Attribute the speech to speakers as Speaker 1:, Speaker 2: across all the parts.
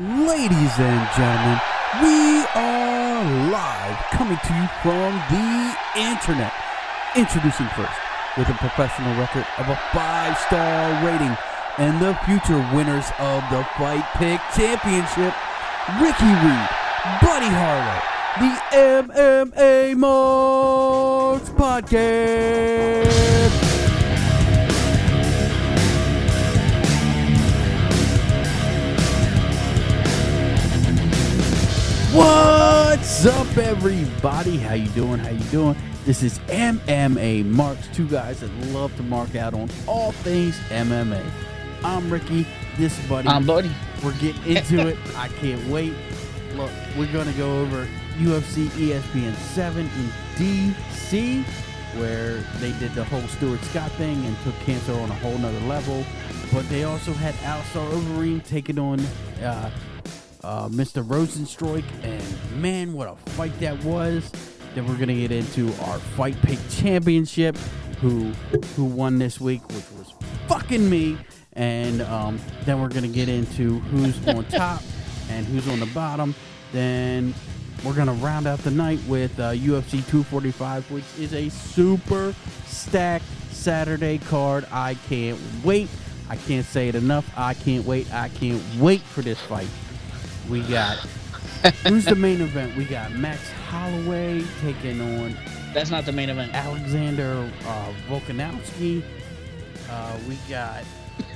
Speaker 1: Ladies and gentlemen, we are live coming to you from the internet. Introducing first, with a professional record of a five star rating and the future winners of the Fight Pick Championship, Ricky Reed, Buddy Harlow, the MMA Marks Podcast. What's up, everybody? How you doing? How you doing? This is MMA Marks, two guys that love to mark out on all things MMA. I'm Ricky. This buddy.
Speaker 2: I'm Buddy.
Speaker 1: We're getting into it. I can't wait. Look, we're gonna go over UFC ESPN 7 in DC, where they did the whole Stuart Scott thing and took cancer on a whole nother level. But they also had Alistair Overeem taking on uh, uh, Mr. Rozenstruik, and man, what a fight that was! Then we're gonna get into our Fight Pick Championship, who who won this week, which was fucking me, and um, then we're gonna get into who's on top and who's on the bottom. Then we're gonna round out the night with uh, UFC 245, which is a super stacked Saturday card. I can't wait. I can't say it enough. I can't wait. I can't wait for this fight. We got who's the main event? We got Max Holloway taking on
Speaker 2: That's not the main event.
Speaker 1: Alexander uh, Volkanovski. Uh, we got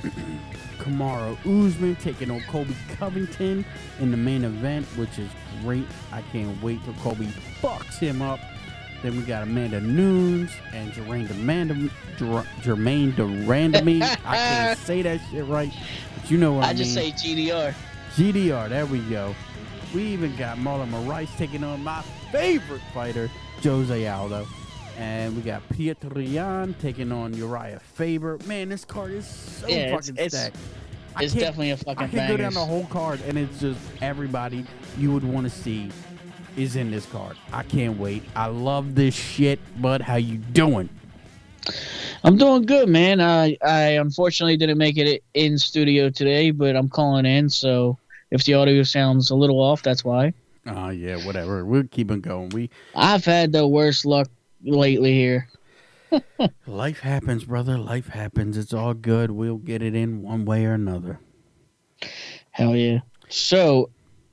Speaker 1: Kamaru Usman taking on Colby Covington in the main event, which is great. I can't wait till Colby fucks him up. Then we got Amanda Nunes and Germaine Durandam, Jer- Germaine Durandamy. I can't say that shit right, but you know what I,
Speaker 2: I just
Speaker 1: mean.
Speaker 2: say GDR.
Speaker 1: GDR, there we go. We even got Marlon Moraes taking on my favorite fighter, Jose Aldo. And we got Pietro Yan taking on Urijah Faber. Man, this card is so
Speaker 2: Yeah, it's-
Speaker 1: fucking
Speaker 2: it's-
Speaker 1: stacked. I
Speaker 2: It's definitely a fucking
Speaker 1: I can go down the whole card, and it's just everybody you would want to see is in this card. I can't wait. I love this shit, bud. How you doing?
Speaker 2: I'm doing good, man. I I unfortunately didn't make it in studio today, but I'm calling in, so if the audio sounds a little off, that's why.
Speaker 1: Oh yeah, whatever. We'll keep on going. We
Speaker 2: I've had the worst luck lately here.
Speaker 1: life happens, brother. Life happens. It's all good. We'll get it in one way or another.
Speaker 2: Hell yeah. So,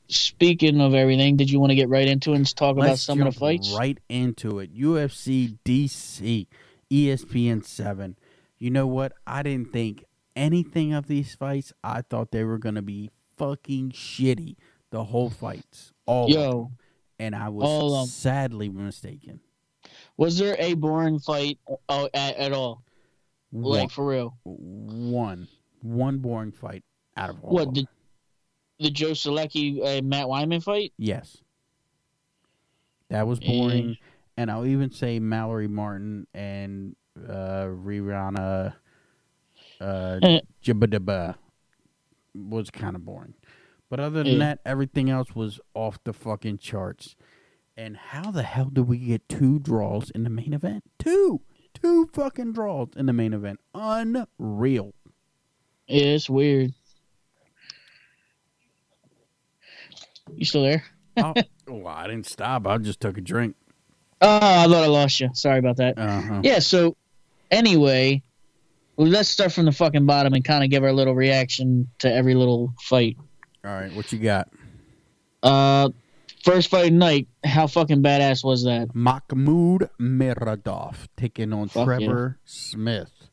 Speaker 2: speaking of everything, did you want to get right into it and talk about
Speaker 1: Let's
Speaker 2: some of the fights?
Speaker 1: Right into it. UFC DC, ESPN 7. You know what? I didn't think anything of these fights. I thought they were going to be fucking shitty. The whole fights. All of them.
Speaker 2: Yo,
Speaker 1: And I
Speaker 2: all of
Speaker 1: sadly mistaken.
Speaker 2: was there a boring fight uh, at, at all?
Speaker 1: One,
Speaker 2: Like for real?
Speaker 1: one. One boring fight out of all.
Speaker 2: What the the Joe Solecki uh, Matt Wiman fight?
Speaker 1: Yes. That was boring. And I'll even say Mallory Martin and uh, Rihanna uh. Jibba was kind of boring. But other than
Speaker 2: Yeah.
Speaker 1: that, everything else was off the fucking charts. And how the hell did we get two draws in the main event? Two! Two fucking draws in the main event. Unreal.
Speaker 2: Yeah, it's weird. You still there?
Speaker 1: oh, well, I didn't stop. I just took a drink.
Speaker 2: Oh, I thought I lost you. Sorry about that.
Speaker 1: Uh-huh.
Speaker 2: Yeah, so anyway, well, let's start from the fucking bottom and kind of give our little reaction to every little fight.
Speaker 1: All right, what you got?
Speaker 2: Uh, first fight of night, how fucking badass was that?
Speaker 1: Mahmoud Muradov taking on
Speaker 2: Fuck yeah.
Speaker 1: Trevor Smith.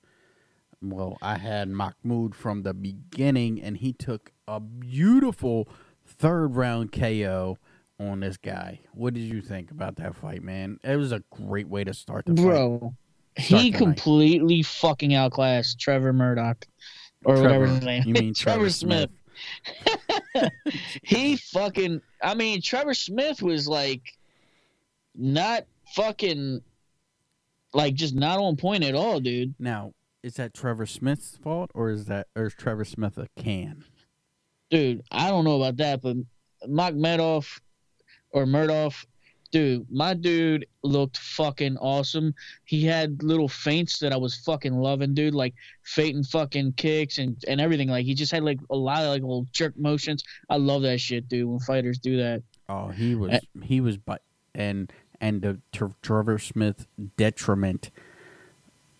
Speaker 1: Well, I had Mahmoud from the beginning, and he took a beautiful third round KO on this guy. What did you think about that fight, man? It was a great way to start the fight.
Speaker 2: Bro, he completely fucking outclassed Trevor Murdoch. Or whatever his name.
Speaker 1: You mean Trevor,
Speaker 2: Trevor
Speaker 1: Smith?
Speaker 2: Smith. he fucking I mean Trevor Smith was like not fucking like just not on point at all, dude.
Speaker 1: Now, is that Trevor Smith's fault, or is that or is Trevor Smith a can?
Speaker 2: Dude, I don't know about that, but Magmedov or Murdoff Dude, my dude looked fucking awesome. He had little feints that I was fucking loving, dude. Like feinting fucking kicks and, and everything. Like he just had like a lot of like little jerk motions. I love that shit, dude. When fighters do that.
Speaker 1: Oh, he was he was but and and the Tr- Trevor Smith detriment.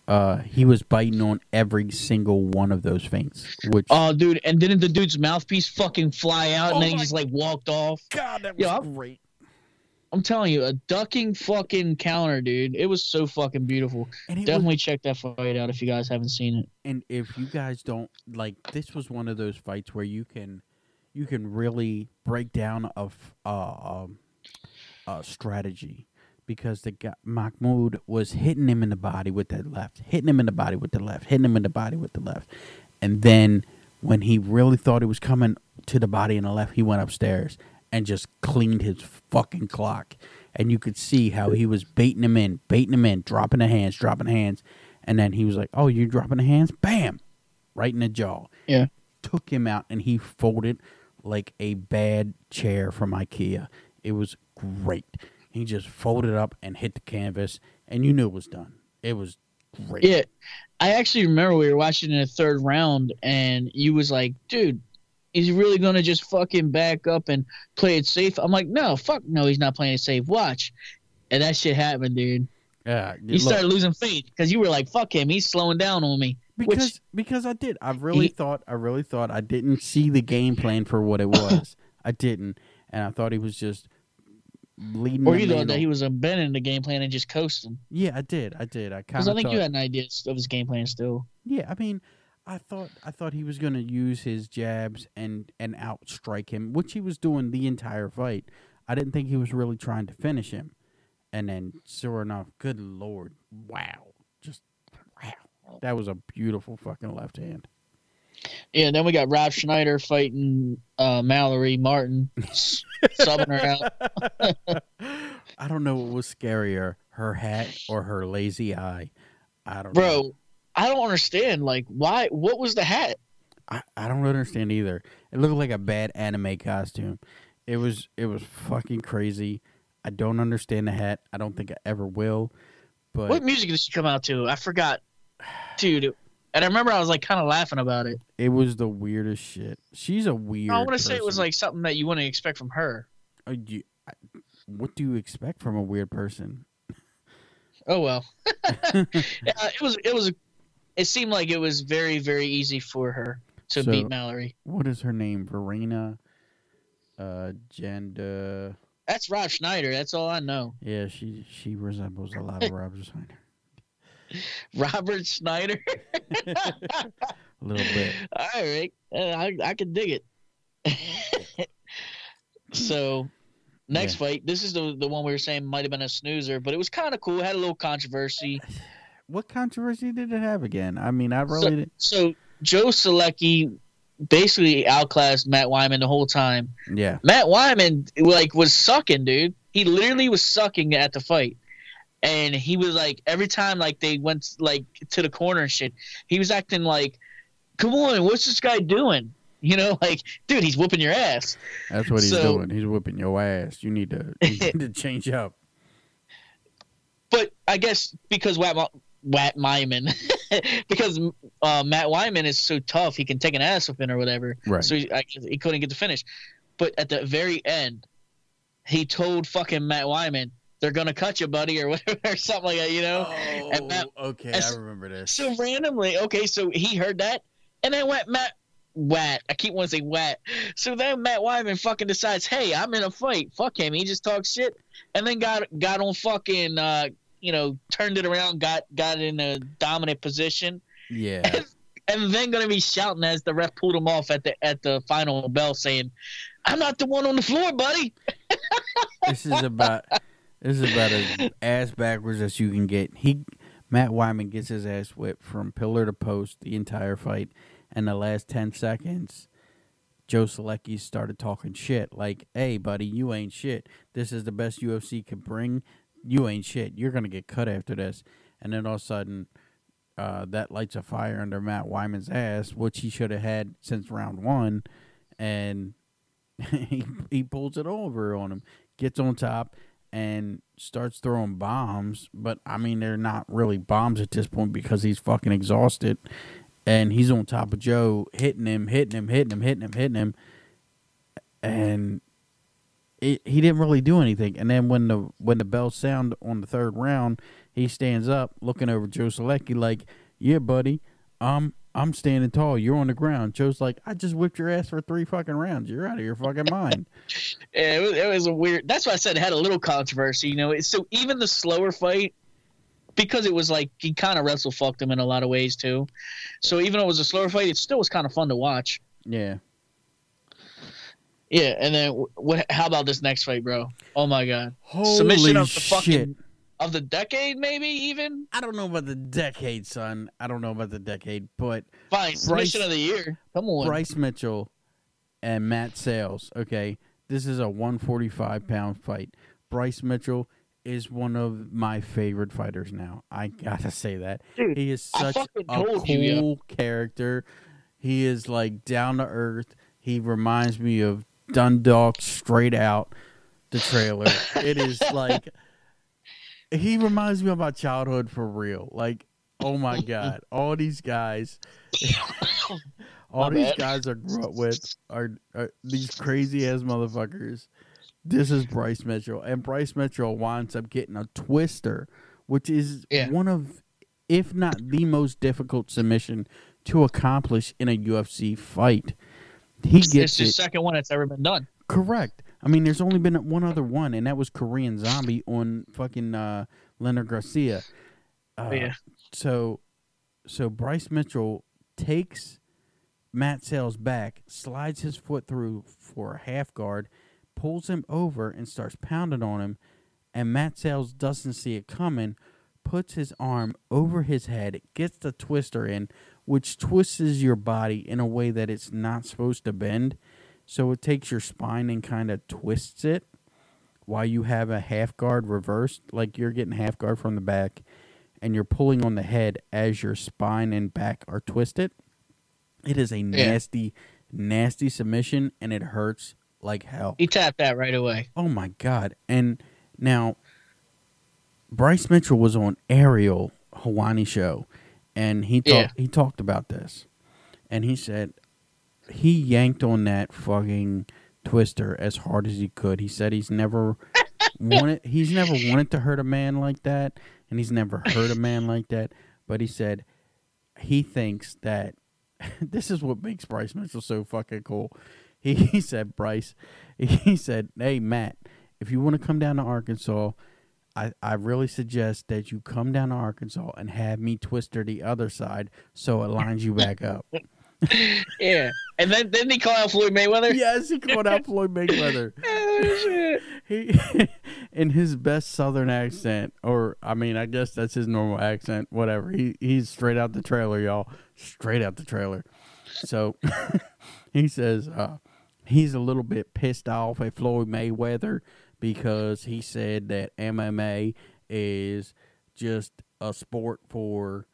Speaker 1: Uh, he was biting on every single one of those feints. Which
Speaker 2: Oh, dude, and didn't the dude's mouthpiece fucking fly out
Speaker 1: Oh
Speaker 2: and then he just like walked off?
Speaker 1: God, that
Speaker 2: was I'm-
Speaker 1: great.
Speaker 2: I'm telling you, a ducking fucking counter, dude. It was so fucking beautiful.
Speaker 1: It was-
Speaker 2: Definitely check that fight out if you guys haven't seen it.
Speaker 1: and if you guys don't like this was one of those fights where you can you can really break down of uh, um, uh strategy because the guy Mahmoud was hitting him in the body with the left, hitting him in the body with the left, hitting him in the body with the left, and then when he really thought it was coming to the body in the left, he went upstairs and just cleaned his fucking clock. And you could see how he was baiting him in, baiting him in, dropping the hands, dropping the hands. And then he was like, Oh, you're dropping the hands? Bam! Right in the jaw.
Speaker 2: Yeah.
Speaker 1: Took him out and he folded like a bad chair from IKEA. It was great. He just folded up and hit the canvas, and you knew it was done. It was great.
Speaker 2: Yeah, I actually remember we were watching in the third round, and you was like, "Dude, is he really gonna just fucking back up and play it safe?" I'm like, "No, fuck, no, he's not playing it safe. Watch." And that shit happened, dude.
Speaker 1: Yeah.
Speaker 2: You started losing faith because you were like, "Fuck him, he's slowing down on me."
Speaker 1: because because I did. I really
Speaker 2: He-
Speaker 1: thought I really thought I didn't see the game plan for what it was. I didn't, and I thought he was just leading.
Speaker 2: Or
Speaker 1: the
Speaker 2: you thought that he was abandoning the game plan and just coasting?
Speaker 1: Yeah, I did. I did. I kind
Speaker 2: Because
Speaker 1: of
Speaker 2: I think
Speaker 1: thought,
Speaker 2: you had an idea of his game plan still.
Speaker 1: Yeah, I mean, I thought I thought he was going to use his jabs and and outstrike him, which he was doing the entire fight. I didn't think he was really trying to finish him. And then, sure enough, good lord, wow, just wow, that was a beautiful fucking left hand.
Speaker 2: Yeah, then we got Rob Schneider fighting uh, Mallory Martin, subbing her out.
Speaker 1: I don't know what was scarier, her hat or her lazy eye. I don't know.
Speaker 2: I don't understand. Like, why? What was the hat?
Speaker 1: I, I don't understand either. It looked like a bad anime costume. It was it was fucking crazy. I don't understand the hat. I don't think I ever will. But
Speaker 2: What music did she come out to? I forgot, dude. And I remember I was like kind of laughing about it.
Speaker 1: it was the weirdest shit. She's a weird.
Speaker 2: I want to say it was like something that you wouldn't expect from her.
Speaker 1: Uh, you- I- what do you expect from a weird person?
Speaker 2: Oh well. yeah, it was. It was. It seemed like it was very, very easy for her to
Speaker 1: So-
Speaker 2: beat Mallory.
Speaker 1: What is her name? Verena. Uh, Jenda.
Speaker 2: That's Rob Schneider. That's all I know.
Speaker 1: Yeah, she she resembles a lot of Rob Schneider.
Speaker 2: Robert Schneider.
Speaker 1: A little bit.
Speaker 2: All right, uh, I I can dig it. so, next
Speaker 1: Yeah.
Speaker 2: fight. This is the the one we were saying might have been a snoozer, but it was kind of cool. Had a little controversy.
Speaker 1: What controversy did it have again? I mean, I really
Speaker 2: So,
Speaker 1: didn't.
Speaker 2: so Joe Solecki basically outclassed Matt Wiman the whole time.
Speaker 1: Yeah.
Speaker 2: Matt Wiman like was sucking, dude. He literally was sucking at the fight. And he was like every time like they went like to the corner and shit, he was acting like, Come on, what's this guy doing? You know, like, dude, he's whooping your ass.
Speaker 1: That's what he's
Speaker 2: So-
Speaker 1: doing. He's whipping your ass. You need to, you need to change up.
Speaker 2: But I guess because Watt, Watt Wyman, because uh, Matt Wiman is so tough, he can take an ass whipping or whatever.
Speaker 1: Right.
Speaker 2: So he, I, he couldn't get the finish. But at the very end, he told fucking Matt Wiman, "They're gonna cut you, buddy," or whatever, or something like that. You know. and Matt-
Speaker 1: okay,
Speaker 2: and
Speaker 1: I remember this.
Speaker 2: So randomly, okay, so he heard that, and then went Matt Watt. I keep wanting to say Watt. So then Matt Wiman fucking decides, hey, I'm in a fight. Fuck him. He just talks shit, and then got got on fucking, uh, you know, turned it around, got got in a dominant position,
Speaker 1: yeah,
Speaker 2: and then gonna be shouting as the ref pulled him off at the at the final bell, saying, "I'm not the one on the floor, buddy."
Speaker 1: this is about this is about as ass backwards as you can get. He Matt Wiman gets his ass whipped from pillar to post the entire fight, and the last ten seconds, Joe Solecki started talking shit like, "Hey, buddy, you ain't shit. This is the best UFC could bring. You ain't shit. You're gonna get cut after this." And then all of a sudden, uh, that lights a fire under Matt Wiman's ass, which he should have had since round one, and he he pulls it over on him, gets on top, and starts throwing bombs. But I mean, they're not really bombs at this point because he's fucking exhausted, and he's on top of Joe, hitting him, hitting him, hitting him, hitting him, hitting him, and it, he didn't really do anything. And then when the when the bell sound on the third round, he stands up, looking over Joe Solecki like, "Yeah, buddy, um, I'm standing tall. You're on the ground." Joe's like, "I just whipped your ass for three fucking rounds. You're out of your fucking mind."
Speaker 2: Yeah, it was, it was a weird. That's why I said it had a little controversy. You know, so even the slower fight, because it was like he kind of wrestle fucked him in a lot of ways too. So even though it was a slower fight, it still was kind of fun to watch.
Speaker 1: yeah.
Speaker 2: Yeah, and then what? How about this next fight, bro? Oh my god,
Speaker 1: Holy
Speaker 2: submission of the
Speaker 1: shit.
Speaker 2: fucking of the decade, maybe even.
Speaker 1: I don't know about the decade, son. I don't know about the decade, but
Speaker 2: Fine, submission
Speaker 1: Bryce-
Speaker 2: of the year. Come on,
Speaker 1: Bryce Mitchell and Matt Sayles. Okay, this is a 145 pound fight. Bryce Mitchell is one of my favorite fighters now. I gotta say that
Speaker 2: Dude,
Speaker 1: he is such a cool
Speaker 2: you, yo.
Speaker 1: character. He is like down to earth. He reminds me of Dundalk straight out the trailer. it is like he reminds me of my childhood for real. Like, oh my god, all these guys, all
Speaker 2: My
Speaker 1: these
Speaker 2: bad.
Speaker 1: guys I grew up with are, are these crazy ass motherfuckers. This is Bryce Mitchell, and Bryce Mitchell winds up getting a twister, which is
Speaker 2: Yeah.
Speaker 1: one of, if not the most difficult submission to accomplish in a UFC fight. He
Speaker 2: it's
Speaker 1: gets
Speaker 2: the
Speaker 1: it
Speaker 2: second one that's ever been done.
Speaker 1: Correct. I mean, there's only been one other one, and that was Korean Zombie on fucking uh, Leonard Garcia. Uh,
Speaker 2: yeah,
Speaker 1: So, so Bryce Mitchell takes Matt Sayles back, slides his foot through for a half guard, pulls him over, and starts pounding on him. And Matt Sayles doesn't see it coming, puts his arm over his head, gets the twister in, which twists your body in a way that it's not supposed to bend. So it takes your spine and kind of twists it while you have a half guard reversed, like you're getting half guard from the back, and you're pulling on the head as your spine and back are twisted. It is a nasty, nasty submission, and it hurts like hell.
Speaker 2: he tapped that right away.
Speaker 1: Oh my god! And now, Bryce Mitchell was on Ariel Helwani show, and he talked
Speaker 2: Yeah.
Speaker 1: he talked about this, and he said he yanked on that fucking twister as hard as he could. He said he's never wanted he's never wanted to hurt a man like that, and he's never hurt a man like that. But he said he thinks that this is what makes Bryce Mitchell so fucking cool. He, he said, Bryce, he said, hey, Matt, if you want to come down to Arkansas, I, I really suggest that you come down to Arkansas and have me twister the other side so it lines you back up.
Speaker 2: Yeah, and then then he call out Floyd Mayweather.
Speaker 1: yes, he called out Floyd Mayweather.
Speaker 2: Oh, shit.
Speaker 1: He, in his best Southern accent, or I mean, I guess that's his normal accent. Whatever. He he's straight out the trailer, y'all. Straight out the trailer. So he says uh, he's a little bit pissed off at Floyd Mayweather because he said that MMA is just a sport for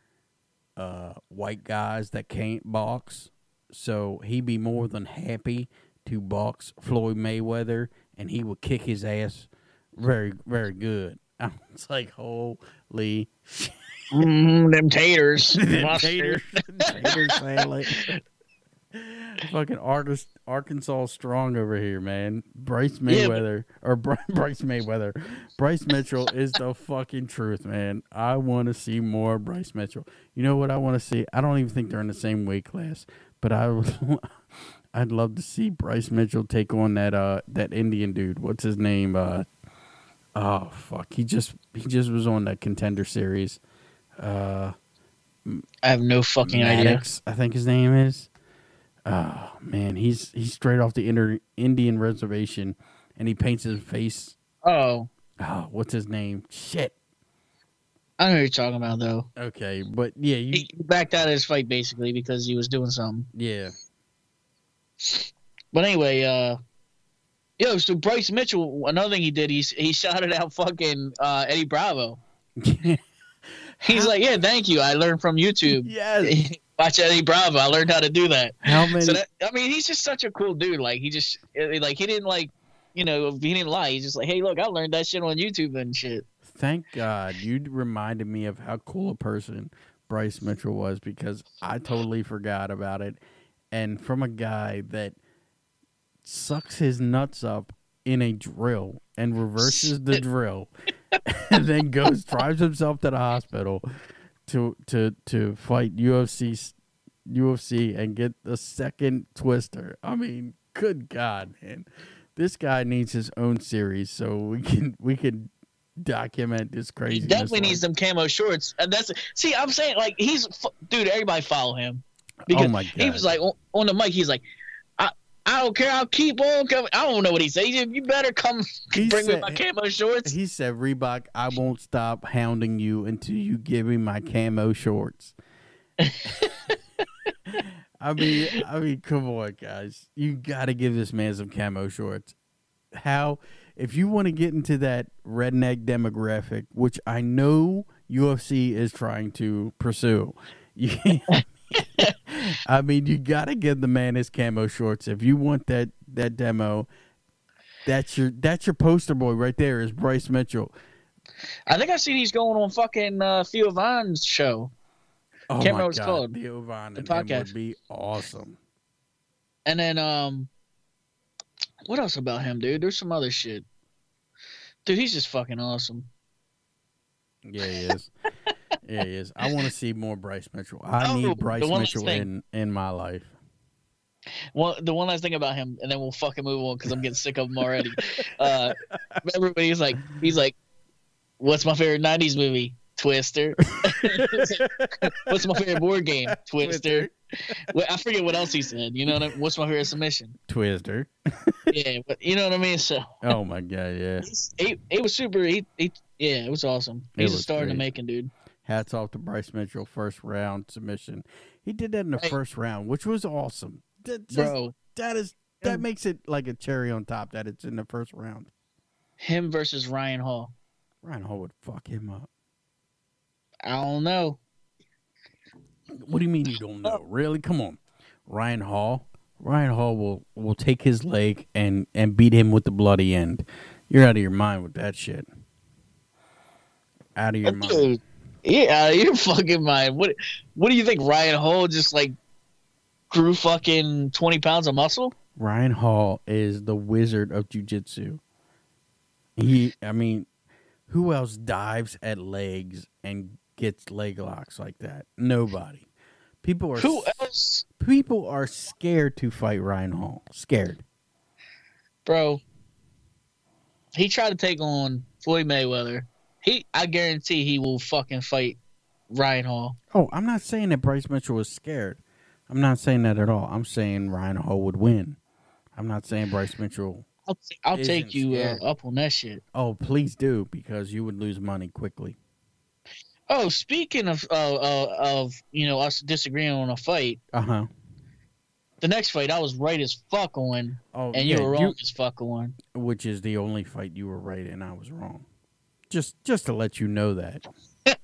Speaker 1: uh, white guys that can't box. So he'd be more than happy to box Floyd Mayweather, and he would kick his ass very, very good. I was like, holy shit.
Speaker 2: Mm, them taters.
Speaker 1: Them
Speaker 2: Mustard.
Speaker 1: tater, tater salad. Fucking artist, Arkansas strong over here, man. Bryce
Speaker 2: Yeah, but-
Speaker 1: Mayweather or Bry- Bryce Mayweather, Bryce Mitchell is the fucking truth, man. I want to see more Bryce Mitchell. You know what I want to see? I don't even think they're in the same weight class, but I would, I'd love to see Bryce Mitchell take on that uh that Indian dude. What's his name? Uh, oh fuck, he just he just was on that contender series. Uh,
Speaker 2: I have no fucking idea.
Speaker 1: I think his name is. Oh man, he's he's straight off the inter- Indian reservation, and he paints his face.
Speaker 2: Oh,
Speaker 1: Oh, what's his name? Shit.
Speaker 2: I know what you're talking about though.
Speaker 1: Okay, but yeah, you
Speaker 2: He backed out of his fight basically because he was doing something.
Speaker 1: yeah.
Speaker 2: But anyway, uh, yo, so Bryce Mitchell, another thing he did, he's he shouted out fucking uh, Eddie Bravo. He's like, yeah, thank you. I learned from YouTube.
Speaker 1: yes.
Speaker 2: Watch Eddie Bravo. I learned how to do that.
Speaker 1: How many?
Speaker 2: So that I mean, he's just such a cool dude. Like he just eh, like he didn't like you know, he didn't lie. He's just like, hey, look, I learned that shit on YouTube and shit.
Speaker 1: Thank God you reminded me of how cool a person Bryce Mitchell was because I totally forgot about it. And from a guy that sucks his nuts up in a drill and reverses the drill and then goes drives himself to the hospital to to to fight UFC UFC and get the second twister. I mean, good God, man. This guy needs his own series so we can we can document this crazy.
Speaker 2: He definitely needs some camo shorts. And that's see, I'm saying like he's dude. Everybody follow him oh because
Speaker 1: oh my God.
Speaker 2: he was like on, on the mic. He's like, I don't care. I'll keep on coming. I don't know what he said. He said, you better come
Speaker 1: He
Speaker 2: bring me my camo shorts.
Speaker 1: He said, Reebok, I won't stop hounding you until you give me my camo shorts. I mean, I mean, come on, guys. You got to give this man some camo shorts. How, if you want to get into that redneck demographic, which I know UFC is trying to pursue, you, I mean, you got to give the man his camo shorts. If you want that that demo, that's your that's your poster boy right there. Is Bryce Mitchell?
Speaker 2: I think I seen he's going on fucking uh, Theo Von's show.
Speaker 1: Oh
Speaker 2: Can't
Speaker 1: my
Speaker 2: remember what it's
Speaker 1: God,
Speaker 2: called.
Speaker 1: Theo Von
Speaker 2: The podcast.
Speaker 1: would be awesome.
Speaker 2: And then um, what else about him, dude? There's some other shit. Dude, he's just fucking awesome.
Speaker 1: Yeah, he is. Yeah, he is. I want to see more Bryce Mitchell. I
Speaker 2: Oh,
Speaker 1: need Bryce Mitchell in in my life.
Speaker 2: Well, the one last thing about him, and then we'll fucking move on because I'm getting sick of him already. Uh, remember when he's like, he's like, "What's my favorite '90s movie? Twister." What's my favorite board game? Twister. Well, I forget what else he said. You know, what I, what's my favorite submission?
Speaker 1: Twister.
Speaker 2: Yeah, but you know what I mean. So
Speaker 1: Oh my God, yeah.
Speaker 2: he's, he, it was super. He, he, yeah, it was awesome.
Speaker 1: It
Speaker 2: He's a
Speaker 1: was
Speaker 2: star in the making, dude.
Speaker 1: Hats off to Bryce Mitchell, first round submission. He did that in the
Speaker 2: Hey.
Speaker 1: first round, which was awesome. That, just-
Speaker 2: Bro,
Speaker 1: that is that
Speaker 2: Yeah.
Speaker 1: makes it like a cherry on top that it's in the first round.
Speaker 2: him versus Ryan Hall.
Speaker 1: Ryan Hall would fuck him up.
Speaker 2: I don't know.
Speaker 1: What do you mean you don't know? Oh. Really? Come on. Ryan Hall. Ryan Hall will will take his leg and and beat him with the bloody end. You're out of your mind with that shit. Out of your mind.
Speaker 2: Yeah, out of your fucking mind. What What do you think? Ryan Hall just like grew fucking twenty pounds of muscle?
Speaker 1: Ryan Hall is the wizard of jujitsu. He, I mean, who else dives at legs and gets leg locks like that? Nobody. People are
Speaker 2: Who else,
Speaker 1: people are scared to fight Ryan Hall. Scared.
Speaker 2: bro? He tried to take on Floyd Mayweather. He, I guarantee, he will fucking fight Ryan Hall.
Speaker 1: Oh, I'm not saying that Bryce Mitchell was scared. I'm not saying that at all. I'm saying Ryan Hall would win. I'm not saying Bryce Mitchell.
Speaker 2: I'll, I'll take you uh, up on that shit.
Speaker 1: Oh, please do because you would lose money quickly.
Speaker 2: Oh, speaking of uh, uh, of you know us disagreeing on a fight,
Speaker 1: Uh huh.
Speaker 2: the next fight I was right as fuck on,
Speaker 1: Oh,
Speaker 2: and
Speaker 1: yeah,
Speaker 2: you were wrong as fuck on.
Speaker 1: which is the only fight you were right and I was wrong. Just just to let you know that.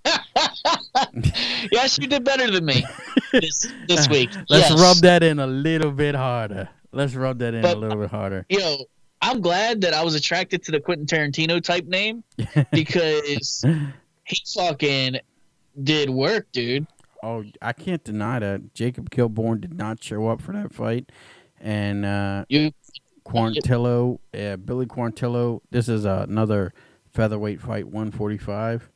Speaker 2: yes, you did better than me this this week.
Speaker 1: Let's
Speaker 2: Yes.
Speaker 1: rub that in a little bit harder. Let's rub that in
Speaker 2: But-
Speaker 1: a little bit harder.
Speaker 2: Yo, I'm glad that I was attracted to the Quentin Tarantino type name because he fucking did work, dude.
Speaker 1: oh, I can't deny that Jacob Kilburn did not show up for that fight, and uh,
Speaker 2: You
Speaker 1: Quarantillo, uh, Billy Quarantillo. This is another featherweight fight, 145.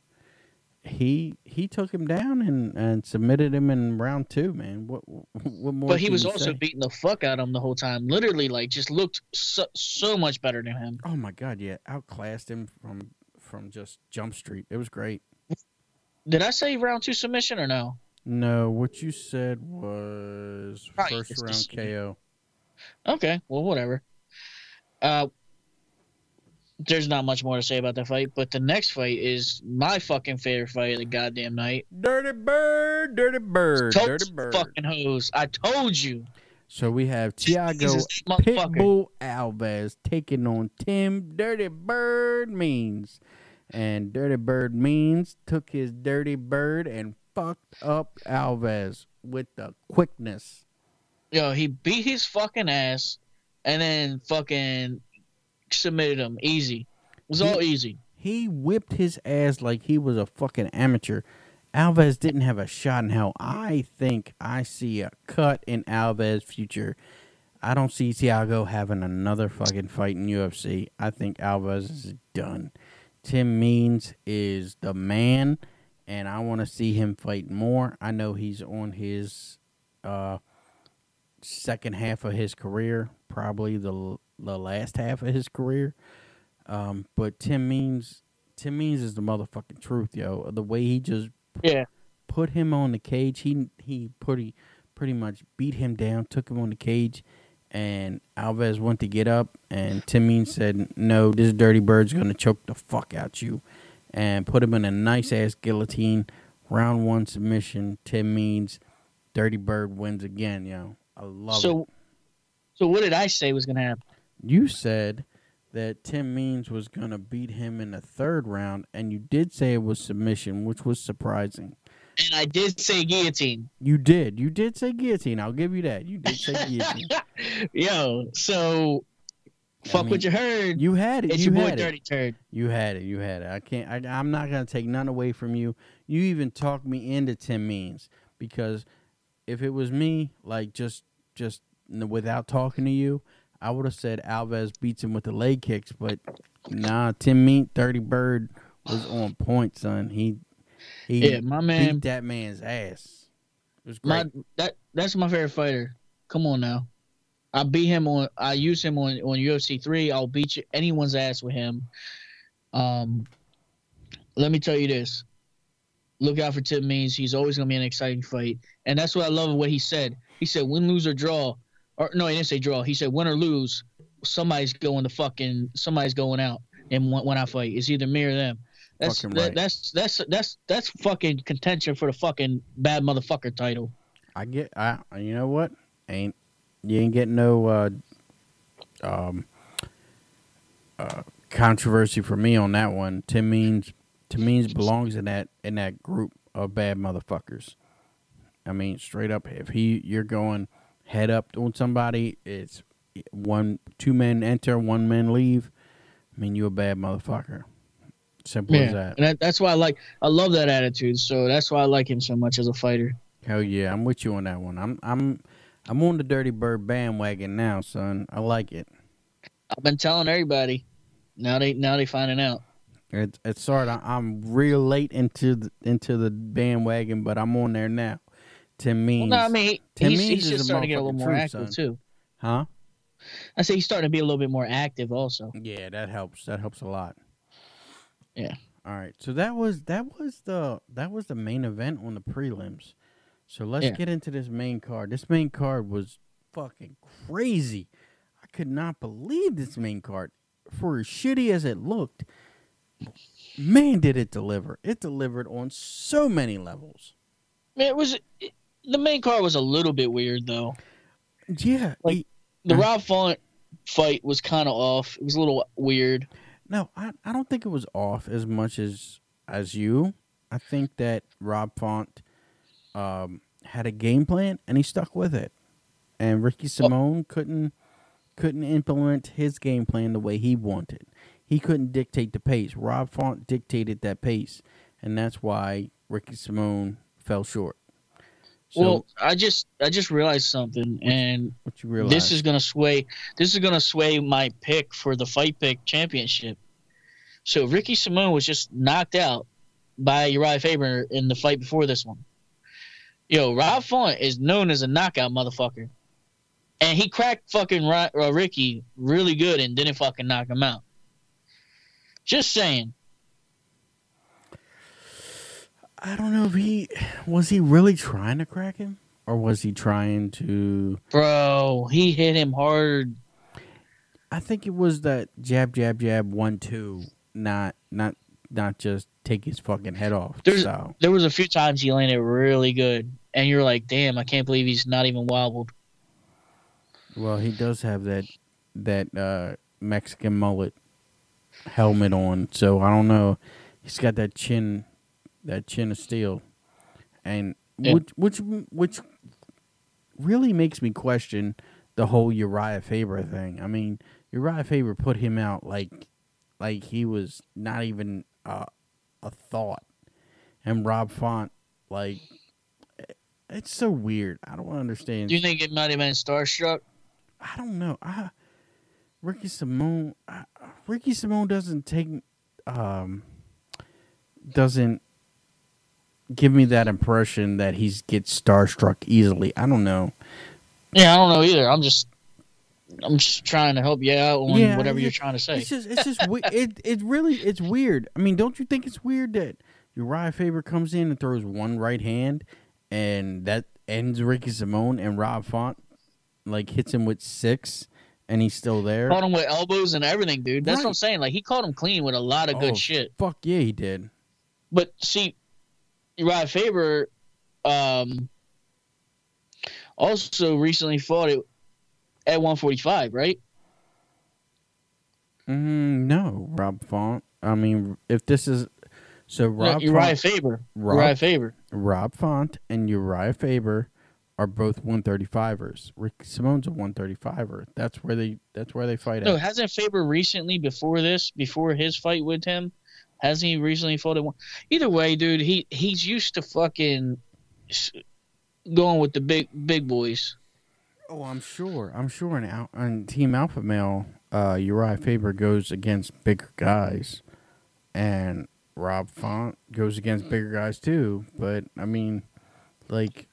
Speaker 1: He he took him down and, and submitted him in round two. Man, what what more?
Speaker 2: but he was also
Speaker 1: say?
Speaker 2: beating the fuck out of him the whole time. Literally, like just looked so, so much better than him.
Speaker 1: Oh my god, yeah, outclassed him from from just Jump Street. It was great.
Speaker 2: Did I say round two submission or no?
Speaker 1: No, what you said was
Speaker 2: Right,
Speaker 1: first round KO.
Speaker 2: Okay, well, whatever. Uh, there's not much more to say about that fight, but the next fight is my fucking favorite fight of the goddamn night.
Speaker 1: Dirty bird, dirty bird, dirty bird.
Speaker 2: fucking hose. I told you.
Speaker 1: So we have Thiago
Speaker 2: Jesus, that motherfucker.
Speaker 1: Pitbull Alves taking on Tim Dirty Bird Means. And Dirty Bird Means took his dirty bird and fucked up Alves with the quickness.
Speaker 2: Yo, he beat his fucking ass, and then fucking submitted him easy. It was all easy.
Speaker 1: He whipped his ass like he was a fucking amateur. Alves didn't have a shot in hell. I think I see a cut in Alves' future. I don't see Thiago having another fucking fight in UFC. I think Alves is done. Tim Means is the man, and I want to see him fight more. I know he's on his uh, second half of his career, probably the the last half of his career. Um, but Tim Means, Tim Means is the motherfucking truth, yo. The way he just
Speaker 2: Yeah.
Speaker 1: put him on the cage, he he pretty pretty much beat him down, took him on the cage, and Alves went to get up, and Tim Means said, "No, this dirty bird's gonna choke the fuck out you," and put him in a nice ass guillotine. Round one submission. Tim Means, Dirty Bird wins again, yo. I love it.
Speaker 2: So, so what did I say was gonna happen?
Speaker 1: You said that Tim Means was going to beat him in the third round, and you did say it was submission, which was surprising.
Speaker 2: And I did say guillotine.
Speaker 1: You did. You did say guillotine. I'll give you that. You did say guillotine.
Speaker 2: Yo, so
Speaker 1: I
Speaker 2: fuck
Speaker 1: mean,
Speaker 2: what you heard.
Speaker 1: You had it.
Speaker 2: it's
Speaker 1: you
Speaker 2: your boy
Speaker 1: had it.
Speaker 2: Dirty Turd.
Speaker 1: You had it. You had it. I can't. I, I'm not gonna take none away from you. You even talked me into Tim Means because if it was me, like just just without talking to you, I would have said Alves beats him with the leg kicks. But nah, Tim Means, Dirty Bird was on point, son. He he
Speaker 2: Yeah, my man.
Speaker 1: beat that man's ass. It was
Speaker 2: My
Speaker 1: great.
Speaker 2: that that's my favorite fighter. Come on now. I beat him on I use him on, on UFC three. I'll beat you, anyone's ass with him. Um let me tell you this. Look out for Tim Means. He's always gonna be an exciting fight. And that's what I love what he said. He said win, lose, or draw. Or no, he didn't say draw. He said win or lose, somebody's going to fucking somebody's going out and when, when I fight. It's either me or them. That's
Speaker 1: Fucking
Speaker 2: that,
Speaker 1: right.
Speaker 2: that's that's that's that's fucking contention for the fucking bad motherfucker title.
Speaker 1: I get. I you know what? Ain't you ain't getting no uh, um uh, controversy for me on that one. Tim Means Tim Means belongs in that in that group of bad motherfuckers. I mean, straight up, if he you're going head up on somebody, it's one two men enter, one man leave. I mean, you a bad motherfucker. Simple as that.
Speaker 2: and that, that's why I like. I love that attitude. So that's why I like him so much as a fighter.
Speaker 1: Hell yeah, I'm with you on that one. I'm I'm I'm on the Dirty Bird bandwagon now, son. I like it.
Speaker 2: I've been telling everybody. Now they now they finding out.
Speaker 1: It's it's sorry, I'm real late into the into the bandwagon, but I'm on there now. Tim
Speaker 2: Well, no, I mean
Speaker 1: Tim
Speaker 2: he's,
Speaker 1: Means
Speaker 2: he's
Speaker 1: is
Speaker 2: just
Speaker 1: a
Speaker 2: starting to get a little more
Speaker 1: truth,
Speaker 2: active
Speaker 1: son.
Speaker 2: too.
Speaker 1: huh?
Speaker 2: I say he's starting to be a little bit more active also.
Speaker 1: Yeah, that helps. That helps a lot.
Speaker 2: Yeah.
Speaker 1: All right. So that was that was the that was the main event on the prelims. So let's
Speaker 2: Yeah.
Speaker 1: get into this main card. This main card was fucking crazy. I could not believe this main card. For as shitty as it looked, man, did it deliver. It delivered on so many levels.
Speaker 2: It was it, the main card was a little bit weird though.
Speaker 1: Yeah.
Speaker 2: Like-
Speaker 1: he-
Speaker 2: The
Speaker 1: Uh-huh.
Speaker 2: Rob Font fight was kind of off. It was a little weird.
Speaker 1: No, I, I don't think it was off as much as as you. I think that Rob Font um, had a game plan and he stuck with it, and Ricky Simón couldn't couldn't implement his game plan the way he wanted. He couldn't dictate the pace. Rob Font dictated that pace, and that's why Ricky Simón fell short. So
Speaker 2: well, I just I just realized something, and
Speaker 1: what you realize?
Speaker 2: this is gonna sway. This is gonna sway my pick for the fight pick championship. So Ricky Simón was just knocked out by Urijah Faber in the fight before this one. Yo, Rob Font is known as a knockout motherfucker, and he cracked fucking uh, Ricky really good and didn't fucking knock him out. Just saying.
Speaker 1: I don't know if he was he really trying to crack him or was he trying to
Speaker 2: Bro, he hit him hard.
Speaker 1: I think it was that jab jab jab one two not not not just take his fucking head off.
Speaker 2: There's-
Speaker 1: so
Speaker 2: There was a few times he landed really good, and you're like, damn, I can't believe he's not even wobbled.
Speaker 1: well he does have that that uh Mexican mullet helmet on, so I don't know. He's got that chin that chin of steel. And
Speaker 2: Yeah.
Speaker 1: which which which really makes me question the whole Urijah Faber thing. I mean, Urijah Faber put him out like like he was not even uh, a thought, and Rob Font like it's so weird. I don't understand.
Speaker 2: Do you think it might have been starstruck?
Speaker 1: I don't know. I Ricky Simón. I, Ricky Simón doesn't take um doesn't give me that impression that he gets starstruck easily. I don't know.
Speaker 2: Yeah, I don't know either. I'm just I'm just trying to help you out on
Speaker 1: Yeah,
Speaker 2: whatever you're trying to say.
Speaker 1: It's just it's just it it really it's weird. I mean, don't you think it's weird that Urijah Faber comes in and throws one right hand and that ends Ricky Simón and Rob Font like hits him with six and he's still there?
Speaker 2: Caught him with elbows and everything, dude. That's what I'm saying. Like he caught him clean with a lot of
Speaker 1: Oh,
Speaker 2: good shit.
Speaker 1: Fuck yeah, he did.
Speaker 2: But see, Urijah Faber um, also recently fought it at 145, right?
Speaker 1: Mm, no, Rob Font. I mean, if this is so,
Speaker 2: No,
Speaker 1: Rob
Speaker 2: Urijah
Speaker 1: Font,
Speaker 2: Faber.
Speaker 1: Rob-
Speaker 2: Urijah Faber.
Speaker 1: Rob Font and Urijah Faber are both 135ers. Rick Simón's a 135er. That's where they. That's where they fight
Speaker 2: No,
Speaker 1: at.
Speaker 2: hasn't Faber recently before this, before his fight with him, hasn't he recently fought one? Either way, dude, he he's used to fucking going with the big big boys.
Speaker 1: Oh, I'm sure. I'm sure. And on Team Alpha Male, uh, Urijah Faber goes against bigger guys, and Rob Font goes against bigger guys too. But I mean, like,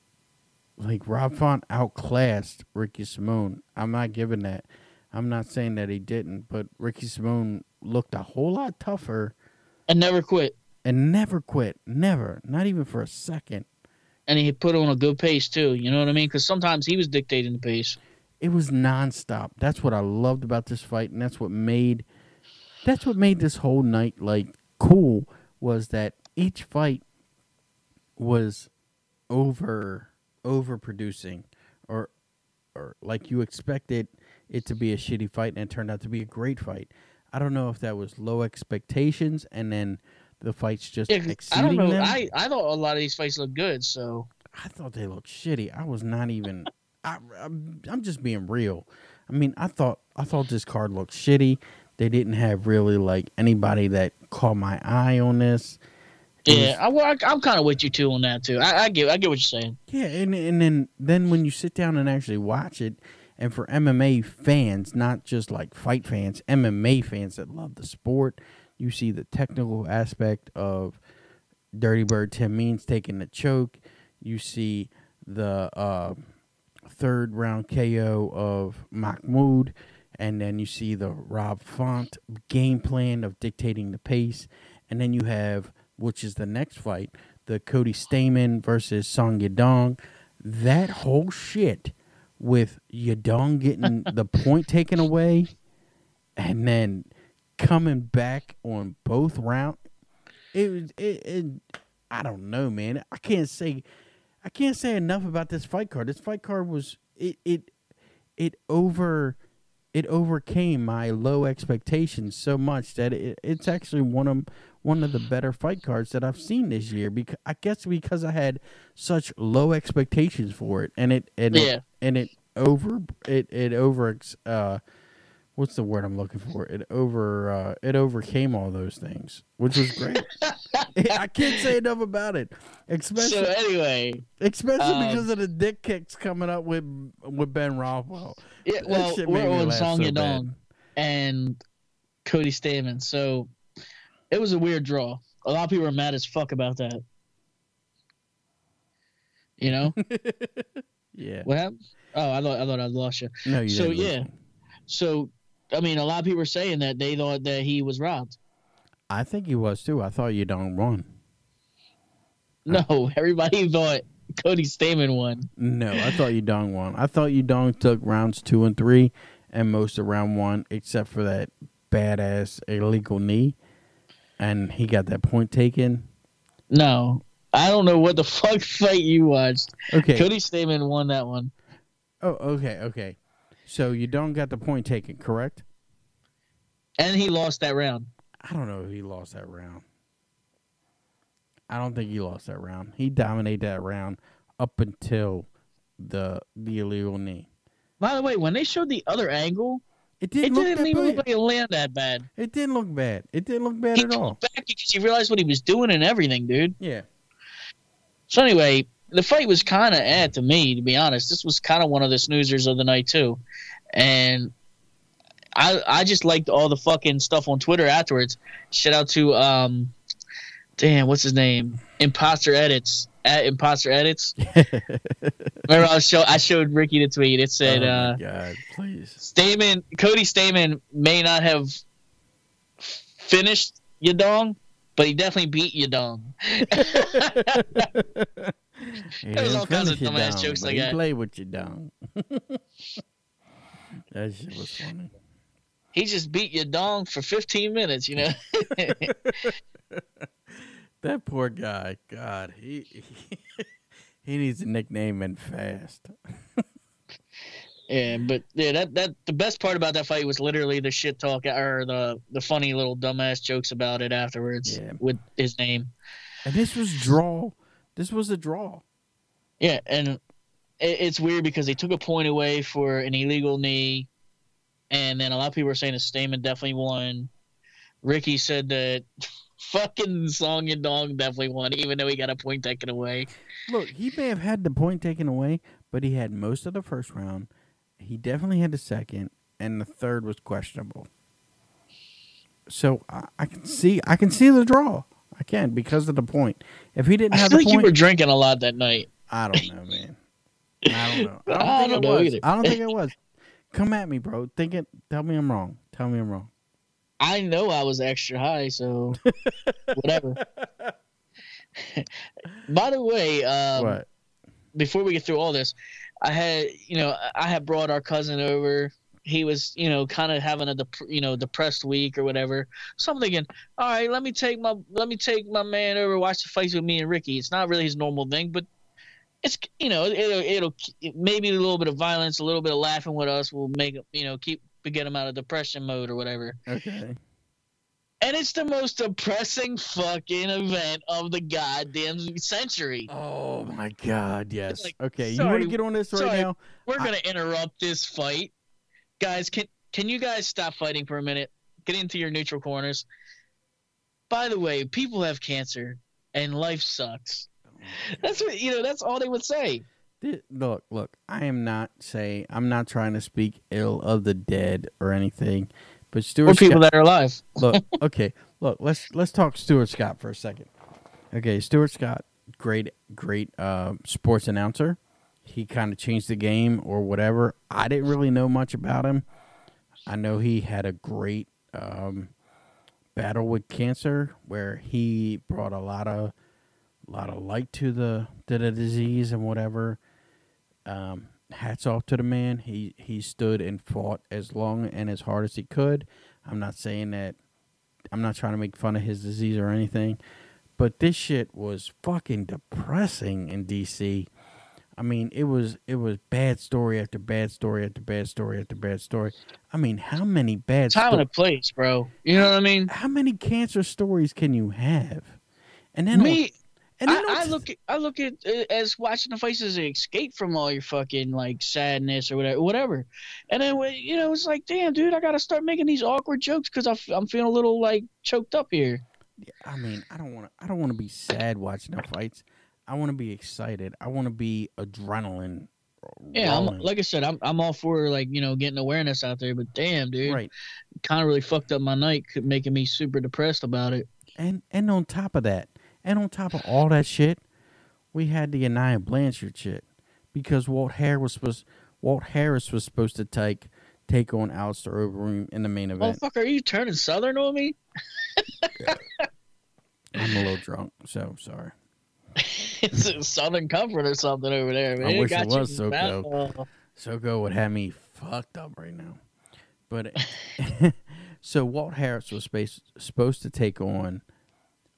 Speaker 1: like Rob Font outclassed Ricky Simón. I'm not giving that. I'm not saying that he didn't, but Ricky Simón looked a whole lot tougher
Speaker 2: And never quit.
Speaker 1: and never quit. Never, not even for a second.
Speaker 2: And he put on a good pace too. You know what I mean? Because sometimes he was dictating the pace.
Speaker 1: it was nonstop. That's what I loved about this fight, and that's what made that's what made this whole night like cool was that each fight was over overproducing or or like you expected it to be a shitty fight and it turned out to be a great fight. I don't know if that was low expectations and then the fights just
Speaker 2: 'cause I don't know.
Speaker 1: them.
Speaker 2: I, I thought a lot of these fights looked good. So
Speaker 1: I thought they looked shitty. I was not even. I, I'm, I'm just being real. I mean, I thought I thought this card looked shitty. They didn't have really like anybody that caught my eye on this.
Speaker 2: Yeah, I, well, I, I'm kind of with you too on that too. I, I get I get what you're saying.
Speaker 1: yeah, and and then then when you sit down and actually watch it, and for MMA fans, not just like fight fans, MMA fans that love the sport, you see the technical aspect of Dirty Bird Tim Means taking the choke. You see the uh, third round KO of Mahmoud, and then you see the Rob Font game plan of dictating the pace, and then you have, which is the next fight, the Cody Stamann versus Song Yadong. That whole shit with Yadong getting the point taken away, and then coming back on both round. It was it, it. I don't know, man. I can't say. I can't say enough about this fight card. This fight card was it it it over it overcame my low expectations so much that it, it's actually one of one of the better fight cards that I've seen this year. Because I guess because I had such low expectations for it, and it and
Speaker 2: Yeah.
Speaker 1: it and it over it it over uh what's the word I'm looking for? It over uh it overcame all those things, which was great. I can't say enough about it, especially
Speaker 2: So anyway,
Speaker 1: especially
Speaker 2: um,
Speaker 1: because of the dick kicks coming up with with Ben Rothwell.
Speaker 2: yeah, well, we're on Song
Speaker 1: so
Speaker 2: Yadong and Cody Stamann. So it was a weird draw. A lot of people are mad as fuck about that. You know
Speaker 1: Yeah.
Speaker 2: what happened? Oh, I thought I thought I lost you.
Speaker 1: No, you
Speaker 2: So,
Speaker 1: didn't lose
Speaker 2: yeah.
Speaker 1: me.
Speaker 2: So I mean, a lot of people are saying that they thought that he was robbed.
Speaker 1: I think he was too. I thought Yadong won.
Speaker 2: No, everybody thought Cody Stamann won.
Speaker 1: No, I thought Yadong won. I thought Yadong took rounds two and three and most of round one, except for that badass illegal knee, and he got that point taken.
Speaker 2: No, I don't know what the fuck fight you watched.
Speaker 1: Okay.
Speaker 2: Cody Stamann won that one,
Speaker 1: Oh, okay, okay. So Yadong got the point taken, correct?
Speaker 2: and he lost that round.
Speaker 1: I don't know if he lost that round. I don't think he lost that round. He dominated that round up until the the illegal knee.
Speaker 2: By the way, when they showed the other angle,
Speaker 1: It didn't,
Speaker 2: It
Speaker 1: look
Speaker 2: didn't
Speaker 1: that
Speaker 2: even
Speaker 1: bad.
Speaker 2: look like it landed that bad.
Speaker 1: It didn't look bad. It didn't look bad
Speaker 2: He
Speaker 1: at all.
Speaker 2: back because he realized what he was doing and everything, dude.
Speaker 1: Yeah.
Speaker 2: So anyway, the fight was kind of eh to me, to be honest. This was kind of one of the snoozers of the night too, and I I just liked all the fucking stuff on Twitter afterwards. Shout out to um, damn, what's his name? Imposter edits at Imposter edits. Remember, I show I showed Ricky the tweet. It said,
Speaker 1: oh
Speaker 2: uh,
Speaker 1: God, please.
Speaker 2: Stamann Cody Stamann may not have finished Yadong, but he definitely beat Yadong.
Speaker 1: He
Speaker 2: There all kinds of dumbass jokes like
Speaker 1: he
Speaker 2: that.
Speaker 1: played with you down. that shit was funny.
Speaker 2: he just beat Yadong for 15 minutes, you know.
Speaker 1: That poor guy. God, he he, he needs a nickname and fast.
Speaker 2: yeah, but yeah, that that the best part about that fight was literally the shit talk or the the funny little dumbass jokes about it afterwards
Speaker 1: Yeah.
Speaker 2: with his name.
Speaker 1: And this was draw. This was a draw.
Speaker 2: Yeah, and it, it's weird because they took a point away for an illegal knee, and then a lot of people were saying that Stamann definitely won. Ricky said that fucking Song Yadong definitely won, even though he got a point taken away.
Speaker 1: Look, he may have had the point taken away, but he had most of the first round. He definitely had the second, and the third was questionable. So I, I can see, I can see the draw. I can because of the point. If he didn't
Speaker 2: I
Speaker 1: have
Speaker 2: feel
Speaker 1: the
Speaker 2: like you
Speaker 1: point,
Speaker 2: were drinking a lot that night.
Speaker 1: I don't know, man. I don't know. I don't
Speaker 2: I
Speaker 1: think
Speaker 2: don't
Speaker 1: it
Speaker 2: know
Speaker 1: was.
Speaker 2: either.
Speaker 1: I don't think it was. Come at me, bro. Think it. Tell me I'm wrong. Tell me I'm wrong.
Speaker 2: I know I was extra high, so whatever. By the way, um,
Speaker 1: what?
Speaker 2: before we get through all this, I had you know I had brought our cousin over. He was you know kind of having a dep- you know depressed week or whatever. So I'm thinking, all right, let me take my let me take my man over watch the fights with me and Ricky. It's not really his normal thing, but it's you know it'll it'll maybe a little bit of violence, a little bit of laughing with us will make you know keep get him out of depression mode or whatever.
Speaker 1: Okay.
Speaker 2: And it's the most depressing fucking event of the goddamn century.
Speaker 1: Oh my God! Yes.
Speaker 2: Like,
Speaker 1: okay. you want to get on this right
Speaker 2: sorry.
Speaker 1: now?
Speaker 2: We're
Speaker 1: I-
Speaker 2: gonna interrupt this fight, guys. Can can you guys stop fighting for a minute? Get into your neutral corners. By the way, people have cancer and life sucks. Oh that's what you know. That's all they would say.
Speaker 1: Look, look. I am not say. I'm not trying to speak ill of the dead or anything, but Stuart Or
Speaker 2: people
Speaker 1: Scott.
Speaker 2: that are alive.
Speaker 1: look, okay. Look, let's let's talk Stuart Scott for a second. Okay, Stuart Scott, great, great uh, sports announcer. He kind of changed the game or whatever. I didn't really know much about him. I know he had a great um, battle with cancer where he brought a lot of a lot of light to the to the disease and whatever. Um, hats off to the man. He he stood and fought as long and as hard as he could. I'm not saying that. I'm not trying to make fun of his disease or anything, but this shit was fucking depressing in DC. I mean, it was it was bad story after bad story after bad story after bad story. I mean, how many bad
Speaker 2: Time
Speaker 1: sto-
Speaker 2: and a place, bro. You know what I mean?
Speaker 1: how many cancer stories can you have? And then
Speaker 2: Me,
Speaker 1: and
Speaker 2: I, I look at I look at it as watching the faces escape from all your fucking like sadness or whatever, whatever. And then you know it's like, damn, dude, I gotta start making these awkward jokes because I'm feeling a little like choked up here.
Speaker 1: Yeah, I mean, I don't want to. I don't want to be sad watching the fights. I want to be excited. I want to be adrenaline.
Speaker 2: Yeah, like I said, I'm I'm all for like you know getting awareness out there, but damn, dude,
Speaker 1: right.
Speaker 2: kind of really fucked up my night, making me super depressed about it.
Speaker 1: And and on top of that, and on top of all that shit, we had the Aniah Blanchard shit because Walt Harris was supposed Walt Harris was supposed to take take on Alistair Overeem in the main event.
Speaker 2: Motherfucker, are you turning southern on me?
Speaker 1: I'm a little drunk, so sorry.
Speaker 2: it's a Southern Comfort or something over there, man.
Speaker 1: I wish
Speaker 2: got
Speaker 1: it was so
Speaker 2: mouth-
Speaker 1: would have me fucked up right now. But so Walt Harris was space, supposed to take on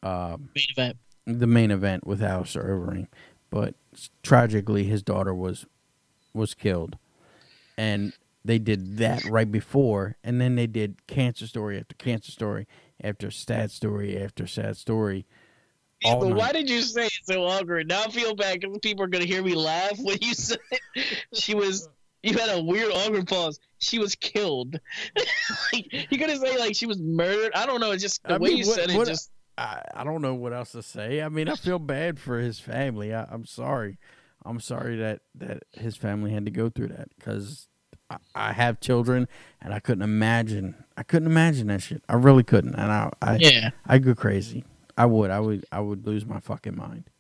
Speaker 1: um,
Speaker 2: main event.
Speaker 1: the main event with Alistair Overeem, but tragically his daughter was was killed, and they did that right before, and then they did cancer story after cancer story after sad story after sad story.
Speaker 2: Yeah, but
Speaker 1: night.
Speaker 2: why did you say it so awkward? Now I feel bad because people are gonna hear me laugh when you said she was you had a weird awkward pause. She was killed. like, you couldn't say like she was murdered. I don't know. It's just the
Speaker 1: I
Speaker 2: way
Speaker 1: mean,
Speaker 2: you
Speaker 1: what-
Speaker 2: said it.
Speaker 1: what-
Speaker 2: Just
Speaker 1: I, I don't know what else to say. I mean, I feel bad for his family. I, I'm sorry. I'm sorry that, that his family had to go through that because I, I have children and I couldn't imagine. I couldn't imagine that shit. I really couldn't. And I, I,
Speaker 2: yeah,
Speaker 1: I go crazy. I would. I would. I would lose my fucking mind.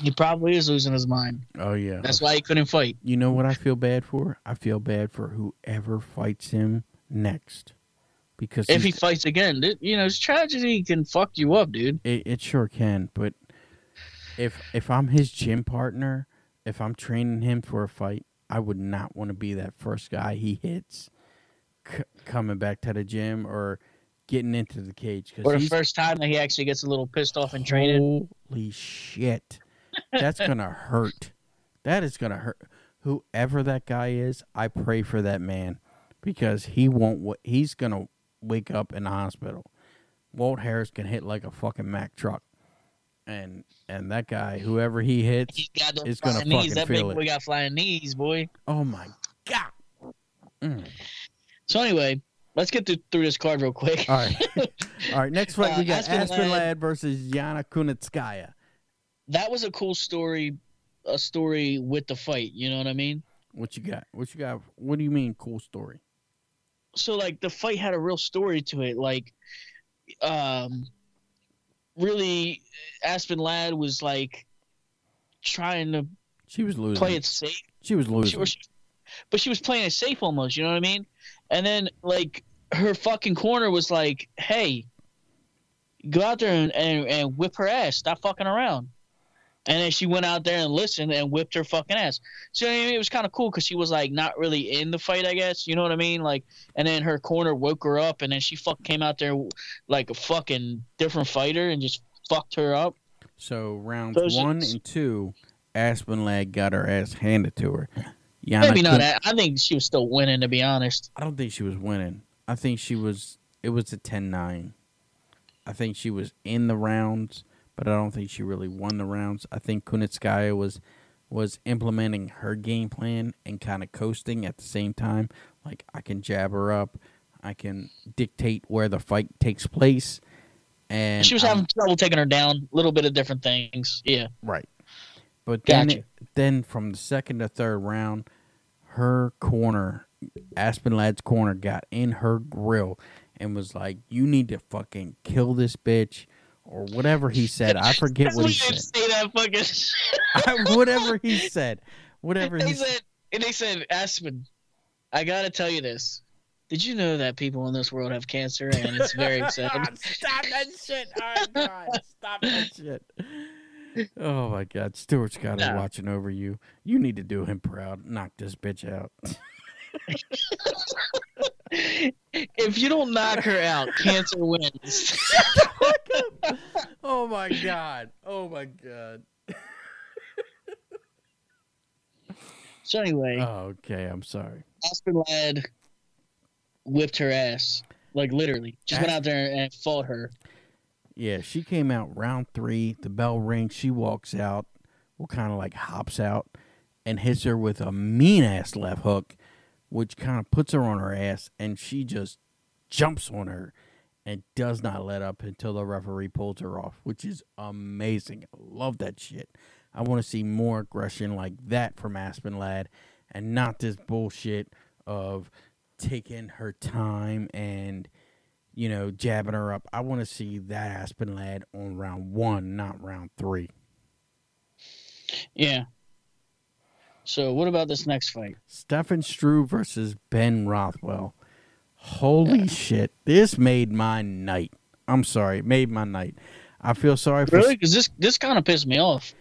Speaker 2: he probably is losing his mind.
Speaker 1: Oh yeah.
Speaker 2: That's why he couldn't fight.
Speaker 1: You know what I feel bad for? I feel bad for whoever fights him next, because
Speaker 2: If he fights again, you know, his tragedy can fuck you up, dude.
Speaker 1: it, it sure can. But if if I'm his gym partner, if I'm training him for a fight, I would not want to be that first guy he hits c- coming back to the gym or getting into the cage
Speaker 2: Or the first time that he actually gets a little pissed off and training.
Speaker 1: Holy shit. That's going to hurt. That is going to hurt. Whoever that guy is, I pray for that man because he won't, he's going to wake up in the hospital. Walt Harris can hit like a fucking Mack truck. And and that guy, whoever he hits,
Speaker 2: He's got
Speaker 1: It's gonna
Speaker 2: flying knees.
Speaker 1: fucking
Speaker 2: That big
Speaker 1: feel it.
Speaker 2: boy got flying knees, boy.
Speaker 1: oh my God. Mm.
Speaker 2: So anyway, let's get through, through this card real quick.
Speaker 1: All right. All right. Next fight,
Speaker 2: Uh,
Speaker 1: we got
Speaker 2: Aspen
Speaker 1: Aspen,
Speaker 2: Ladd-
Speaker 1: Ladd versus Yana Kunitskaya.
Speaker 2: That was a cool story, a story with the fight. You know what I mean?
Speaker 1: What you got? What you got? What do you mean, cool story?
Speaker 2: So like the fight had a real story to it like um really aspen ladd was like trying to
Speaker 1: She was losing.
Speaker 2: play it safe
Speaker 1: She was losing.
Speaker 2: or she- but she was playing it safe almost you know what i mean and then like her fucking corner was like hey go out there and, and, and whip her ass stop fucking around and then she went out there and listened and whipped her fucking ass. So I mean, it was kind of cool because she was like not really in the fight, I guess. You know what I mean? Like, and then her corner woke her up, and then she fuck came out there like a fucking different fighter and just fucked her up.
Speaker 1: So rounds
Speaker 2: So she-
Speaker 1: one and two, Aspen Ladd got her ass handed to her. Yana
Speaker 2: Maybe not.
Speaker 1: Kun-
Speaker 2: that. I think she was still winning, to be honest.
Speaker 1: I don't think she was winning. I think she was. It was a 10-9. I think she was in the rounds, but I don't think she really won the rounds. I think Kunitskaya was was implementing her game plan and kind of coasting at the same time. Like I can jab her up, I can dictate where the fight takes place, and
Speaker 2: she was
Speaker 1: I'm-
Speaker 2: having trouble taking her down. A little bit of different things. Yeah.
Speaker 1: Right. But then,
Speaker 2: Gotcha.
Speaker 1: it, then from the second to third round, her corner, Aspen Ladd's corner, got in her grill and was like, "You need to fucking kill this bitch." Or whatever he said, I forget what he said.
Speaker 2: Say that fucking. shit.
Speaker 1: whatever he said, whatever
Speaker 2: they
Speaker 1: he said.
Speaker 2: and they said, Aspen, I gotta tell you this. Did you know that people in this world have cancer and it's very sad?
Speaker 1: Stop that shit! Oh God, stop that shit! Oh my God, Stuart Scott is
Speaker 2: No.
Speaker 1: watching over you. You need to do him proud. Knock this bitch out.
Speaker 2: If you don't knock her out, cancer wins.
Speaker 1: oh my god. Oh my god.
Speaker 2: So anyway,
Speaker 1: Oh, okay, I'm sorry.
Speaker 2: Aspen Ladd whipped her ass, like literally, just went out there and fought her.
Speaker 1: Yeah, she came out round three. The bell rings. She walks out. Well, kind of like hops out and hits her with a mean ass left hook, which kind of puts her on her ass, and she just jumps on her and does not let up until the referee pulls her off, which is amazing. I love that shit. I want to see more aggression like that from Aspen Ladd, and not this bullshit of taking her time and you know, jabbing her up. I want to see that Aspen Ladd on round one, not round three.
Speaker 2: Yeah. So what about this next fight?
Speaker 1: Stefan Struve versus Ben Rothwell. Holy shit. This made my night. I'm sorry. It made my night. I feel sorry for
Speaker 2: Really? Because this this kind of pissed me off.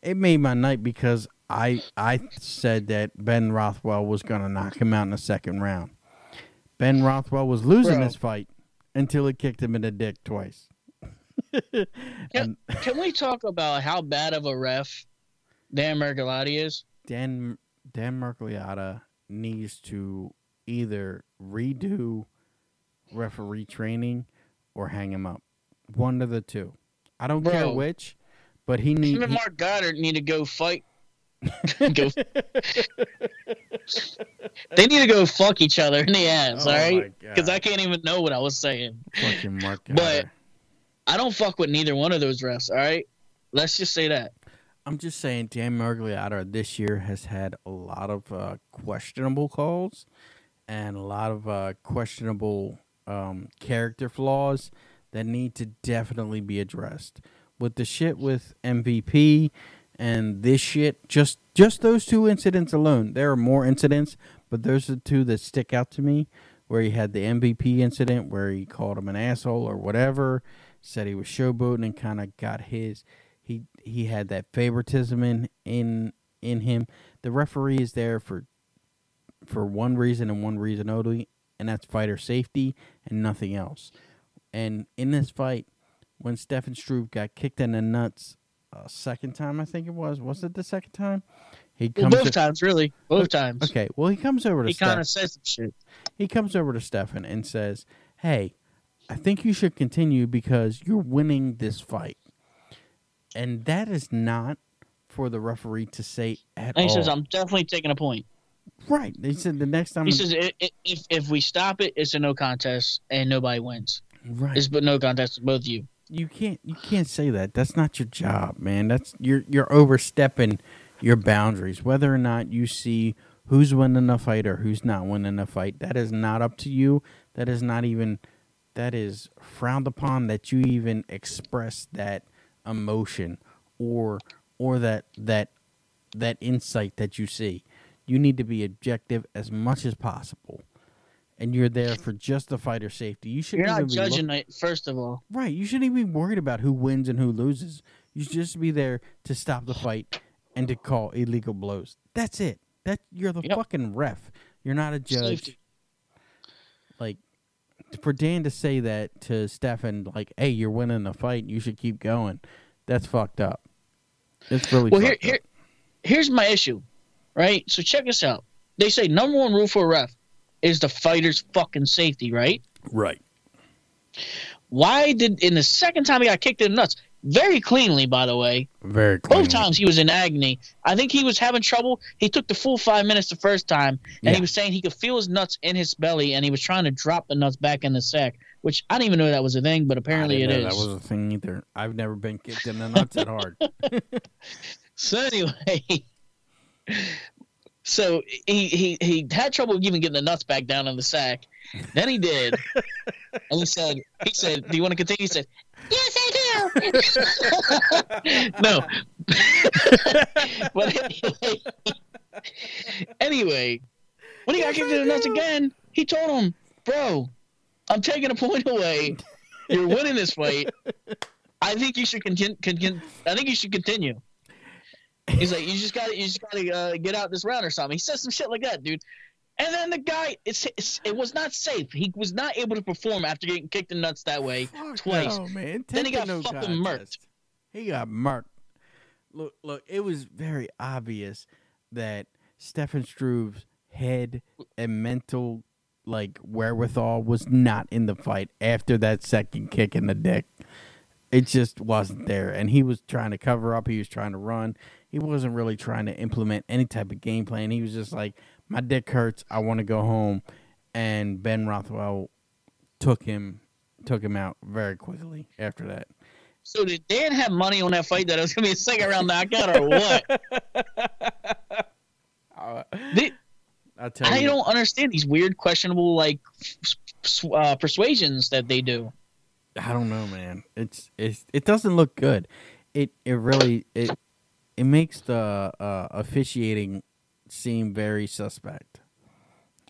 Speaker 1: it made my night because I I said that Ben Rothwell was gonna knock him out in the second round. Ben Rothwell was losing
Speaker 2: Bro.
Speaker 1: this fight until he kicked him in the dick twice. and
Speaker 2: Can we talk about how bad of a ref Dan Miragliotta is?
Speaker 1: Dan Dan Miragliotta needs to either redo referee training or hang him up. One of the two. I don't care which, but he needs.
Speaker 2: and Mark Goddard need to go fight go. they need to go fuck each other in the ass,
Speaker 1: Oh
Speaker 2: all right? Because I can't even know what I was saying.
Speaker 1: Fucking Mark. Goddard.
Speaker 2: But- I don't fuck with neither one of those refs, all right? Let's just say that.
Speaker 1: I'm just saying, Dan Miragliotta this year has had a lot of uh, questionable calls and a lot of uh, questionable um, character flaws that need to definitely be addressed. With the shit with MVP and this shit, just just those two incidents alone. There are more incidents, but those are the two that stick out to me. Where he had the MVP incident, where he called him an asshole or whatever, said he was showboating and kind of got his he had that favoritism in in in him. The referee is there for for one reason and one reason only, and that's fighter safety and nothing else. And in this fight, when Stefan Struve got kicked in the nuts a second time, I think it was. Was it the second time? He
Speaker 2: Well, both
Speaker 1: o-
Speaker 2: times, really. Both times.
Speaker 1: okay, well he comes over to
Speaker 2: He kind of says some shit.
Speaker 1: he comes over to Stefan and says, "Hey, I think you should continue because you're winning this fight." And that is not for the referee to say at
Speaker 2: And he
Speaker 1: all.
Speaker 2: says, I'm definitely taking a point.
Speaker 1: right. They said the next time.
Speaker 2: He says, i- i- if, if we stop it, it's a no contest and nobody wins.
Speaker 1: right.
Speaker 2: It's but no contest both of you.
Speaker 1: you can't you can't say that. That's not your job, man. That's you're you're overstepping your boundaries. Whether or not you see who's winning the fight or who's not winning the fight, that is not up to you. That is not even that is frowned upon that you even express that emotion or or that that that insight that you see. You need to be objective as much as possible. And you're there for just the fighter safety. You should
Speaker 2: You're not
Speaker 1: be look-
Speaker 2: judging it, first of all.
Speaker 1: Right. You shouldn't even be worried about who wins and who loses. You should just be there to stop the fight and to call illegal blows. That's it. That you're the
Speaker 2: Yep.
Speaker 1: fucking ref. You're not a judge.
Speaker 2: Safety.
Speaker 1: Like for Dan to say that to Stefan, like, "Hey, you're winning the fight. You should keep going." That's fucked up. It's really
Speaker 2: Well, here,
Speaker 1: fucked
Speaker 2: here,
Speaker 1: up.
Speaker 2: here's my issue, right? So check this out. They say number one rule for a ref is the fighter's fucking safety, right?
Speaker 1: Right.
Speaker 2: Why did in the second time he got kicked in the nuts, very cleanly, by the way,
Speaker 1: Very clean.
Speaker 2: both times he was in agony. I think he was having trouble. He took the full five minutes the first time, and
Speaker 1: Yeah.
Speaker 2: he was saying he could feel his nuts in his belly, and he was trying to drop the nuts back in the sack, which I didn't even know that was a thing, but apparently it is.
Speaker 1: That was a thing either. I've never been kicked in the nuts that hard.
Speaker 2: So anyway, so he, he he had trouble even getting the nuts back down in the sack. Then he did, and he said he said, "Do you want to continue?" He said, "Yes, I do." no, but anyway, anyway, when he got kicked in the nuts again, he told him, "Bro, I'm taking a point away. You're winning this fight. I think you should continue. Con- I think you should continue." He's like, you just got to, you just got to uh, get out this round or something. He says some shit like that, dude. And then the guy, it's, it's it was not safe. He was not able to perform after getting kicked in the nuts that way.
Speaker 1: Fuck
Speaker 2: twice.
Speaker 1: no, man.
Speaker 2: Then he got
Speaker 1: no
Speaker 2: fucking murked.
Speaker 1: He got murked. Look, look. It was very obvious that Stefan Struve's head and mental like wherewithal was not in the fight after that second kick in the dick. It just wasn't there, and he was trying to cover up. He was trying to run. He wasn't really trying to implement any type of game plan. He was just like, "My dick hurts. I want to go home." And Ben Rothwell took him took him out very quickly after that.
Speaker 2: So did Dan have money on that fight that it was gonna be a second round knockout or what? The-
Speaker 1: I'll tell
Speaker 2: I
Speaker 1: you.
Speaker 2: don't understand these weird, questionable like uh, persuasions that they do.
Speaker 1: I don't know, man. It's it's it doesn't look good. It it really it it makes the uh, officiating seem very suspect.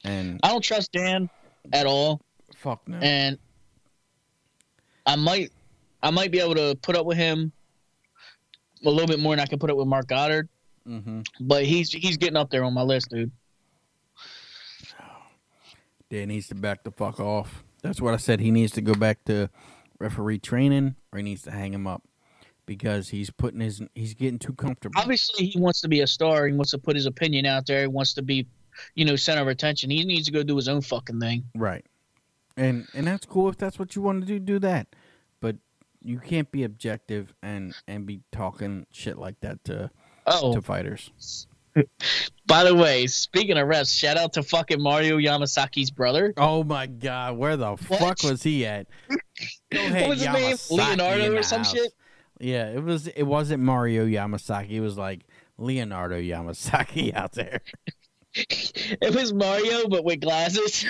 Speaker 1: And
Speaker 2: I don't trust Dan at all.
Speaker 1: fuck no.
Speaker 2: and I might I might be able to put up with him a little bit more than I can put up with Mark Goddard,
Speaker 1: hmm
Speaker 2: but he's he's getting up there on my list, dude.
Speaker 1: Dan needs to back the fuck off. That's what I said. He needs to go back to referee training, or he needs to hang him up because he's putting his he's getting too comfortable.
Speaker 2: Obviously, he wants to be a star. He wants to put his opinion out there. He wants to be, you know, center of attention. He needs to go do his own fucking thing.
Speaker 1: Right. And and that's cool if that's what you want to do, do that. But you can't be objective and and be talking shit like that to
Speaker 2: Oh,
Speaker 1: to fighters.
Speaker 2: by the way, speaking of refs, shout out to fucking Mario Yamasaki's brother.
Speaker 1: Oh my god, where the
Speaker 2: What?
Speaker 1: fuck was he at? Go ahead,
Speaker 2: was his name? Leonardo or some
Speaker 1: house.
Speaker 2: shit?
Speaker 1: Yeah, it was. It wasn't Mario Yamasaki. It was like Leonardo Yamasaki out there.
Speaker 2: It was Mario, but with glasses.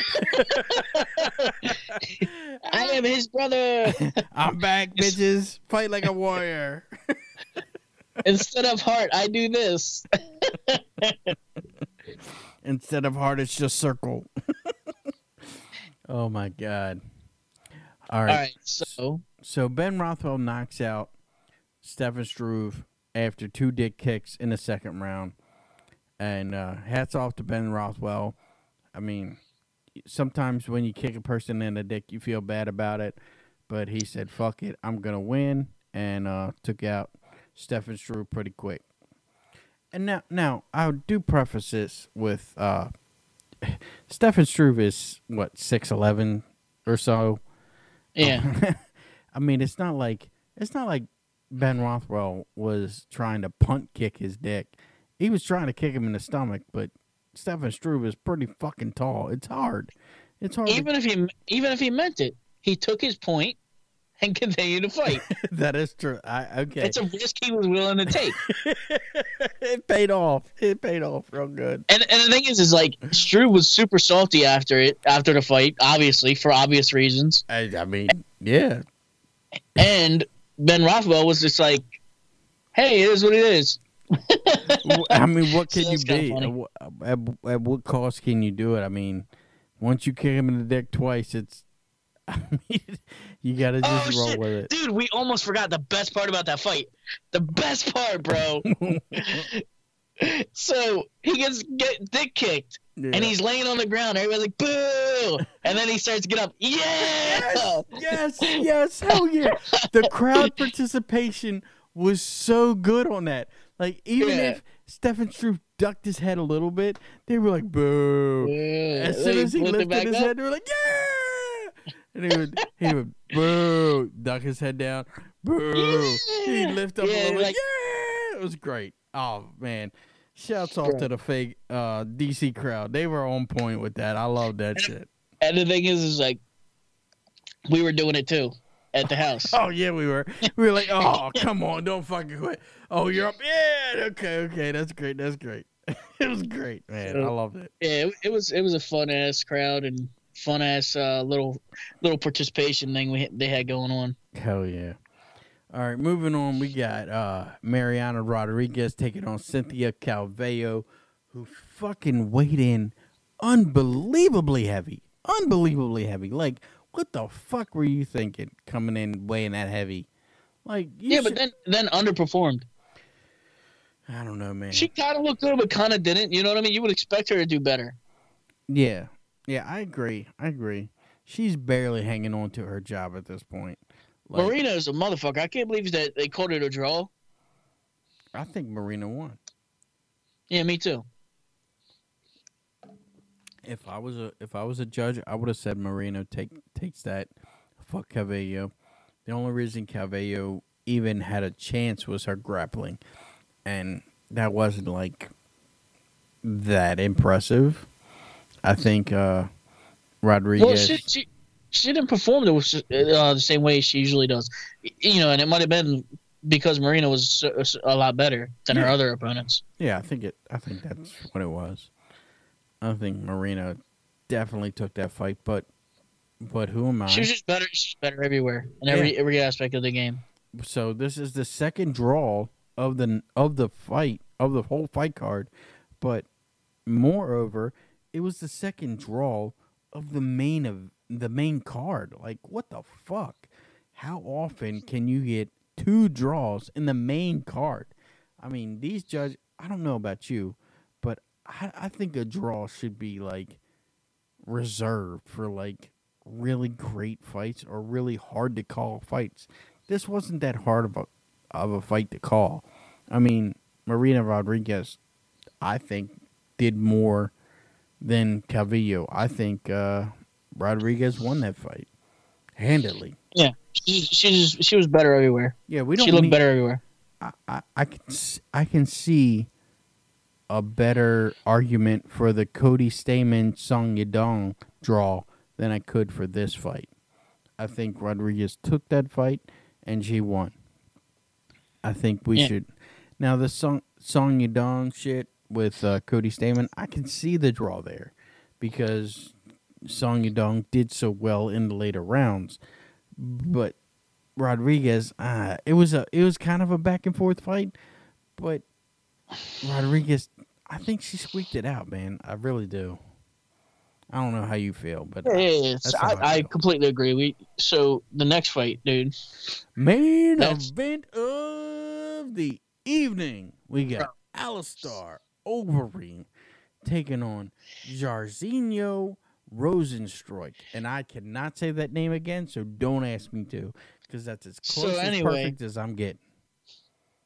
Speaker 2: I am his brother.
Speaker 1: I'm back, bitches. Fight like a warrior.
Speaker 2: Instead of heart, I do this.
Speaker 1: Instead of heart, it's just circle. oh my god. All right.
Speaker 2: All right, so
Speaker 1: So Ben Rothwell knocks out Stefan Struve after two dick kicks in the second round. And uh, hats off to Ben Rothwell. I mean, sometimes when you kick a person in the dick, you feel bad about it. But he said, fuck it, I'm going to win. And uh, took out Stefan Struve pretty quick. And now, now I do preface this with uh, Stefan Struve is, what, 6'11 or so?
Speaker 2: yeah,
Speaker 1: I mean, it's not like it's not like Ben Rothwell was trying to punt kick his dick. He was trying to kick him in the stomach, but Stefan Struve is pretty fucking tall. It's hard. It's hard.
Speaker 2: even if he even if he meant it, he took his point and continued to fight.
Speaker 1: that is true. I okay.
Speaker 2: It's a risk he was willing to take.
Speaker 1: it paid off. It paid off real good.
Speaker 2: And and the thing is, is like Struve was super salty after it, after the fight, obviously for obvious reasons.
Speaker 1: I, I mean, yeah.
Speaker 2: And Ben Rothwell was just like, "Hey, it is what it is."
Speaker 1: I mean, what
Speaker 2: So
Speaker 1: can you be? At, what- at, at what cost can you do it? I mean, once you kick him in the dick twice, it's. I mean, you gotta
Speaker 2: Oh,
Speaker 1: just roll
Speaker 2: shit.
Speaker 1: with it.
Speaker 2: Dude, we almost forgot the best part about that fight. The best part, bro. so he gets get dick kicked,
Speaker 1: Yeah.
Speaker 2: and he's laying on the ground. Everybody's like, "Boo!" And then he starts to get up. Yeah.
Speaker 1: yes, yes, hell yeah. The crowd participation was so good on that. Like, even
Speaker 2: Yeah.
Speaker 1: if Stefan Struve ducked his head a little bit, they were like, boo. As soon as he lifted his
Speaker 2: up.
Speaker 1: head, they were like, yeah. And he would, he would, boo, duck his head down, boo. He'd lift up
Speaker 2: Yeah,
Speaker 1: a little bit,
Speaker 2: like-
Speaker 1: yeah. It was great. Oh, man. Shouts off to the fake uh, DC crowd. They were on point with that. I love that shit.
Speaker 2: And the thing is, is like, we were doing it too at the house.
Speaker 1: Oh yeah, we were. We were like, oh come on, don't fucking quit. Oh, you're up. Yeah, okay, okay, that's great, that's great. it was great, man. I loved it.
Speaker 2: Yeah, it, it was it was a fun ass crowd and fun ass uh, little little participation thing we they had going on.
Speaker 1: Hell yeah. All right, moving on. We got uh Marina Rodriguez taking on Cynthia Calvillo, who fucking weighed in unbelievably heavy, unbelievably heavy. Like, what the fuck were you thinking coming in weighing that heavy? Like, you
Speaker 2: Yeah, but then then underperformed.
Speaker 1: I don't know, man.
Speaker 2: She kind of looked good, but kind of didn't. You know what I mean? You would expect her to do better.
Speaker 1: Yeah. Yeah, I agree. I agree. She's barely hanging on to her job at this point. Like,
Speaker 2: Marina's a motherfucker. I can't believe that they called it a draw.
Speaker 1: I think Marina won.
Speaker 2: Yeah, me too.
Speaker 1: If I was a if I was a judge, I would have said Marino take takes that. Fuck Calvillo. The only reason Calvillo even had a chance was her grappling, and that wasn't like that impressive. I think uh, Rodriguez.
Speaker 2: Well, she, she she didn't perform the, uh, the same way she usually does. You know, and it might have been because Marina was a lot better than her other opponents.
Speaker 1: Yeah, I think it. I think that's what it was. I think Marina definitely took that fight, but but who am I?
Speaker 2: She was just better. She's better everywhere in every every aspect of the game.
Speaker 1: so this is the second draw of the of the fight of the whole fight card, but moreover, it was the second draw of the main of the main card. Like what the fuck? How often can you get two draws in the main card? I mean, these judges. I don't know about you, but I, I think a draw should be like reserved for like really great fights or really hard to call fights. This wasn't that hard of a of a fight to call. I mean, Marina Rodriguez, I think, did more than Calvillo. I think uh, Rodriguez won that fight handedly.
Speaker 2: She she she was better everywhere.
Speaker 1: Yeah, we don't
Speaker 2: She looked
Speaker 1: need,
Speaker 2: better everywhere.
Speaker 1: I, I, I can I can see a better argument for the Cody Stamann Song Yadong draw than I could for this fight. I think Rodriguez took that fight and she won. I think we
Speaker 2: Yeah.
Speaker 1: should now the Song Song Yadong shit with uh, Cody Stamann. I can see the draw there because Song Yadong did so well in the later rounds, but Rodriguez, uh, it was a it was kind of a back and forth fight, but Rodriguez, I think she squeaked it out, man. I really do. I don't know how you feel, but how I
Speaker 2: I, I completely agree. We so the next fight, dude.
Speaker 1: main
Speaker 2: That's-
Speaker 1: event of the evening, we got Alistair Overeem taking on Jairzinho Rozenstruik, and I cannot say that name again, so don't ask me to, because that's as
Speaker 2: So
Speaker 1: close as perfect as I'm getting.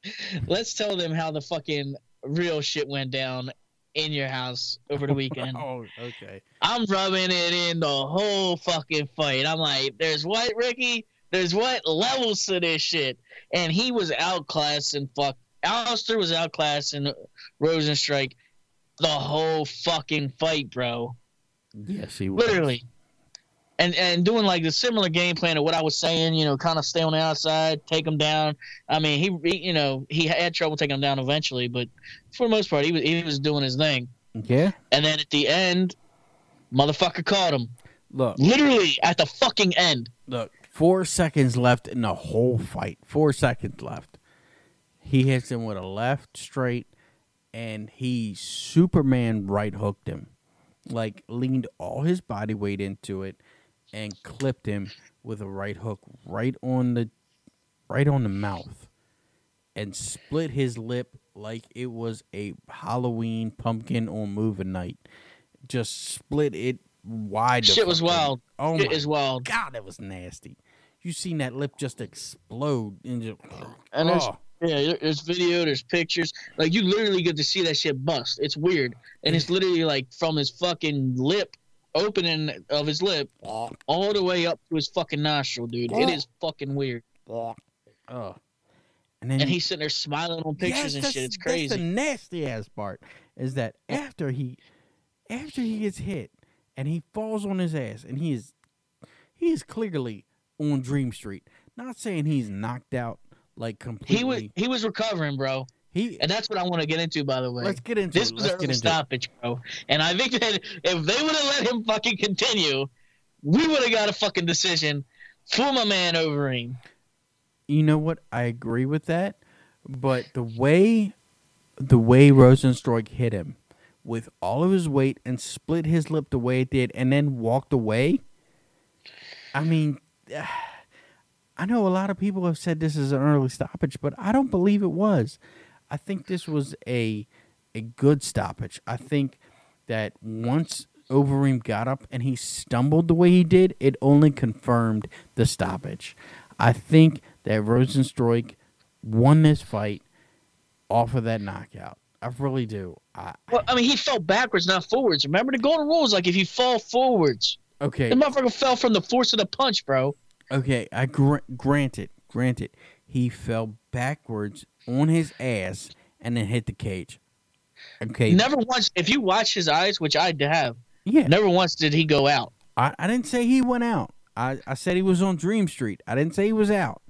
Speaker 2: Let's tell them how the fucking real shit went down in your house over the weekend.
Speaker 1: oh, okay.
Speaker 2: I'm rubbing it in the whole fucking fight. I'm like, there's what, Ricky? There's what levels to this shit? And he was outclassed and fuck. Alistair was outclassed and Rozenstruik the whole fucking fight, bro.
Speaker 1: Yes, he was.
Speaker 2: Literally. And and doing like the similar game plan of what I was saying, you know, kind of stay on the outside, take him down. I mean, he, he you know he had trouble taking him down eventually, but for the most part, he was he was doing his thing.
Speaker 1: Yeah.
Speaker 2: And then at the end, motherfucker caught him.
Speaker 1: Look,
Speaker 2: Literally at the fucking end.
Speaker 1: look. Four seconds left in the whole fight. Four seconds left. He hits him with a left straight, and he Superman right hooked him, like leaned all his body weight into it, and clipped him with a right hook right on the, right on the mouth, and split his lip like it was a Halloween pumpkin on moving night. Just split it wide.
Speaker 2: Shit was wild.
Speaker 1: Oh
Speaker 2: Shit
Speaker 1: my
Speaker 2: is wild.
Speaker 1: God, that was nasty. You seen that lip just explode and just.
Speaker 2: And
Speaker 1: oh,
Speaker 2: yeah, there's video, there's pictures. Like you literally get to see that shit bust. It's weird, and it's literally like from his fucking lip, opening of his lip, all the way up to his fucking nostril, dude. It is fucking weird.
Speaker 1: oh. And then
Speaker 2: And he's sitting there smiling on pictures
Speaker 1: Yes,
Speaker 2: and shit. It's
Speaker 1: That's the
Speaker 2: crazy.
Speaker 1: nasty ass part is that after he, after he gets hit and he falls on his ass and he is, he is clearly on Dream Street. Not saying he's knocked out like completely.
Speaker 2: He was he was recovering, bro,
Speaker 1: He.
Speaker 2: and that's what I want to get into. By the way,
Speaker 1: Let's get into
Speaker 2: this
Speaker 1: it.
Speaker 2: was
Speaker 1: Let's
Speaker 2: early
Speaker 1: into it.
Speaker 2: stoppage, bro. And I think that if they would have let him fucking continue, we would have got a fucking decision for my man Overeem.
Speaker 1: you know what? I agree with that, but the way the way Rozenstruik hit him with all of his weight and split his lip the way it did, and then walked away. I mean, I know a lot of people have said this is an early stoppage, but I don't believe it was. I think this was a a good stoppage. I think that once Overeem got up and he stumbled the way he did, it only confirmed the stoppage. I think that Rozenstruik won this fight off of that knockout. I really do. I,
Speaker 2: Well, I mean, he fell backwards, not forwards. Remember the golden rule is like if you fall forwards,
Speaker 1: okay,
Speaker 2: the motherfucker fell from the force of the punch, bro.
Speaker 1: Okay. I gr- granted, granted, he fell backwards on his ass and then hit the cage. Okay,
Speaker 2: Never once, if you watch his eyes, which I have,
Speaker 1: yeah.
Speaker 2: never once did he go out.
Speaker 1: I, I didn't say he went out. I, I said he was on Dream Street. I didn't say he was out.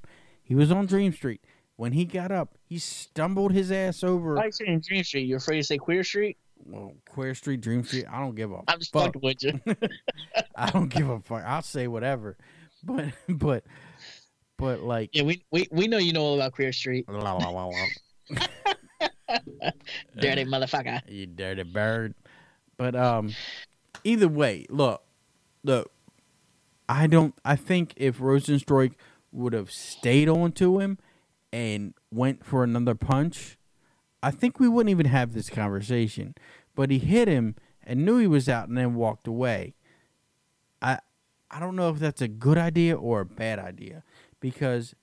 Speaker 1: He was on Dream Street. When he got up, he stumbled his ass over
Speaker 2: I you saying Dream Street? You afraid to say Queer Street?
Speaker 1: well, Queer Street, Dream Street. I don't give a
Speaker 2: I'm just
Speaker 1: fuck.
Speaker 2: fucking with you.
Speaker 1: I don't give a fuck. I'll say whatever. But but but like
Speaker 2: Yeah, we, we we know you know all about Queer Street. Dirty motherfucker.
Speaker 1: you dirty bird. But um either way, look, look, I don't I think if Rozenstruik would have stayed on to him and went for another punch, I think we wouldn't even have this conversation. But he hit him and knew he was out and then walked away. I don't know if that's a good idea or a bad idea because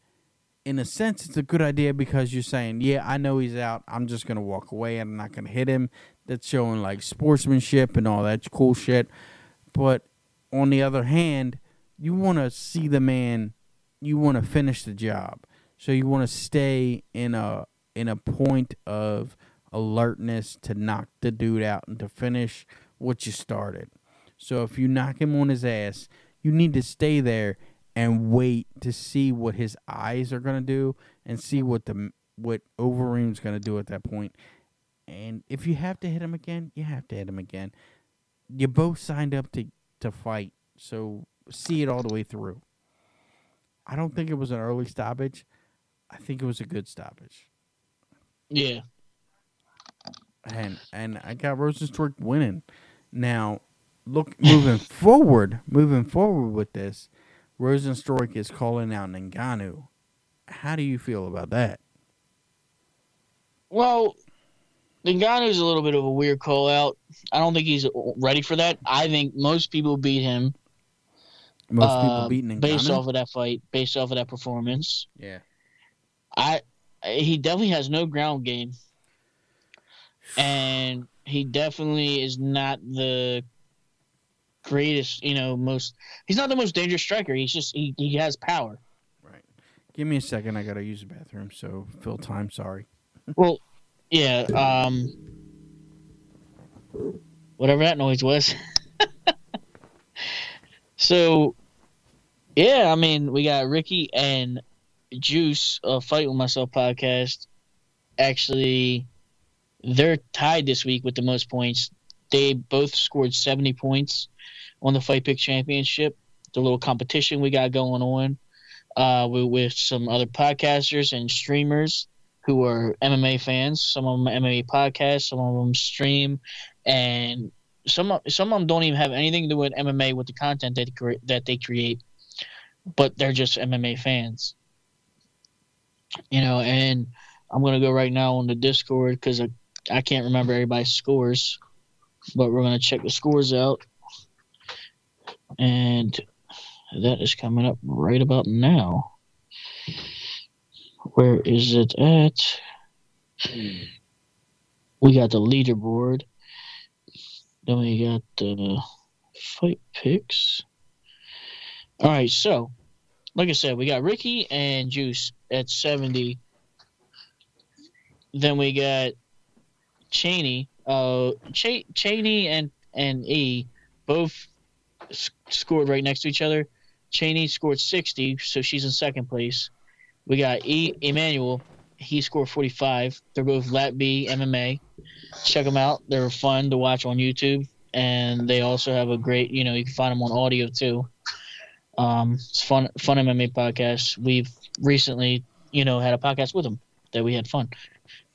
Speaker 1: in a sense it's a good idea because you're saying, "Yeah, I know he's out. I'm just going to walk away. And I'm not going to hit him." That's showing like sportsmanship and all that cool shit. But on the other hand, you want to see the man, you want to finish the job. So you want to stay in a in a point of alertness to knock the dude out and to finish what you started. So if you knock him on his ass, you need to stay there and wait to see what his eyes are gonna do and see what the what Overeem's gonna do at that point. And if you have to hit him again, you have to hit him again. You both signed up to to fight, so see it all the way through. I don't think it was an early stoppage. I think it was a good stoppage.
Speaker 2: Yeah.
Speaker 1: And and I got Rozenstruik winning. Now, look moving forward, moving forward with this, Rozenstruik is calling out Ngannou. How do you feel about that?
Speaker 2: Well, Ngannou's a little bit of a weird call out. I don't think he's ready for that. I think most people beat him
Speaker 1: Most
Speaker 2: uh,
Speaker 1: people beating Ngannou.
Speaker 2: based off of that fight, based off of that performance.
Speaker 1: yeah.
Speaker 2: I he definitely has no ground game, and he definitely is not the greatest. You know, most he's not the most dangerous striker. He's just he, he has power.
Speaker 1: Right. Give me a second. I gotta use the bathroom. So fill time. Sorry.
Speaker 2: Well, yeah. Um, whatever that noise was. so, yeah, I mean, we got Ricky and Juice, uh, Fight with Myself podcast. Actually, they're tied this week with the most points. They both scored 70 points on the Fight Pick Championship, the little competition we got going on uh, with, with some other podcasters and streamers who are MMA fans. Some of them MMA podcasts, some of them stream, and some some of them don't even have anything to do with MMA with the content that they, that they create, but they're just MMA fans. You know, and I'm gonna go right now on the Discord because I, I can't remember everybody's scores, but we're gonna check the scores out, and that is coming up right about now. Where is it at? We got the leaderboard. Then we got the fight picks. All right, so like I said, we got Ricky and Juice at 70. Then we got Cheney, uh, Ch- Cheney and and E both scored right next to each other. Cheney scored 60, so she's in second place. We got E Emmanuel. He scored 45. They're both Lat B MMA. Check them out. They're fun to watch on YouTube, and they also have a great. You know, you can find them on audio too. Um, it's fun, fun MMA podcast. We've recently, you know, had a podcast with them that we had fun.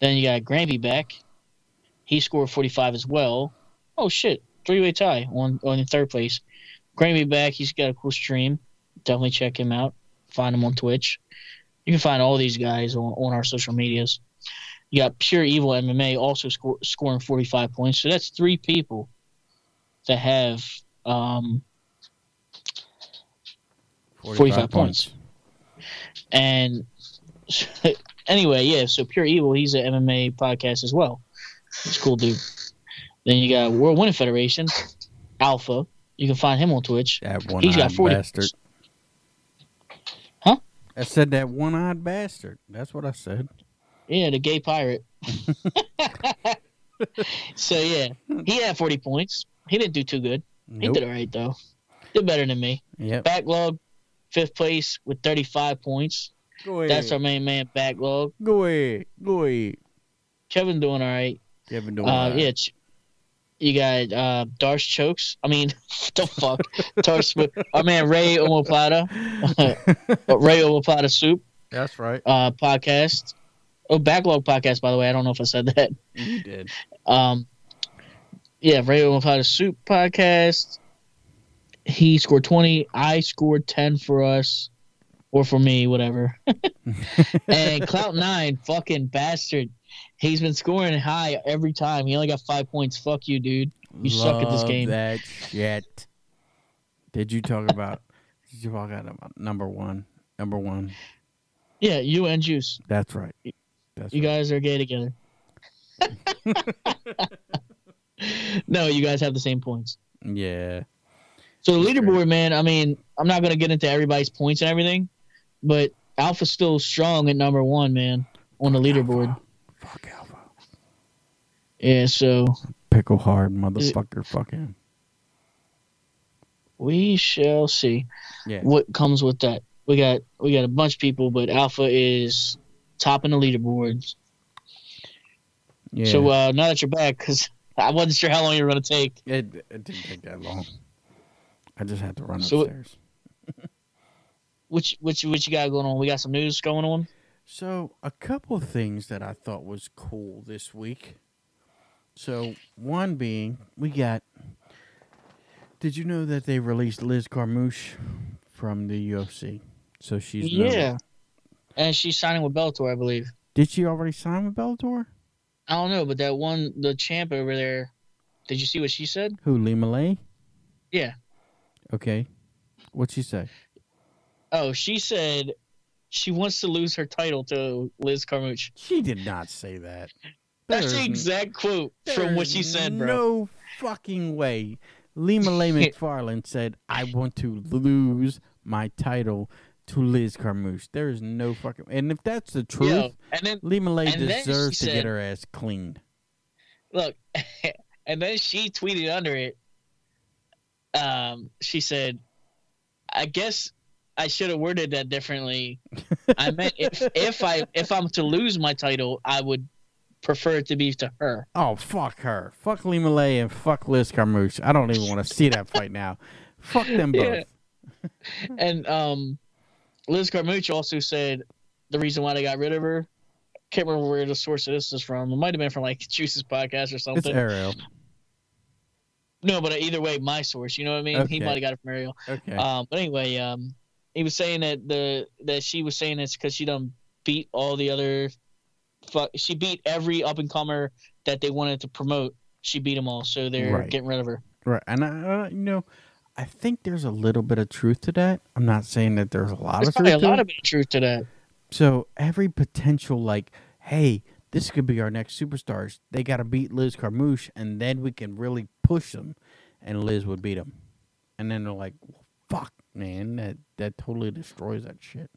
Speaker 2: Then you got Granby back. He scored 45 as well. Oh shit, three way tie on on third place. Granby back. He's got a cool stream. Definitely check him out. Find him on Twitch. You can find all these guys on, on our social medias. You got Pure Evil MMA also score, scoring 45 points. So that's three people that have um, 45 points. And anyway, yeah, so Pure Evil, he's an MMA podcast as well. He's a cool dude. Then you got World Winning Federation, Alpha. You can find him on Twitch.
Speaker 1: That one
Speaker 2: He's got
Speaker 1: eyed
Speaker 2: 40
Speaker 1: bastard.
Speaker 2: Huh?
Speaker 1: I said that one eyed bastard. That's what I said.
Speaker 2: Yeah, the gay pirate. so yeah, he had 40 points. He didn't do too good. He did all right though. Did better than me.
Speaker 1: Yep.
Speaker 2: Backlog, fifth place with 35 points.
Speaker 1: Go ahead.
Speaker 2: That's our main man. Backlog.
Speaker 1: Go ahead. Go ahead.
Speaker 2: Kevin doing all right.
Speaker 1: Kevin doing
Speaker 2: Uh, yeah. You got uh, Darsh Chokes. I mean, the fuck? Darsh, our man Ray Omoplata, Ray Omoplata Soup
Speaker 1: That's right.
Speaker 2: uh, podcast. Oh, Backlog podcast, by the way. I don't know if I said that.
Speaker 1: You did.
Speaker 2: Um, yeah, Ray Omoplata Soup podcast. He scored 20. I scored 10 for us. Or for me, whatever. and Clout Nine, fucking bastard. He's been scoring high every time. He only got five points. Fuck you, dude. You suck at this game.
Speaker 1: That shit. Did you talk about? Did you talk about number one? Number one.
Speaker 2: Yeah, you and Juice.
Speaker 1: That's right. That's
Speaker 2: You
Speaker 1: right.
Speaker 2: guys are gay together. no, you guys have the same points.
Speaker 1: Yeah.
Speaker 2: So the leaderboard, man. I mean, I'm not gonna get into everybody's points and everything, but Alpha's still strong at number one, man, on the leaderboard.
Speaker 1: Fuck Alpha.
Speaker 2: Yeah, so
Speaker 1: Pickle hard motherfucker. Fucking.
Speaker 2: we shall see
Speaker 1: Yeah.
Speaker 2: what comes with that. We got we got a bunch of people, but Alpha is topping the leaderboards.
Speaker 1: Yeah.
Speaker 2: So uh, now that you're back, because I wasn't sure how long you were going to take.
Speaker 1: it, it didn't take that long. I just had to run
Speaker 2: So-
Speaker 1: upstairs.
Speaker 2: Which which what you got going on? We got some news going on.
Speaker 1: So, a couple of things that I thought was cool this week. So, one being, we got. Did you know that they released Liz Carmouche from the UFC? So she's
Speaker 2: yeah, and she's signing with Bellator, I believe.
Speaker 1: Did she already sign with Bellator?
Speaker 2: I don't know, but that one, the champ over there. Did you see what she said?
Speaker 1: Who? Lee Malay?
Speaker 2: Yeah.
Speaker 1: Okay. What'd she say?
Speaker 2: Oh, she said she wants to lose her title to Liz Carmouche.
Speaker 1: She did not say that.
Speaker 2: That's the exact quote from what she said, bro.
Speaker 1: No fucking way. Lee Malay McFarland said, I want to lose my title to Liz Carmouche. There is no fucking. And if that's the truth,
Speaker 2: Yo, and then
Speaker 1: Lee Malay
Speaker 2: and then she
Speaker 1: deserves to
Speaker 2: said-
Speaker 1: get her ass cleaned.
Speaker 2: look, and then she tweeted under it. Um, she said, "I guess I should have worded that differently. I meant if if I if I'm to lose my title, I would prefer it to be to her."
Speaker 1: Oh, fuck her. Fuck Lee Malay and fuck Liz Carmouche. I don't even want to see that fight now. Fuck them both.
Speaker 2: Yeah. And um, Liz Carmouche also said the reason why they got rid of her. Can't remember where the source of this is from. It might have been from like Juice's podcast or something. It's.
Speaker 1: Ariel.
Speaker 2: No, but either way, my source. You know what I mean? He might have got it from Ariel.
Speaker 1: Okay.
Speaker 2: Um, but anyway, um, he was saying that the that she was saying it's because she done beat all the other, fuck, she beat every up and comer that they wanted to promote. She beat them all, so they're
Speaker 1: Right.
Speaker 2: getting rid of her.
Speaker 1: right. And, I, uh, you know, I think there's a little bit of truth to that. I'm not saying that there's a lot
Speaker 2: There's
Speaker 1: of
Speaker 2: probably a
Speaker 1: truth to
Speaker 2: lot of truth to that.
Speaker 1: So every potential, like, hey, this could be our next superstars. They got to beat Liz Carmouche, and then we can really push them, and Liz would beat them. And then they're like, well, "Fuck, man, that that totally destroys that shit."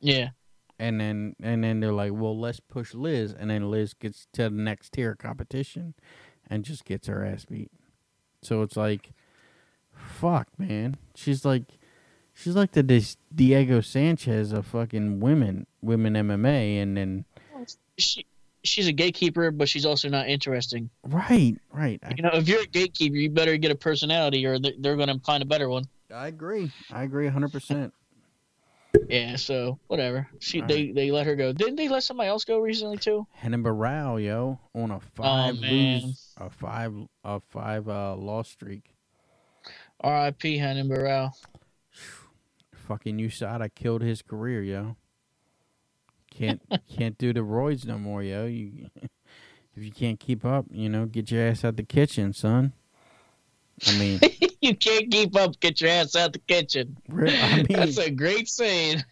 Speaker 2: Yeah,
Speaker 1: And then and then they're like, "Well, let's push Liz," and then Liz gets to the next tier competition, and just gets her ass beat. So it's like, fuck, man. She's like, she's like the Diego Sanchez of fucking women, women MMA, and then
Speaker 2: she she's a gatekeeper, but she's also not interesting.
Speaker 1: right, right.
Speaker 2: You know, if you're a gatekeeper, you better get a personality, or they're gonna find a better one.
Speaker 1: I agree. I agree, hundred percent.
Speaker 2: Yeah, so whatever. She
Speaker 1: All
Speaker 2: they they let her go. Didn't they let somebody else go recently too?
Speaker 1: Henning Barrow, yo, on a five
Speaker 2: Oh,
Speaker 1: lose, a five, a five uh, loss streak.
Speaker 2: R.I.P. Hannon Burrell.
Speaker 1: Fucking USADA killed his career, yo. Can't can't do the roids no more, yo. You if you can't keep up, you know, get your ass out the kitchen, son. I mean,
Speaker 2: you can't keep up. Get your ass out the kitchen.
Speaker 1: I mean,
Speaker 2: That's a great saying.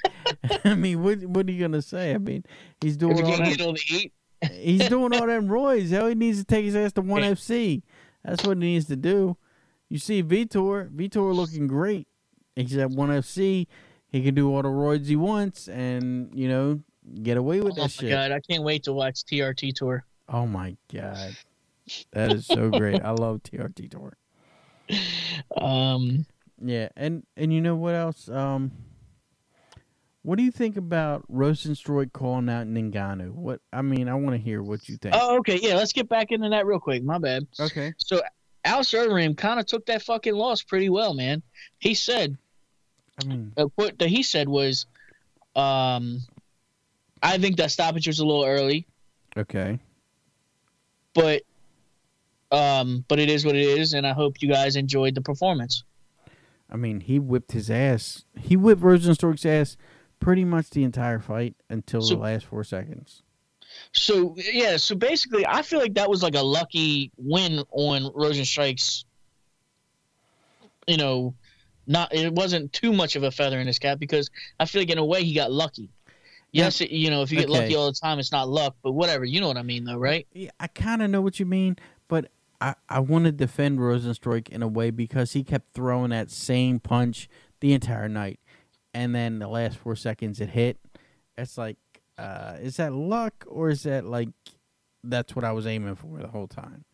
Speaker 1: I mean, what what are you gonna say? I mean, he's doing all that.
Speaker 2: get on to eat,
Speaker 1: He's doing all them roids, yo. He needs to take his ass to one FC. That's what he needs to do. You see, Vitor, Vitor looking great. He's at one FC. He can do all the roids he wants, and you know, get away with this shit.
Speaker 2: oh my
Speaker 1: that shit.
Speaker 2: god, I can't wait to watch TRT tour.
Speaker 1: Oh my god, that is so great. I love TRT tour.
Speaker 2: Um,
Speaker 1: Yeah, and and you know what else? Um, what do you think about Rozenstruik calling out Ngannou? What I mean, I want to hear what you think.
Speaker 2: oh, okay, yeah, let's get back into that real quick. My bad.
Speaker 1: okay.
Speaker 2: So Al Overeem kind of took that fucking loss pretty well, man. He said
Speaker 1: I mean,
Speaker 2: uh, what that he said was, um, I think that stoppage was a little early,
Speaker 1: okay.
Speaker 2: but um, but it is what it is, and I hope you guys enjoyed the performance.
Speaker 1: I mean, he whipped his ass. He whipped Rozenstruik's ass pretty much the entire fight until
Speaker 2: So-
Speaker 1: the last four seconds.
Speaker 2: So yeah, so basically, I feel like that was like a lucky win on Rozenstruik's. You know, not it wasn't too much of a feather in his cap because I feel like in a way he got lucky. Yes, it, you know, if you get
Speaker 1: Okay.
Speaker 2: lucky all the time, it's not luck, but whatever. You know what I mean, though, right?
Speaker 1: Yeah, I kind of know what you mean, but I, I want to defend Rozenstruik in a way because he kept throwing that same punch the entire night. and then the last four seconds it hit. It's like, uh, is that luck or is that like that's what I was aiming for the whole time?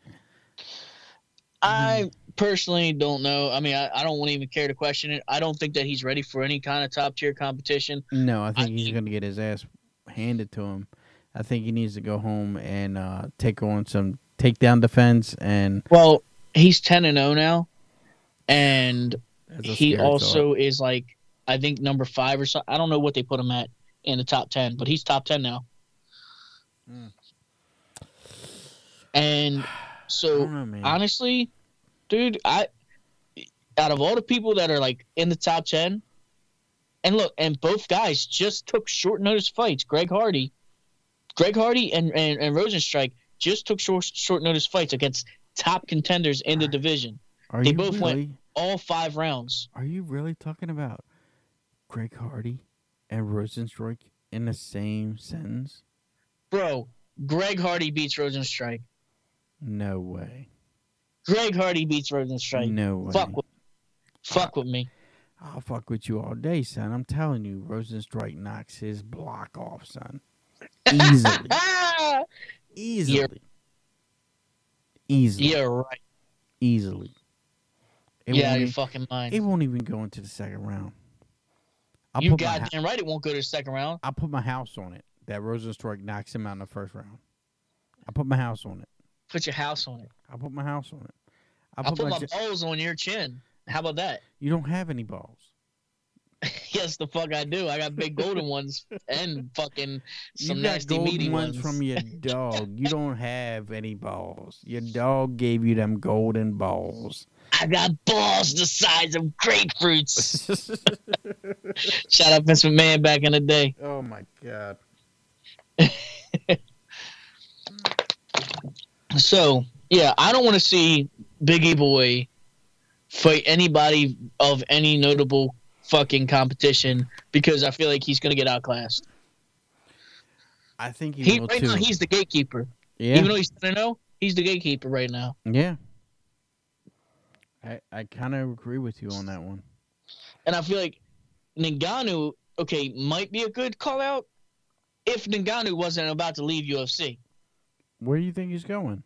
Speaker 2: I personally don't know. I mean, I, I don't even care to question it. I don't think that he's ready for any kind of top tier competition.
Speaker 1: No, I think
Speaker 2: I
Speaker 1: he's going to get his ass handed to him. I think he needs to go home and uh, take on some takedown defense and
Speaker 2: Well, he's ten and zero now, and he also
Speaker 1: thought.
Speaker 2: is like I think number five or something. I don't know what they put him at in the top ten, but he's top ten now.
Speaker 1: Mm.
Speaker 2: And so
Speaker 1: know,
Speaker 2: honestly, dude, I out of all the people that are like in the top ten, and look, and both guys just took short notice fights. Greg Hardy, Greg Hardy, and and, and Rozenstruik just took short short notice fights against top contenders in the division,
Speaker 1: Are
Speaker 2: they both went- all five rounds.
Speaker 1: Are you really talking about Greg Hardy and Rozenstruik in the same sentence?
Speaker 2: Bro, Greg Hardy beats Rozenstruik.
Speaker 1: No way.
Speaker 2: Greg Hardy beats Rozenstruik.
Speaker 1: No way.
Speaker 2: Fuck with, fuck with me.
Speaker 1: I'll fuck with you all day, son. I'm telling you, Rozenstruik knocks his block off, son. Easily. Easily. Easily.
Speaker 2: you're right.
Speaker 1: Easily. It
Speaker 2: yeah, your fucking mind.
Speaker 1: It won't even go into the second round. I'll
Speaker 2: you goddamn
Speaker 1: hou-
Speaker 2: right. It won't go to the second round.
Speaker 1: I'll put my house on it. That Rozenstruik knocks him out in the first round. I'll put my house on it.
Speaker 2: Put your house on it.
Speaker 1: I'll put my house on it. I'll
Speaker 2: I'll
Speaker 1: put,
Speaker 2: put
Speaker 1: my.
Speaker 2: my
Speaker 1: j-
Speaker 2: balls on your chin. How about that?
Speaker 1: you don't have any balls.
Speaker 2: yes, the fuck I do. I got big golden ones and fucking some
Speaker 1: you got
Speaker 2: nasty
Speaker 1: golden
Speaker 2: meaty
Speaker 1: ones
Speaker 2: ones.
Speaker 1: from your dog. you don't have any balls. Your dog gave you them golden balls.
Speaker 2: I got balls the size of grapefruits. Shout out Vince McMahon back in the day.
Speaker 1: oh my god.
Speaker 2: So yeah, I don't want to see Big E Boy fight anybody of any notable fucking competition because I feel like he's gonna get outclassed.
Speaker 1: I think he,
Speaker 2: He right
Speaker 1: too.
Speaker 2: now he's the gatekeeper.
Speaker 1: yeah.
Speaker 2: Even though he's ten zero, oh, he's the gatekeeper right now.
Speaker 1: yeah. I I kind of agree with you on that one.
Speaker 2: And I feel like Ngannou, okay, might be a good call out if Ngannou wasn't about to leave UFC.
Speaker 1: Where do you think he's going?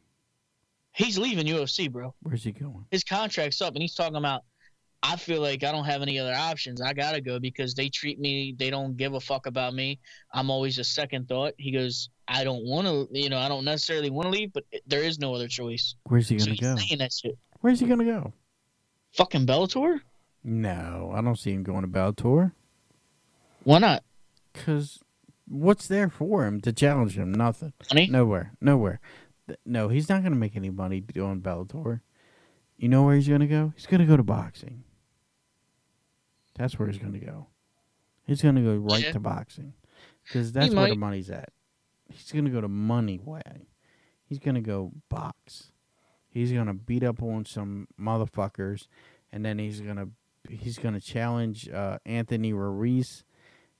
Speaker 2: He's leaving UFC, bro.
Speaker 1: Where's he going?
Speaker 2: His contract's up, and he's talking about. I feel like I don't have any other options. I gotta go because they treat me. They don't give a fuck about me. I'm always a second thought. He goes, I don't want to. You know, I don't necessarily want to leave, but there is no other choice.
Speaker 1: Where's he gonna
Speaker 2: he's
Speaker 1: go?
Speaker 2: saying that shit.
Speaker 1: Where's he gonna go?
Speaker 2: Fucking Bellator?
Speaker 1: No, I don't see him going to Bellator.
Speaker 2: Why not?
Speaker 1: Cause what's there for him to challenge him? Nothing.
Speaker 2: Money?
Speaker 1: Nowhere. Nowhere. No, he's not gonna make any money doing Bellator. You know where he's gonna go? He's gonna go to boxing. That's where he's gonna go. He's gonna go right
Speaker 2: Yeah.
Speaker 1: to boxing, because that's where the money's at. He's gonna go to money way. He's gonna go box. He's gonna beat up on some motherfuckers, and then he's gonna he's gonna challenge uh, Anthony Ruiz,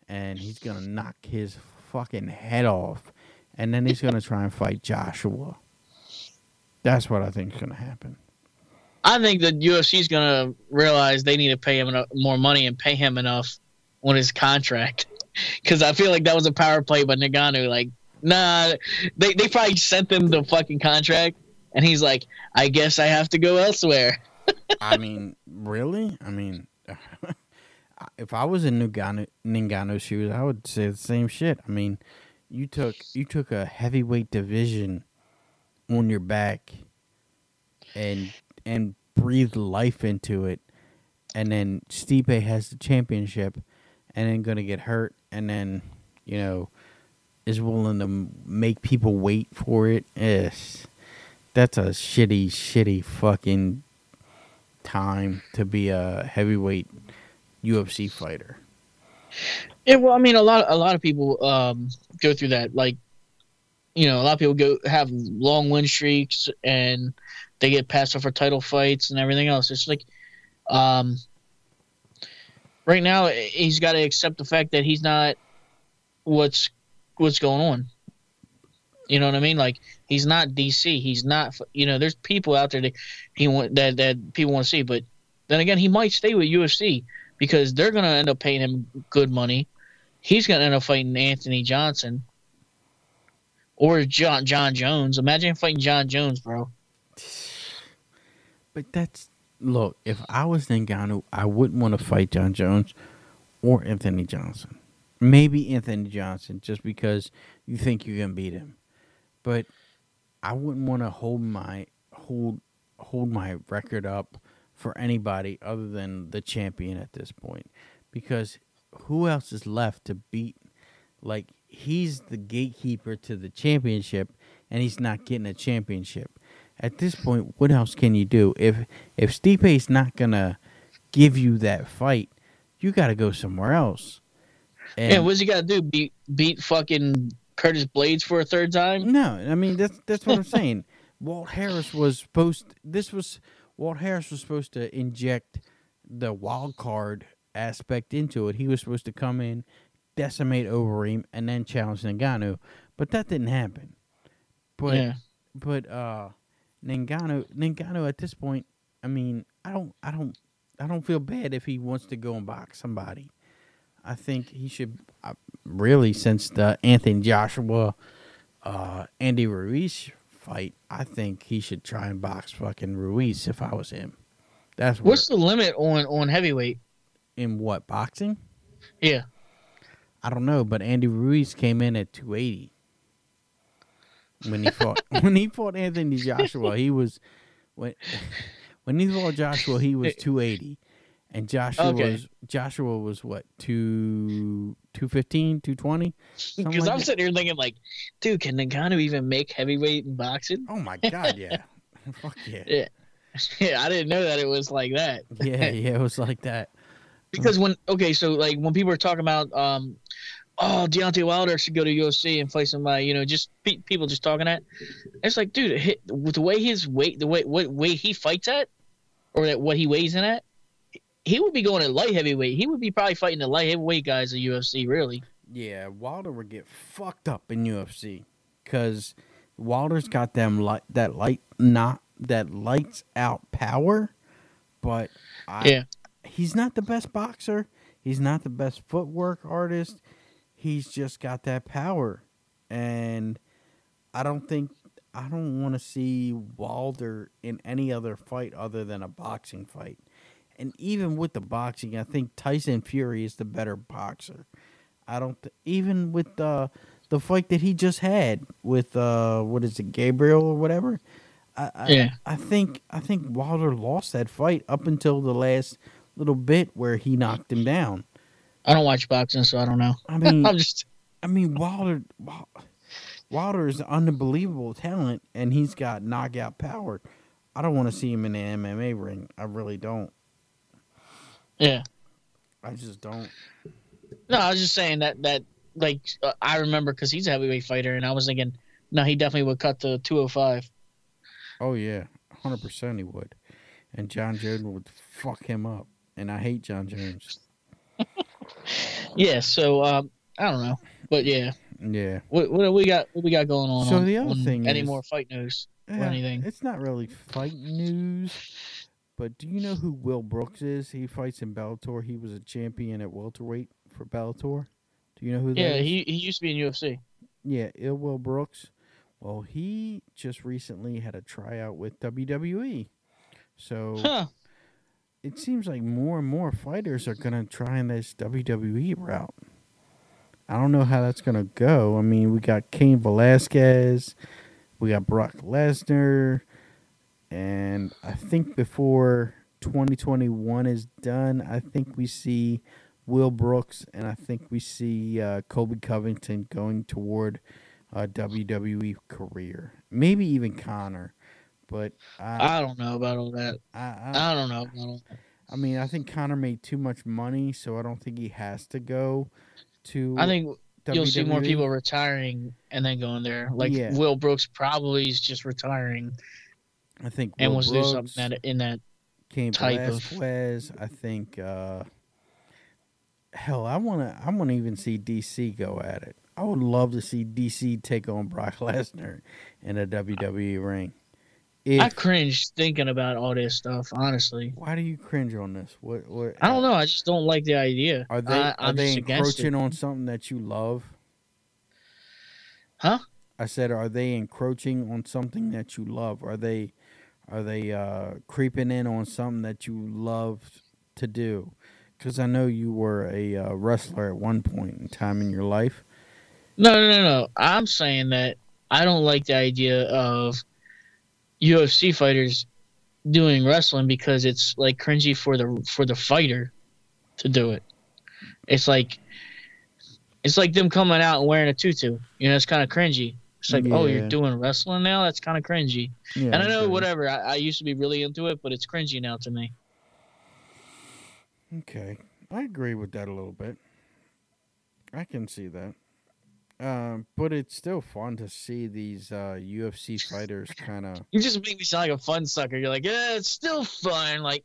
Speaker 1: and he's gonna knock his fucking head off, and then he's gonna try and fight Joshua. That's what I think is gonna happen.
Speaker 2: I think that UFC's gonna realize they need to pay him more money and pay him enough on his contract. Because I feel like that was a power play by Ngannou. Like, nah, they they probably sent them the fucking contract, and he's like, I guess I have to go elsewhere.
Speaker 1: I mean, really? I mean, if I was in Ngannou, Ngannou's shoes, I would say the same shit. I mean, you took you took a heavyweight division on your back and and breathed life into it, and then Stipe has the championship, and then gonna get hurt, and then you know is willing to make people wait for it. Yes, that's a shitty, shitty fucking time to be a heavyweight UFC fighter.
Speaker 2: Yeah, well, I mean, a lot a lot of people um, go through that. Like, you know, a lot of people go have long win streaks and they get passed up for title fights and everything else. It's like, um, right now he's got to accept the fact that he's not what's what's going on. You know what I mean? Like he's not DC. He's not. You know, there's people out there that he want that that people want to see. But then again, he might stay with UFC. because they're gonna end up paying him good money. He's gonna end up fighting Anthony Johnson or John John Jones. Imagine fighting John Jones, bro.
Speaker 1: But that's look. If I was Ngannou, I wouldn't want to fight John Jones or Anthony Johnson. Maybe Anthony Johnson, just because you think you can beat him. But I wouldn't want to hold my hold hold my record up for anybody other than the champion at this point, because who else is left to beat? Like he's the gatekeeper to the championship, and he's not getting a championship. At this point, what else can you do? If if Stipe's not gonna give you that fight, you got to go somewhere else.
Speaker 2: And yeah, what's he got to do? Beat beat fucking Curtis Blaydes for a third time?
Speaker 1: No, I mean that's that's what I'm saying. Walt Harris was supposed. This was Walt Harris was supposed to inject the wild card aspect into it. He was supposed to come in, decimate Overeem, and then challenge Ngannou, but that didn't happen. But yeah. but uh, Ngannou Ngannou at this point, I mean, I don't I don't I don't feel bad if he wants to go and box somebody. I think he should uh, really since the Anthony Joshua, uh, Andy Ruiz fight. I think he should try and box fucking Ruiz if I was him. That's
Speaker 2: what's the limit on on heavyweight
Speaker 1: in what boxing?
Speaker 2: Yeah,
Speaker 1: I don't know, but Andy Ruiz came in at two eighty when he fought when he fought Anthony Joshua. He was when when he fought Joshua, he was two eighty and Joshua okay. was Joshua was what two two fifteen two twenty.
Speaker 2: Because like I'm that? sitting here thinking like, dude, can Ngannou even make heavyweight in boxing?
Speaker 1: Oh my god, yeah, fuck
Speaker 2: yeah. yeah, yeah. I didn't know that it was like that.
Speaker 1: yeah, yeah, it was like that.
Speaker 2: Because when okay, so like when people were talking about um, oh Deontay Wilder should go to UFC and fight somebody, you know, just pe- people just talking that. It's like, dude, hit, with the way his weight, the way what way he fights at, or that what he weighs in at he would be going at light heavyweight. He would be probably fighting the light heavyweight guys at UFC. Really.
Speaker 1: Yeah, Wilder would get fucked up in UFC because Wilder's got them light that light not that lights out power, but I, yeah, he's not the best boxer. He's not the best footwork artist. He's just got that power, and I don't think I don't want to see Wilder in any other fight other than a boxing fight. And even with the boxing, I think Tyson Fury is the better boxer. I don't th- even with the the fight that he just had with uh what is it Gabriel or whatever. I, I, yeah. I think I think Wilder lost that fight up until the last little bit where he knocked him down.
Speaker 2: I don't watch boxing, so I don't know.
Speaker 1: I mean, I'm just. I mean, Wilder. Wilder is an unbelievable talent, and he's got knockout power. I don't want to see him in the MMA ring. I really don't.
Speaker 2: Yeah.
Speaker 1: I just don't.
Speaker 2: No, I was just saying that that like uh, I remember because he's a heavyweight fighter, and I was thinking, no, he definitely would cut to two hundred five.
Speaker 1: Oh yeah, hundred percent he would, and John Jones would fuck him up, and I hate John Jones.
Speaker 2: Yeah, so um, I don't know, but yeah,
Speaker 1: yeah.
Speaker 2: What, what we got? What we got going on?
Speaker 1: So
Speaker 2: on,
Speaker 1: the other thing,
Speaker 2: any
Speaker 1: is,
Speaker 2: more fight news
Speaker 1: yeah,
Speaker 2: or anything?
Speaker 1: It's not really fight news. But do you know who Will Brooks is? He fights in Bellator. He was a champion at welterweight for Bellator. Do you know who
Speaker 2: yeah,
Speaker 1: is?
Speaker 2: he he used to be in UFC.
Speaker 1: Yeah, Ill Will Brooks. Well, he just recently had a tryout with WWE. So huh. It seems like more and more fighters are going to try in this WWE route. I don't know how that's going to go. I mean, we got Cain Velasquez, we got Brock Lesnar, and I think before 2021 is done, I think we see Will Brooks and I think we see uh, Colby Covington going toward a WWE career. Maybe even Conor. But
Speaker 2: I, I don't know about all that. I, I, I don't know that.
Speaker 1: I mean, I think Conor made too much money, so I don't think he has to go to.
Speaker 2: I think WWE. you'll see more people retiring and then going there. Like yeah. Will Brooks probably is just retiring
Speaker 1: I think
Speaker 2: and wants to do something that in that
Speaker 1: came
Speaker 2: type
Speaker 1: Velasquez. Of... I think uh, hell, I wanna I wanna even see DC go at it. I would love to see DC take on Brock Lesnar in a WWE ring. If,
Speaker 2: I cringe thinking about all this stuff. Honestly,
Speaker 1: why do you cringe on this? What? What?
Speaker 2: I don't know. I just don't like the idea.
Speaker 1: Are they
Speaker 2: I,
Speaker 1: are they
Speaker 2: just against it.
Speaker 1: encroaching on something that you love?
Speaker 2: Huh?
Speaker 1: I said, are they encroaching on something that you love? Are they are they uh, creeping in on something that you love to do? Because I know you were a uh, wrestler at one point in time in your life.
Speaker 2: No, no, no, no. I'm saying that I don't like the idea of UFC fighters doing wrestling because it's like cringy for the for the fighter to do it. It's like it's like them coming out and wearing a tutu. You know, it's kind of cringy. It's like, oh, you're doing wrestling now? That's kind of cringy.
Speaker 1: Yeah,
Speaker 2: and I know
Speaker 1: okay.
Speaker 2: whatever. I, I used to be really into it, but it's cringy now to me.
Speaker 1: Okay, I agree with that a little bit. I can see that. Um, but it's still fun to see these uh, UFC fighters kind of.
Speaker 2: You just make me sound like a fun sucker. You're like, yeah, it's still fun. Like,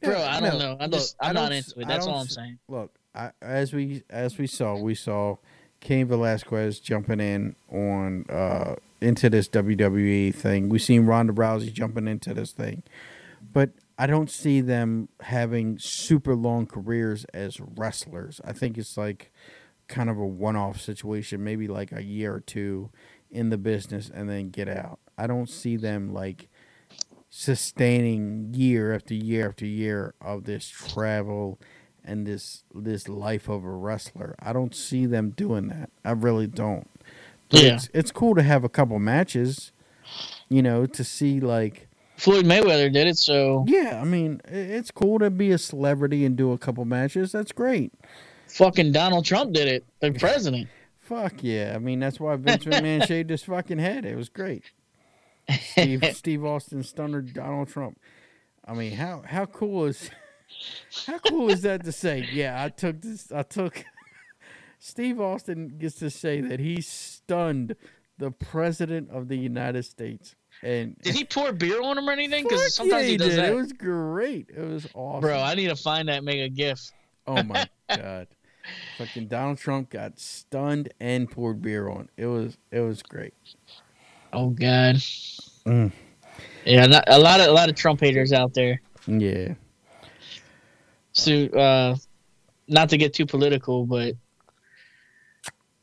Speaker 2: bro, I don't know. I'm just, I'm not into it. That's all I'm saying.
Speaker 1: Look, I, as we as we saw, we saw Cain Velasquez jumping in on uh, into this WWE thing. We seen Ronda Rousey jumping into this thing, but I don't see them having super long careers as wrestlers. I think it's like kind of a one-off situation, maybe like a year or two in the business and then get out. I don't see them like sustaining year after year after year of this travel and this this life of a wrestler. I don't see them doing that. I really don't. But
Speaker 2: Yeah.
Speaker 1: it's it's cool to have a couple matches, you know, to see like
Speaker 2: Floyd Mayweather did it, so
Speaker 1: yeah, I mean, it's cool to be a celebrity and do a couple matches. That's great.
Speaker 2: Fucking Donald Trump did it. The president.
Speaker 1: Fuck yeah. I mean, that's why Vince McMahon shaved his fucking head. It was great. Steve Steve Austin stunner Donald Trump. I mean, how how cool is how cool is that to say? Yeah, I took this. I took. Steve Austin gets to say that he stunned the president of the United States. And
Speaker 2: Did he pour beer on him or anything? Because sometimes
Speaker 1: yeah,
Speaker 2: he does
Speaker 1: did.
Speaker 2: that.
Speaker 1: It was great. It was awesome.
Speaker 2: Bro, I need to find that make a gif.
Speaker 1: Oh my god. Fucking Donald Trump got stunned and poured beer on. It was it was great.
Speaker 2: Oh God.
Speaker 1: Mm.
Speaker 2: Yeah, not, a lot of a lot of Trump haters out there.
Speaker 1: Yeah.
Speaker 2: So, uh, not to get too political, but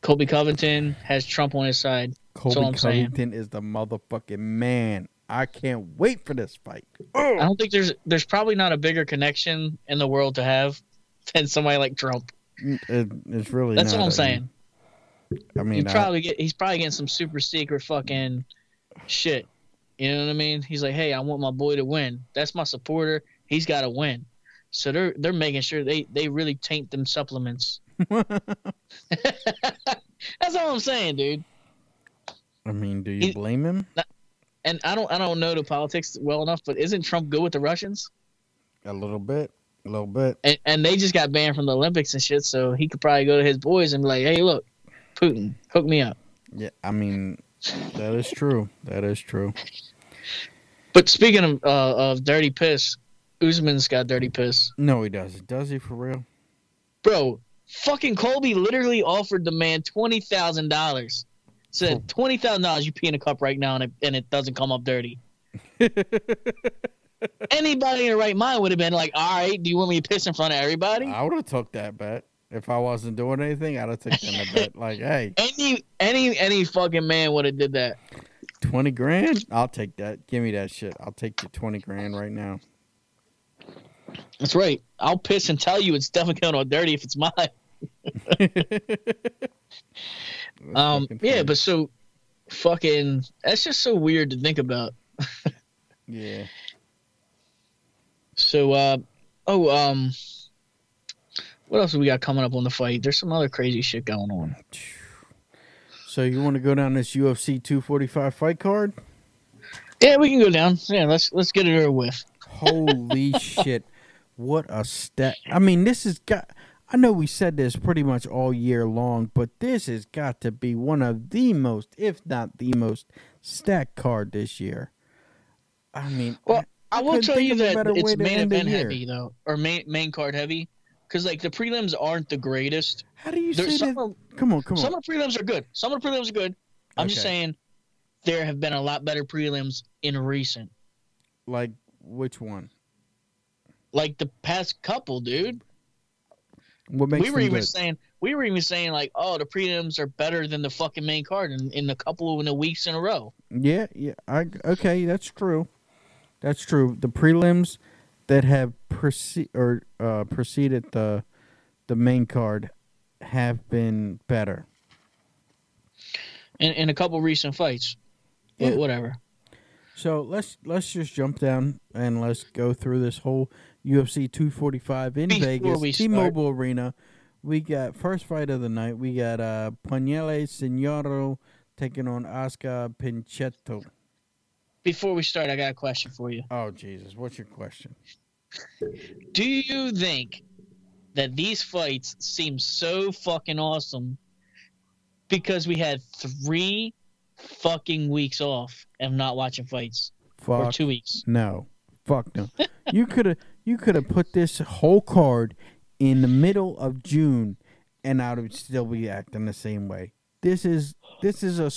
Speaker 2: Colby Covington has Trump on his side.
Speaker 1: Colby
Speaker 2: I'm saying.
Speaker 1: Covington is the motherfucking man. I can't wait for this fight.
Speaker 2: I don't think there's there's probably not a bigger connection in the world to have than somebody like Trump.
Speaker 1: It, it's really
Speaker 2: That's
Speaker 1: not
Speaker 2: what I'm
Speaker 1: a-
Speaker 2: saying.
Speaker 1: I
Speaker 2: He
Speaker 1: mean, I-
Speaker 2: probably get he's probably getting some super secret fucking shit. You know what I mean? He's like, hey, I want my boy to win. That's my supporter. He's got to win. So they're they're making sure they they really taint them supplements. That's all I'm saying, dude.
Speaker 1: I mean, do you
Speaker 2: He-
Speaker 1: blame him?
Speaker 2: And I don't I don't know the politics well enough, but isn't Trump good with the Russians?
Speaker 1: A little bit, a little bit.
Speaker 2: And, and they just got banned from the Olympics and shit, so he could probably go to his boys and be like, hey, look, Putin, hook me up.
Speaker 1: Yeah, I mean, that is true. That is true.
Speaker 2: But speaking of uh, of dirty piss, Usman's got dirty piss.
Speaker 1: No, he doesn't. Does he for real?
Speaker 2: Bro, fucking Colby literally offered the man twenty thousand dollars. Said twenty thousand dollars, you pee in a cup right now, and it, and it doesn't come up dirty. Anybody in the right mind would have been like, "All right, do you want me to piss in front of everybody?"
Speaker 1: I would have took that bet if I wasn't doing anything. I'd have taken that bet. Like, hey,
Speaker 2: Any any any fucking man would have did that.
Speaker 1: twenty grand. I'll take that. Give me that shit. I'll take the twenty grand right now.
Speaker 2: That's right. I'll piss and tell you it's definitely going on dirty if it's mine. Um, yeah, but so fucking that's just so weird to think about.
Speaker 1: yeah.
Speaker 2: So, uh, oh, um, what else have we got coming up on the fight? There's some other crazy shit going on.
Speaker 1: So you want to go down this UFC 245 fight card?
Speaker 2: Yeah, we can go down. Yeah, let's let's get it over with.
Speaker 1: Holy shit! What a stat! I mean, this has got. I know we said this pretty much all year long, but this has got to be one of the most, if not the most, stacked card this year. I mean,
Speaker 2: Well, I will tell you that it's main
Speaker 1: end the
Speaker 2: event
Speaker 1: year.
Speaker 2: heavy though, or main main card heavy, because like the prelims aren't the greatest.
Speaker 1: how do you
Speaker 2: There's
Speaker 1: say
Speaker 2: some
Speaker 1: that?
Speaker 2: of,
Speaker 1: Come on, come
Speaker 2: some
Speaker 1: on.
Speaker 2: of the prelims are good. Some of the prelims are good. I'm just saying there have been a lot better prelims in recent.
Speaker 1: Like which one?
Speaker 2: Like the past couple, dude.
Speaker 1: What makes
Speaker 2: we were even
Speaker 1: good?
Speaker 2: saying we were even saying like, oh, the prelims are better than the fucking main card in, in a couple of the weeks in a row.
Speaker 1: Yeah, yeah. I okay, that's true. That's true. The prelims that have proce- or uh, preceded the the main card have been better.
Speaker 2: In, in a couple recent fights. But
Speaker 1: Yeah.
Speaker 2: whatever.
Speaker 1: So let's let's just jump down and let's go through this whole UFC 245 in
Speaker 2: Before
Speaker 1: Vegas, T-Mobile Arena. We got first fight of the night. We got uh, Paniele Signoro taking on Oscar Pinchetto.
Speaker 2: Before we start, I got a question for you.
Speaker 1: Oh Jesus, what's your question?
Speaker 2: Do you think that these fights seem so fucking awesome because we had three fucking weeks off of not watching fights? Or
Speaker 1: Fuck
Speaker 2: two weeks.
Speaker 1: no, fuck no. you could have you could have put this whole card in the middle of June, and I would still be acting the same way. This is this is a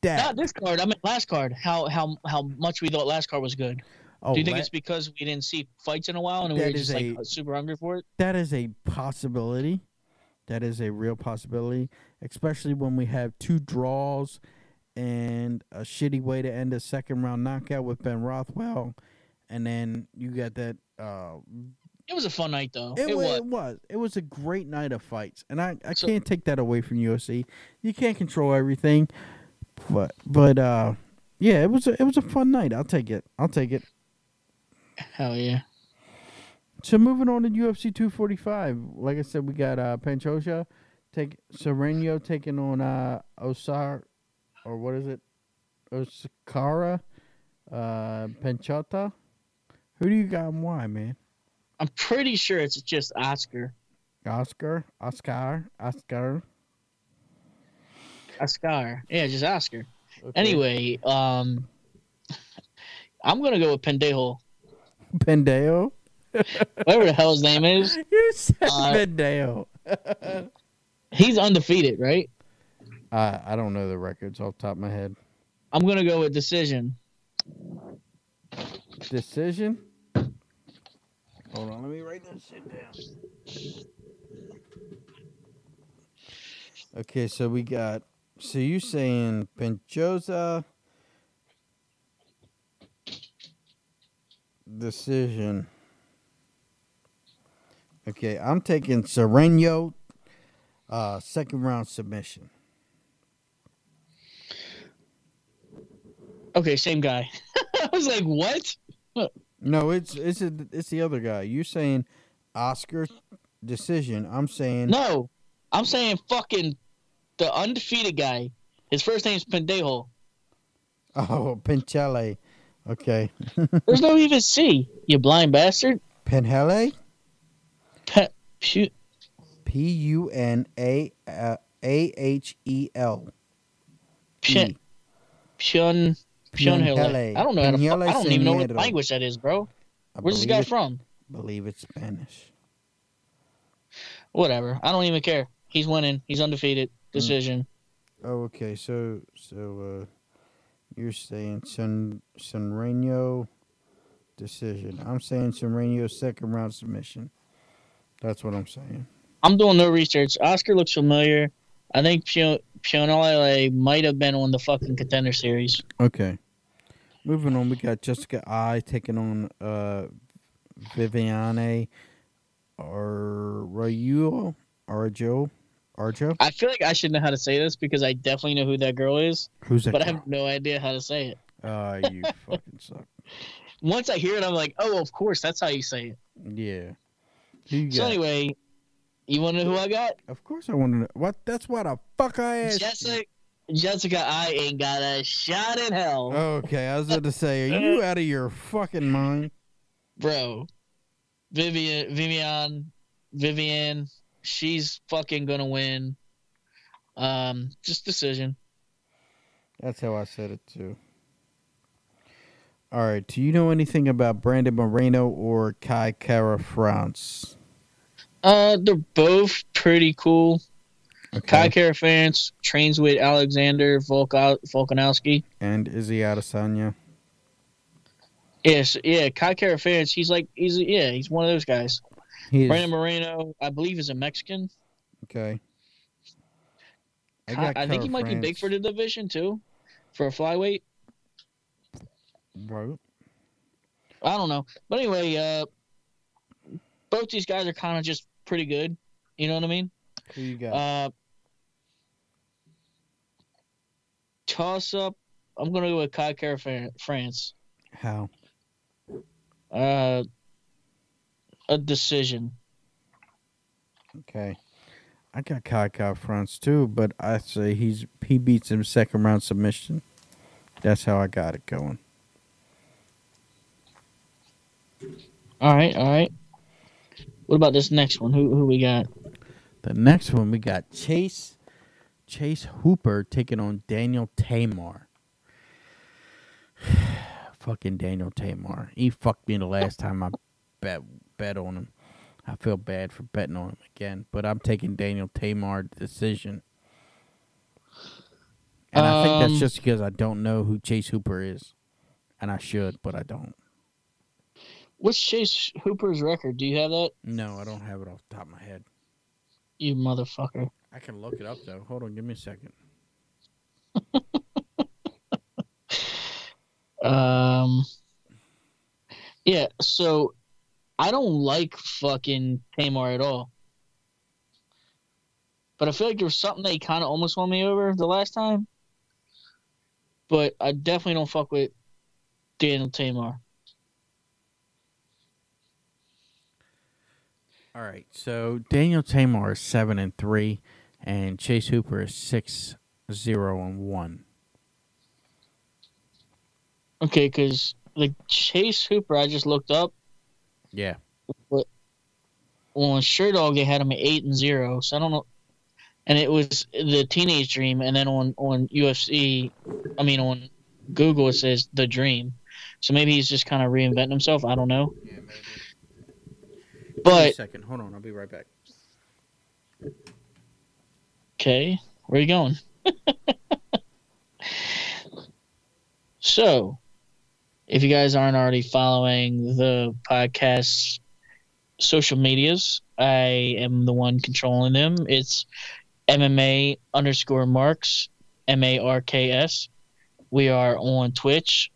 Speaker 1: stat.
Speaker 2: Not this card. I mean last card. How how how much we thought last card was good.
Speaker 1: oh,
Speaker 2: Do you think
Speaker 1: la-
Speaker 2: it's because we didn't see fights in a while and we
Speaker 1: That
Speaker 2: were just
Speaker 1: is
Speaker 2: like super hungry for it?
Speaker 1: that is a possibility. That is a real possibility, especially when we have two draws and a shitty way to end a second round knockout with Ben Rothwell, and then you got that. Uh,
Speaker 2: It was a fun night though.
Speaker 1: it,
Speaker 2: It,
Speaker 1: wa-
Speaker 2: was.
Speaker 1: it was. It was a great night of fights, and I, I
Speaker 2: So-
Speaker 1: can't take that away from UFC. You can't control everything, but but uh, yeah, it was a, it was a fun night. I'll take it. I'll take it.
Speaker 2: Hell yeah.
Speaker 1: So moving on to UFC 245, like I said, we got uh, Panchoja take Sereno taking on uh, Osar, or what is it, Osakara, uh, Panchota. Who do you got and why, man?
Speaker 2: I'm pretty sure it's just Oscar.
Speaker 1: Oscar, Oscar, Oscar.
Speaker 2: Oscar. Yeah, just Oscar.
Speaker 1: Okay.
Speaker 2: Anyway, um I'm gonna go with Pendejo.
Speaker 1: Pendeo.
Speaker 2: Whatever the hell his name is.
Speaker 1: You said
Speaker 2: Uh,
Speaker 1: Pendeo.
Speaker 2: He's undefeated, right?
Speaker 1: I I don't know the records off the top of my head.
Speaker 2: I'm gonna go with decision.
Speaker 1: Decision. Hold on, let me write this shit down. Okay, so we got. So you saying Penchosa decision? Okay, I'm taking Sereno, uh, second round submission.
Speaker 2: Okay, same guy. I was like, what?
Speaker 1: No, it's it's a, it's the other guy. You saying Oscar decision? I'm saying
Speaker 2: No. I'm saying fucking the undefeated guy. His first name's Pendejo.
Speaker 1: oh Pinchele. Okay,
Speaker 2: There's no even C, you blind bastard.
Speaker 1: Penhele. P U N A uh, A H E L.
Speaker 2: Pun- Pun-
Speaker 1: Punhele.
Speaker 2: I don't know how to.
Speaker 1: Punhele
Speaker 2: I don't even know what language that is, bro.
Speaker 1: I
Speaker 2: Where's this guy
Speaker 1: it-
Speaker 2: from?
Speaker 1: Believe it's Spanish.
Speaker 2: Whatever. I don't even care. He's winning. He's undefeated. Decision.
Speaker 1: Oh, okay. So so uh, you're saying San Sanreno decision. I'm saying Sanreno second round submission. That's what I'm saying.
Speaker 2: I'm doing no research. Oscar looks familiar. I think Pionale might have been on the fucking contender series.
Speaker 1: Okay. Moving on, we got Jessica Eye taking on uh, Viviane Arroyo. Arjo. Arjo?
Speaker 2: I feel like I should know how to say this because I definitely know who that girl is,
Speaker 1: Who's that?
Speaker 2: but I have no idea how to say it.
Speaker 1: Uh, you fucking suck.
Speaker 2: Once I hear it, I'm like, oh, of course, that's how you say it.
Speaker 1: Yeah. You
Speaker 2: So anyway, you want to know who I got?
Speaker 1: of course I want to know. What? That's what the fuck I asked. you.
Speaker 2: Jessica. Jessica, I ain't got a shot in hell,
Speaker 1: Okay, I was about to say, are you out of your fucking mind?
Speaker 2: bro. Vivian, Vivian, Vivian, she's fucking gonna win. Um, just decision.
Speaker 1: That's how I said it too. All right. Do you know anything about Brandon Moreno or Kai Kara France?
Speaker 2: Uh, they're both pretty cool.
Speaker 1: Okay.
Speaker 2: Kai Kara France trains with Alexander Volka- Volkanovski.
Speaker 1: and Izzy Adesanya.
Speaker 2: Yes, yeah, Kai Kara Ferentz. He's like he's yeah, he's one of those guys.
Speaker 1: He
Speaker 2: Brandon Moreno, I believe, is a Mexican.
Speaker 1: okay.
Speaker 2: I,
Speaker 1: got
Speaker 2: I think he might be big for the division too, for a flyweight.
Speaker 1: Right.
Speaker 2: I don't know, but anyway, uh, both these guys are kind of just pretty good. You know what I mean?
Speaker 1: Who you got?
Speaker 2: Uh, toss up. I'm gonna go with Kai Kara France.
Speaker 1: How?
Speaker 2: Uh, a decision.
Speaker 1: Okay. I got Kai Kai France too, but I say he's he beats him second round submission. That's how I got it going.
Speaker 2: All right, all right. What about this next one? Who who we got?
Speaker 1: The next one we got Chase Chase Hooper taking on Daniel Tamar. Fucking Daniel Tamar. He fucked me the last time I bet bet on him. I feel bad for betting on him again, but I'm taking Daniel Tamar decision. And I think
Speaker 2: Um,
Speaker 1: that's just because I don't know who Chase Hooper is. And I should, but I don't.
Speaker 2: What's Chase Hooper's record? Do you have that?
Speaker 1: No, I don't have it off the top of my head.
Speaker 2: You motherfucker.
Speaker 1: I can look it up though. Hold on, give me a second.
Speaker 2: Um. Yeah. So, I don't like fucking Tamar at all. But I feel like there was something that he kind of almost won me over the last time. But I definitely don't fuck with Daniel Tamar.
Speaker 1: All right, so Daniel Tamar is seven and three, and Chase Hooper is six zero and one.
Speaker 2: Okay, because like Chase Hooper, I just looked up
Speaker 1: Yeah,
Speaker 2: But on Sherdog they had him at eight and zero. So I don't know, and it was the Teenage Dream, and then on on UFC, I mean on Google it says the Dream. So maybe he's just kind of reinventing himself. I don't know,
Speaker 1: yeah, maybe.
Speaker 2: but
Speaker 1: second, hold on, I'll be right back.
Speaker 2: okay, where are you going? so, if you guys aren't already following the podcast social medias, I am the one controlling them. It's MMA underscore marks, M A R K S. We are on Twitch.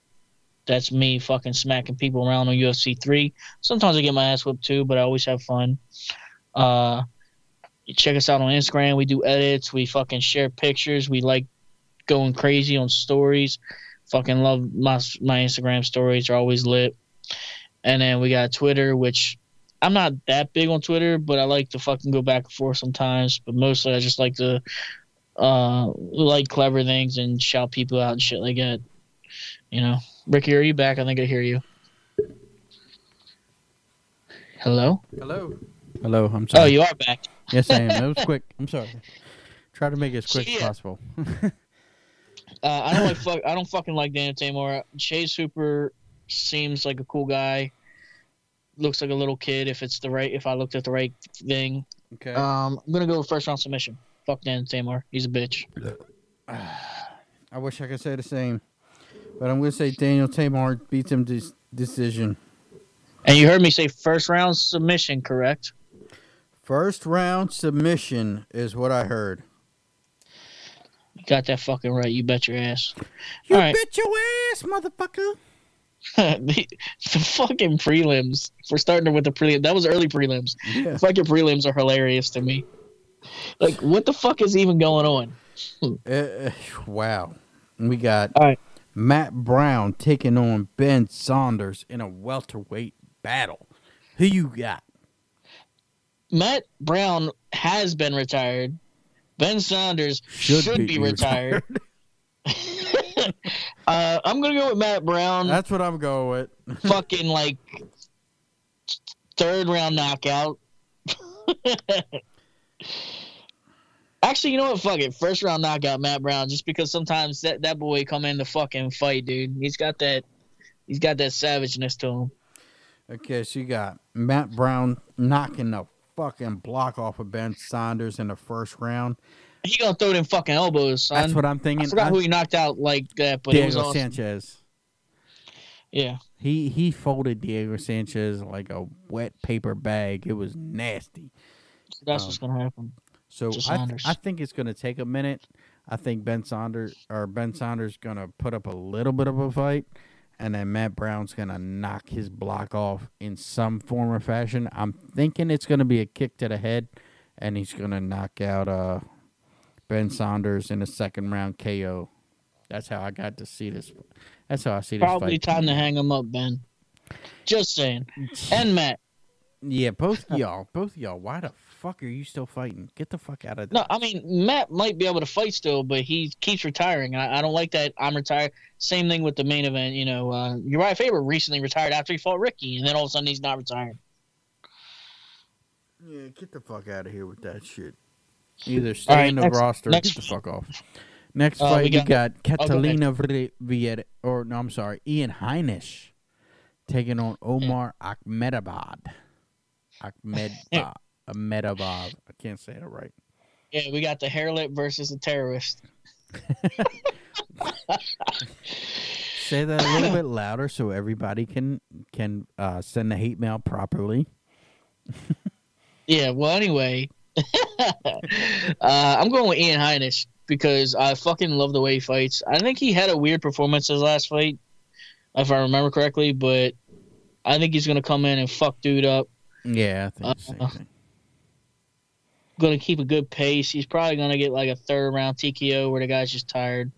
Speaker 2: That's me fucking smacking people around on UFC 3. Sometimes I get my ass whipped too, but I always have fun. Uh, check us out on Instagram. We do edits. We fucking share pictures. We like going crazy on stories. Fucking love my my Instagram stories. are always lit. And then we got Twitter, which I'm not that big on Twitter, but I like to fucking go back and forth sometimes. But mostly I just like to uh like clever things and shout people out and shit like that. You know. Ricky, are you back? I think I hear you. Hello?
Speaker 1: Hello. Hello, I'm sorry.
Speaker 2: Oh, you are back.
Speaker 1: yes, I am. That was quick. I'm sorry. Try to make it as quick as possible.
Speaker 2: Uh, I don't like fuck. I don't fucking like Daniel Tamor. Chase Hooper seems like a cool guy. Looks like a little kid. If it's the right, if I looked at the right thing,
Speaker 1: okay.
Speaker 2: um, I'm gonna go with first round submission. Fuck Daniel Tamor. He's a bitch.
Speaker 1: I wish I could say the same, but I'm going to say Daniel Tamar beats him this decision.
Speaker 2: And you heard me say first round submission, correct?
Speaker 1: First round submission is what I heard.
Speaker 2: Got that fucking right. You bet your ass.
Speaker 1: You
Speaker 2: All right.
Speaker 1: bet your ass, motherfucker.
Speaker 2: the, the fucking prelims. We're starting with the prelim. That was early prelims.
Speaker 1: Yeah.
Speaker 2: Fucking prelims are hilarious to me. Like, what the fuck is even going on?
Speaker 1: Uh, uh, wow. We got
Speaker 2: right.
Speaker 1: Matt Brown taking on Ben Saunders in a welterweight battle. Who you got?
Speaker 2: Matt Brown has been retired. Ben Saunders should, be, retired. uh, I'm gonna go with Matt Brown.
Speaker 1: That's what I'm going with.
Speaker 2: fucking like third round knockout. Actually, you know what? Fuck it. First round knockout, Matt Brown. Just because sometimes that, that boy come in to fucking fight, dude. He's got that. He's got that savageness to him.
Speaker 1: Okay, so you got Matt Brown knocking the fucking block off of Ben Saunders in the first round.
Speaker 2: He gonna throw them fucking elbows, son.
Speaker 1: That's what I'm thinking.
Speaker 2: I forgot
Speaker 1: I-
Speaker 2: who he knocked out like that, but it was
Speaker 1: Diego
Speaker 2: awesome.
Speaker 1: Sanchez.
Speaker 2: Yeah.
Speaker 1: He he folded Diego Sanchez like a wet paper bag. It was nasty.
Speaker 2: So that's
Speaker 1: Um,
Speaker 2: what's gonna happen.
Speaker 1: So I, th- I think it's to take a minute. I think Ben Saunders or Ben Saunders to put up a little bit of a fight, and then Matt Brown's going to knock his block off in some form or fashion. I'm thinking it's going to be a kick to the head, and he's going to knock out uh, Ben Saunders in a second round KO. That's how I got to see this. That's how I see this
Speaker 2: Probably
Speaker 1: fight.
Speaker 2: time to hang him up, Ben. Just saying. And Matt.
Speaker 1: Yeah, both y'all, both y'all. Why the fuck are you still fighting? Get the fuck out of there.
Speaker 2: No, I mean Matt might be able to fight still, but he keeps retiring. I, I don't like that. I'm retired. Same thing with the main event. You know, uh, Urijah Faber recently retired after he fought Ricky, and then all of a sudden he's not retired.
Speaker 1: Yeah, get the fuck out of here with that shit. Either stay
Speaker 2: All right,
Speaker 1: in the
Speaker 2: next-
Speaker 1: roster or
Speaker 2: next-
Speaker 1: get the fuck off. Next
Speaker 2: Uh,
Speaker 1: fight,
Speaker 2: we
Speaker 1: we
Speaker 2: got-
Speaker 1: got. Catalina Vri- Viet, or no, I'm sorry, Ian Heinisch taking on Omar Akhmedabad. Ahmedabad. Ahmedabad. I can't say it right.
Speaker 2: Yeah, we got the hairlip versus the terrorist.
Speaker 1: Say that a little bit louder so everybody can can uh, send the hate mail properly.
Speaker 2: Yeah. Well, anyway, uh, I'm going with Ian Heinisch because I fucking love the way he fights. I think he had a weird performance his last fight, if I remember correctly, but I think he's gonna come in and fuck dude up.
Speaker 1: Yeah, I think
Speaker 2: Uh. Going to keep a good pace. He's probably going to get like a third round TKO where the guy's just tired.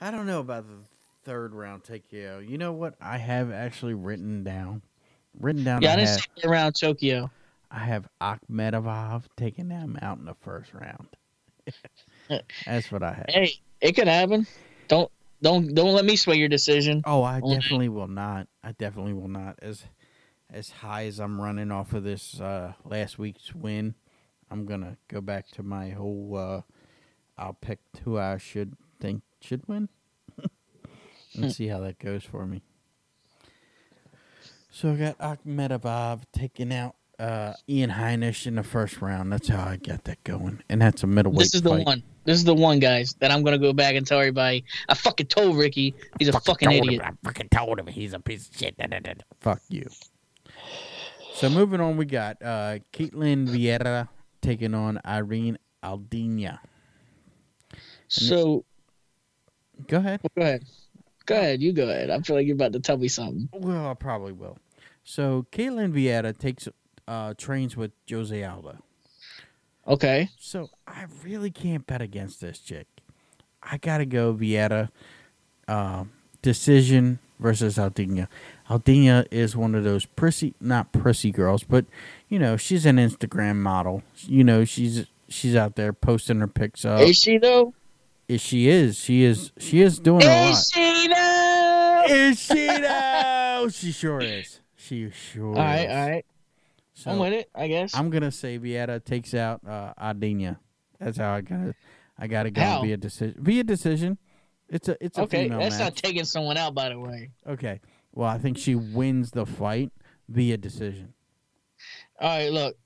Speaker 1: I don't know about the third round TKO. You know what? I have actually written down. Written down.
Speaker 2: Yeah,
Speaker 1: I,
Speaker 2: I didn't
Speaker 1: have,
Speaker 2: say third round Tokyo.
Speaker 1: I have Akhmedov taking them out in the first round. That's what I have.
Speaker 2: Hey, it could happen. Don't don't don't let me sway your decision.
Speaker 1: Oh, I definitely will not. I definitely will not. As as high as I'm running off of this uh, last week's win, I'm gonna go back to my whole. Uh, I'll pick who I should think should win, and see how that goes for me. So I got Akhmedov taking out uh, Ian Heinisch in the first round. That's how I got that going, and that's a middleweight.
Speaker 2: This is the
Speaker 1: fight.
Speaker 2: one. This is the one, guys, that I'm gonna go back and tell everybody. I fucking told Ricky he's a fucking,
Speaker 1: told
Speaker 2: idiot.
Speaker 1: Him, I fucking told him he's a piece of shit. Fuck you. So moving on, we got uh, Caitlin Vieira taking on Irene Aldana.
Speaker 2: So
Speaker 1: Go ahead.
Speaker 2: go ahead. Go ahead. You go ahead. I feel like you're about to tell me something.
Speaker 1: Well, I probably will. So Caitlin Vieira takes uh, trains with Jose Aldo.
Speaker 2: Okay.
Speaker 1: So I really can't bet against this chick. I gotta go Vieira. Um, decision versus Aldana. Aldana is one of those prissy, not prissy girls, but you know she's an Instagram model. You know she's she's out there posting her pics up.
Speaker 2: Is she though?
Speaker 1: Is she is she is she is doing a lot.
Speaker 2: Is she though?
Speaker 1: Is she though? She sure is. She sure.
Speaker 2: All right.
Speaker 1: is.
Speaker 2: All right.
Speaker 1: So
Speaker 2: I'm with it. I guess.
Speaker 1: I'm gonna say Vieira takes out uh, Aldana. That's how I gotta. I gotta go
Speaker 2: How?
Speaker 1: via decision. Via decision. It's a it's a
Speaker 2: okay.
Speaker 1: female
Speaker 2: That's not taking someone out, by the way.
Speaker 1: okay. Well, I think she wins the fight via decision.
Speaker 2: All right. Look,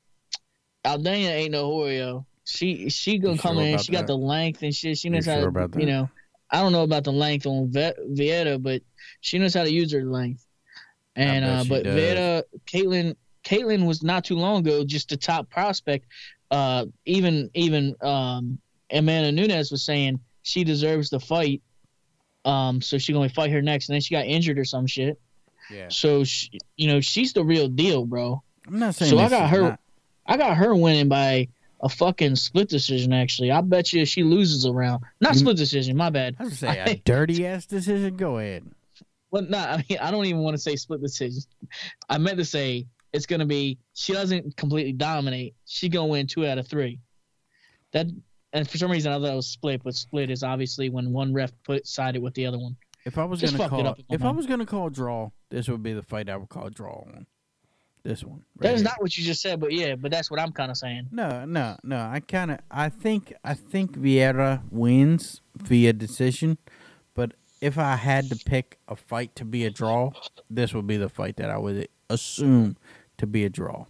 Speaker 2: Aldana ain't no Oreo. She she gonna
Speaker 1: You
Speaker 2: come
Speaker 1: sure
Speaker 2: in. She got the length and shit. She knows
Speaker 1: You
Speaker 2: how
Speaker 1: sure
Speaker 2: to. You know. I don't know about the length on Ve- Vieta, but she knows how to use her length. And uh, but
Speaker 1: does.
Speaker 2: Vieta, Caitlin, Caitlin was not too long ago just the top prospect. Uh, even even um, Amanda Nunes was saying she deserves the fight. Um, so she gonna fight her next, and then she got injured or some shit.
Speaker 1: Yeah.
Speaker 2: So she, you know she's the real deal, bro.
Speaker 1: I'm not saying.
Speaker 2: So I got her-
Speaker 1: not-
Speaker 2: I got her winning by a fucking split decision. Actually, I bet you she loses a round. Not split decision. My bad.
Speaker 1: I was gonna say a dirty ass decision. Go ahead.
Speaker 2: Well, no, I mean I don't even want to say split decision. I meant to say it's gonna be she doesn't completely dominate. She gonna win two out of three. That and for some reason I thought it was split, but split is obviously when one ref put sided with the other one.
Speaker 1: If I was
Speaker 2: Just
Speaker 1: gonna call,
Speaker 2: up in my
Speaker 1: if I was gonna call a draw, this would be the fight I would call a draw on. This one. right
Speaker 2: That is
Speaker 1: here.
Speaker 2: not what you just said, but yeah, but that's what I'm kind of saying.
Speaker 1: No, no, no. I kind of, I think, I think Vieira wins via decision, but if I had to pick a fight to be a draw, this would be the fight that I would assume to be a draw.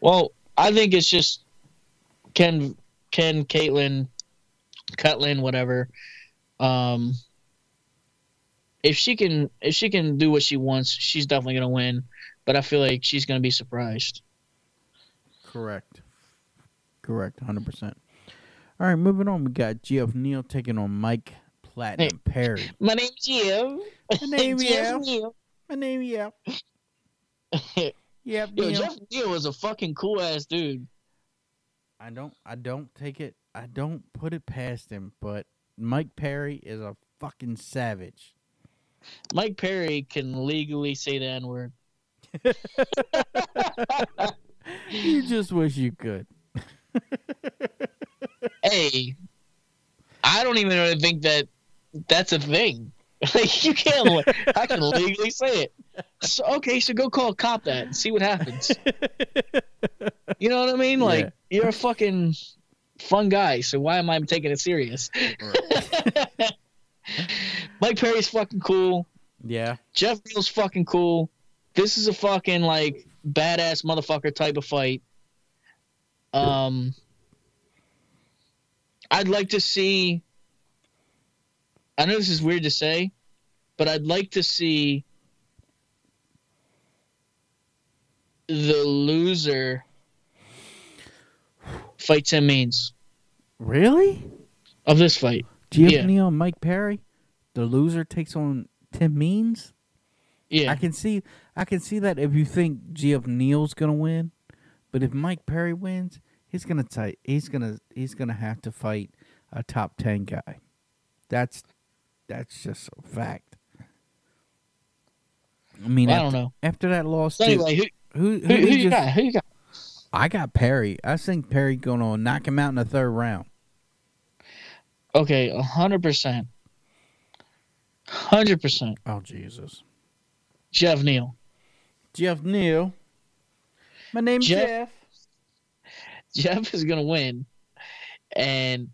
Speaker 2: Well, I think it's just Ken, Ken, Caitlin, Cutlin, whatever. Um, if she can if she can do what she wants, she's definitely gonna win. But I feel like she's gonna be surprised.
Speaker 1: Correct. Correct. Hundred percent. All right, moving on. We got Geoff Neal taking on Mike Platinum Perry.
Speaker 2: My name's Jeff.
Speaker 1: My name
Speaker 2: Jeff
Speaker 1: is
Speaker 2: Neal.
Speaker 1: My name yeah. Yep.
Speaker 2: Yo. Geoff Neal is a fucking cool ass dude.
Speaker 1: I don't. I don't take it. I don't put it past him. But Mike Perry is a fucking savage.
Speaker 2: Mike Perry can legally say the N word.
Speaker 1: You just wish you could.
Speaker 2: Hey, I don't even really think that that's a thing. Like you can't. I can legally say it. So okay, so go call a cop that and see what happens. You know what I mean? Like
Speaker 1: Yeah.
Speaker 2: you're a fucking fun guy. So why am I taking it serious? Mike Perry's fucking cool.
Speaker 1: Yeah.
Speaker 2: Geoff Neal's fucking cool. This is a fucking like badass motherfucker type of fight. Um, I'd like to see. I know this is weird to say, but I'd like to see the loser fights Tim Means
Speaker 1: Really?
Speaker 2: of this fight.
Speaker 1: Geoff
Speaker 2: Yeah.
Speaker 1: Neal and Mike Perry. The loser takes on Tim Means.
Speaker 2: Yeah,
Speaker 1: I can see. I can see that if you think Geoff Neal's gonna win, but if Mike Perry wins, he's gonna t- He's gonna. He's gonna have to fight a top ten guy. That's. That's just a fact. I mean,
Speaker 2: I
Speaker 1: after,
Speaker 2: don't know.
Speaker 1: after that loss,
Speaker 2: So anyway, who,
Speaker 1: who who,
Speaker 2: who, who you
Speaker 1: just-
Speaker 2: got? Who you got?
Speaker 1: I got Perry. I think Perry gonna knock him out in the third round.
Speaker 2: Okay, a hundred percent. Hundred percent.
Speaker 1: Oh Jesus,
Speaker 2: Geoff Neal.
Speaker 1: Geoff Neal. My name's
Speaker 2: Jeff-
Speaker 1: Jeff.
Speaker 2: Jeff is gonna win, and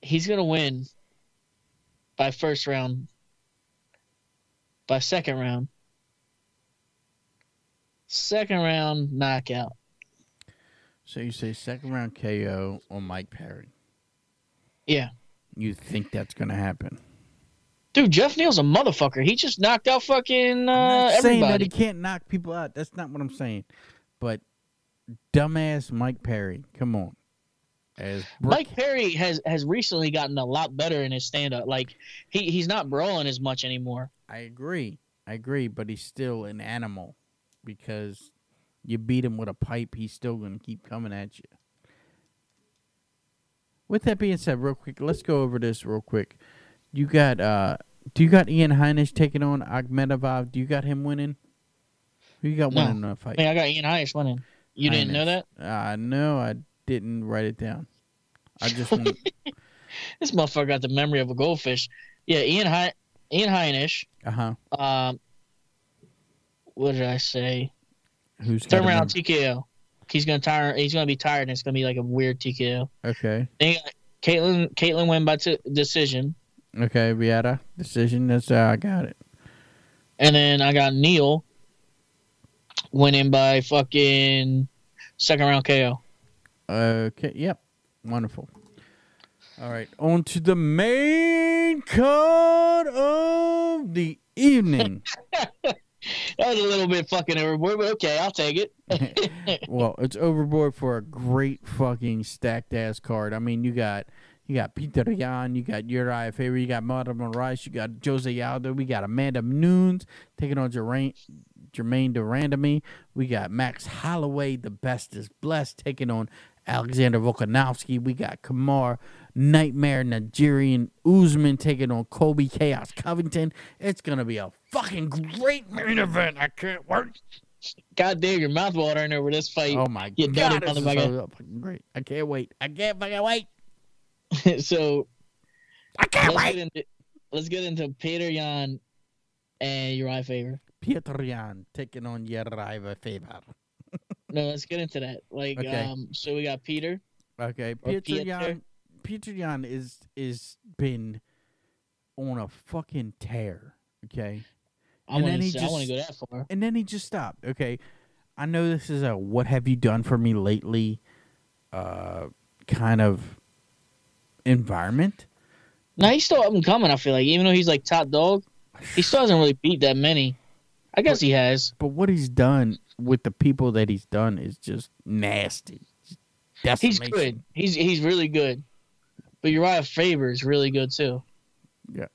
Speaker 2: he's gonna win by first round, by second round, second round knockout.
Speaker 1: So you say second round KO on Mike Perry.
Speaker 2: Yeah,
Speaker 1: You think that's gonna happen?
Speaker 2: dude, Geoff Neal's a motherfucker. He just knocked out fucking uh,
Speaker 1: I'm not saying that he can't knock people out. That's not what I'm saying. But dumbass Mike Perry, come on. As Brick-
Speaker 2: Mike Perry has has recently gotten a lot better in his stand up. Like he he's not brawling as much anymore.
Speaker 1: I agree. I agree, but he's still an animal because you beat him with a pipe, he's still gonna keep coming at you. With that being said, real quick, let's go over this real quick. You got uh do you got Ian Heinisch taking on Akhmedov? Do you got him winning? Who you got
Speaker 2: No.
Speaker 1: winning the fight?
Speaker 2: I mean, I got Ian Heinisch winning. You didn't know that?
Speaker 1: Uh no, I didn't write it down. I just want
Speaker 2: This motherfucker got the memory of a goldfish. Yeah, Ian He- Ian Heinisch.
Speaker 1: uh-huh.
Speaker 2: Um, what did I say?
Speaker 1: Who's got
Speaker 2: Third round TKO. He's gonna tire. He's gonna be tired, and it's gonna be like a weird TKO.
Speaker 1: Okay.
Speaker 2: Then Caitlin. Caitlin win by t- decision,
Speaker 1: Okay, Vieta. Decision. That's how uh, I got it.
Speaker 2: and then I got Neal winning by fucking second round KO.
Speaker 1: Okay. Yep. Wonderful. All right. On to the main card of the evening.
Speaker 2: That was a little bit fucking overboard, but okay, I'll take it.
Speaker 1: well, it's overboard for a great fucking stacked ass card. I mean, you got you got Peter Yan, you got Urijah Faber, you got Marlon Moraes, you got Jose Aldo, we got Amanda Nunes taking on Germaine Jermaine Durandamy. We got Max Holloway, the best is blessed, taking on Alexander Volkanovski. We got Kamar Nightmare Nigerian Usman taking on Colby Chaos Covington. It's gonna be a fucking great main event. I can't wait.
Speaker 2: God damn, your mouth watering over this fight.
Speaker 1: Oh my
Speaker 2: You
Speaker 1: god, this is so fucking great. I can't wait. I can't fucking wait.
Speaker 2: so
Speaker 1: I can't
Speaker 2: let's
Speaker 1: wait.
Speaker 2: get into let's get into Peter Yan and Urijah Faber.
Speaker 1: Peter Yan taking on Urijah Faber.
Speaker 2: No, let's get into that. Like,
Speaker 1: Okay.
Speaker 2: um, so we got Peter.
Speaker 1: Okay, Peter
Speaker 2: Pieter.
Speaker 1: Yan. Peter Yan is is been on a fucking tear. Okay,
Speaker 2: I
Speaker 1: And
Speaker 2: want
Speaker 1: then he
Speaker 2: to. I want to
Speaker 1: just-
Speaker 2: go that far.
Speaker 1: and then he just stopped. Okay, I know this is a "What have you done for me lately?" uh kind of environment.
Speaker 2: No, he's still up and coming. I feel like, even though he's like top dog. He still hasn't really beat that many. I guess he has.
Speaker 1: But what he's done with the people that he's done is just nasty.
Speaker 2: He's good. He's he's really good. But Urijah Faber is really good too.
Speaker 1: Yeah.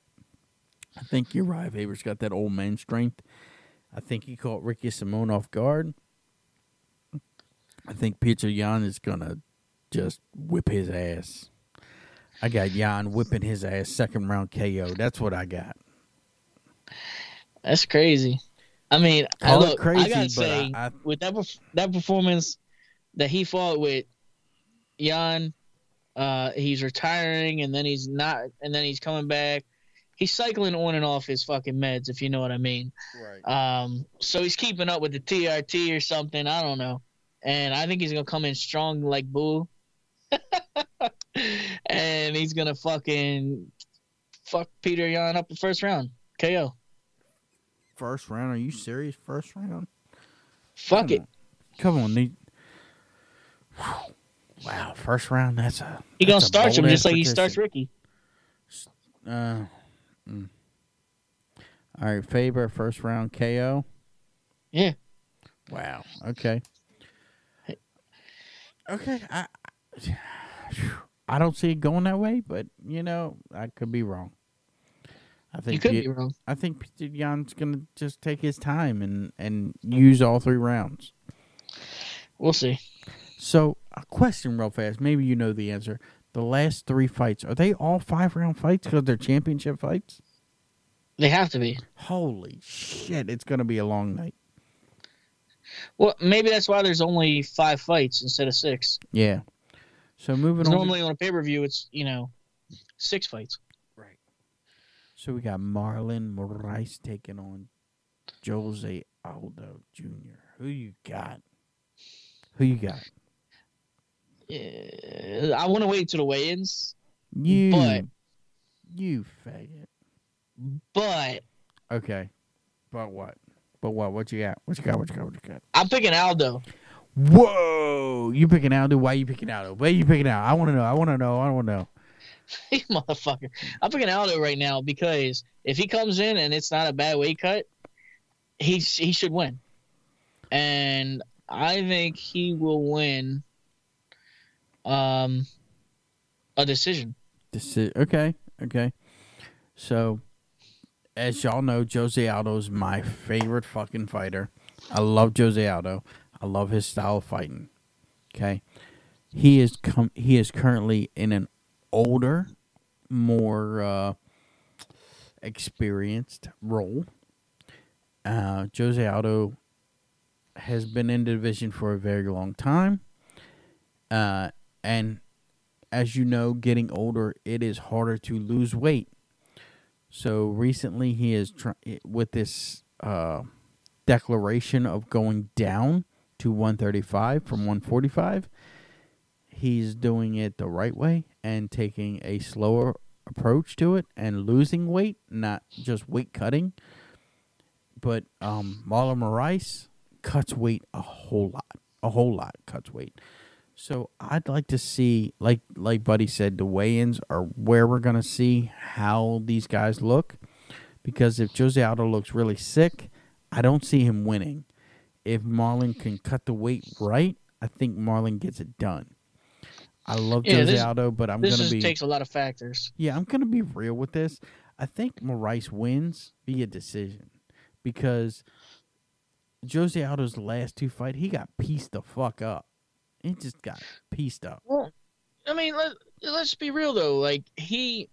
Speaker 1: I think Urijah Faber's got that old man strength. I think he caught Ricky Simón off guard. I think Peter Yan is gonna just whip his ass. I got Yan whipping his ass second round KO. That's what I got.
Speaker 2: That's crazy. I mean, I, look,
Speaker 1: crazy,
Speaker 2: I gotta say,
Speaker 1: I, I,
Speaker 2: with that that performance that he fought with Yan, uh, he's retiring and then he's not, and then he's coming back. He's cycling on and off his fucking meds, if you know what I mean.
Speaker 1: right.
Speaker 2: Um, so he's keeping up with the TRT or something. I don't know, and I think he's gonna come in strong like Boo, and he's gonna fucking fuck Peter Yan up the first round KO.
Speaker 1: First round? Are you serious? First round?
Speaker 2: Fuck
Speaker 1: Come
Speaker 2: it.
Speaker 1: on. Come on, they... Wow, first round. That's a.
Speaker 2: He gonna
Speaker 1: that's
Speaker 2: starch him just like he starts. Ricky.
Speaker 1: Uh, mm. All right, Faber first round KO.
Speaker 2: Yeah.
Speaker 1: Wow. Okay. Okay. I I don't see it going that way, but you know I could be wrong. I think
Speaker 2: You
Speaker 1: could
Speaker 2: be wrong.
Speaker 1: I think Yan's gonna just take his time and and use all three rounds.
Speaker 2: We'll see.
Speaker 1: So a question, real fast. Maybe you know the answer. The last three fights are they all five round fights because they're championship fights?
Speaker 2: They have to be.
Speaker 1: Holy shit! It's gonna be a long night.
Speaker 2: Well, maybe that's why there's only five fights instead of six.
Speaker 1: Yeah. So moving
Speaker 2: 'Cause
Speaker 1: on.
Speaker 2: normally on a pay per view, it's you know six fights.
Speaker 1: right. So we got Marlon Moraes taking on Jose Aldo Jr. Who you got? Who you got?
Speaker 2: I want to wait to the weigh-ins,
Speaker 1: You.
Speaker 2: But-
Speaker 1: you faggot.
Speaker 2: but
Speaker 1: Okay. But what? But what? What you got? What you got? What you got? What you got?
Speaker 2: I'm picking Aldo.
Speaker 1: Whoa! You picking Aldo? Why you picking Aldo? Why you picking Aldo? I want to know. I want to know. I want to know.
Speaker 2: You motherfucker. I'm picking Aldo right now because if he comes in and it's not a bad weight cut, he he should win, and I think he will win. Um, a decision.
Speaker 1: Is, okay. Okay. So, as y'all know, Jose Aldo is my favorite fucking fighter. I love Jose Aldo. I love his style of fighting. Okay. He is com- he is currently in an older, more uh, experienced role. Uh, Jose Aldo has been in the division for a very long time. Uh, and as you know, getting older, it is harder to lose weight. So recently, he is with this uh, declaration of going down to 135 from 145. He's doing it the right way and taking a slower approach to it and losing weight, not just weight cutting. But um, Marlon Moraes cuts weight a whole lot, a whole lot cuts weight. So I'd like to see, like like Buddy said, the weigh-ins are where we're gonna see how these guys look. Because if Jose Aldo looks really sick, I don't see him winning. If Marlon can cut the weight right, I think Marlon gets it done. I love
Speaker 2: Yeah,
Speaker 1: Jose
Speaker 2: this-
Speaker 1: Aldo, but I'm gonna be
Speaker 2: takes a lot of factors.
Speaker 1: yeah, I'm gonna be real with this. I think Moraes wins via decision because Jose Aldo's last two fight, he got pieced the fuck up. He just got pieced up.
Speaker 2: Well, I mean, let, let's be real though. Like he,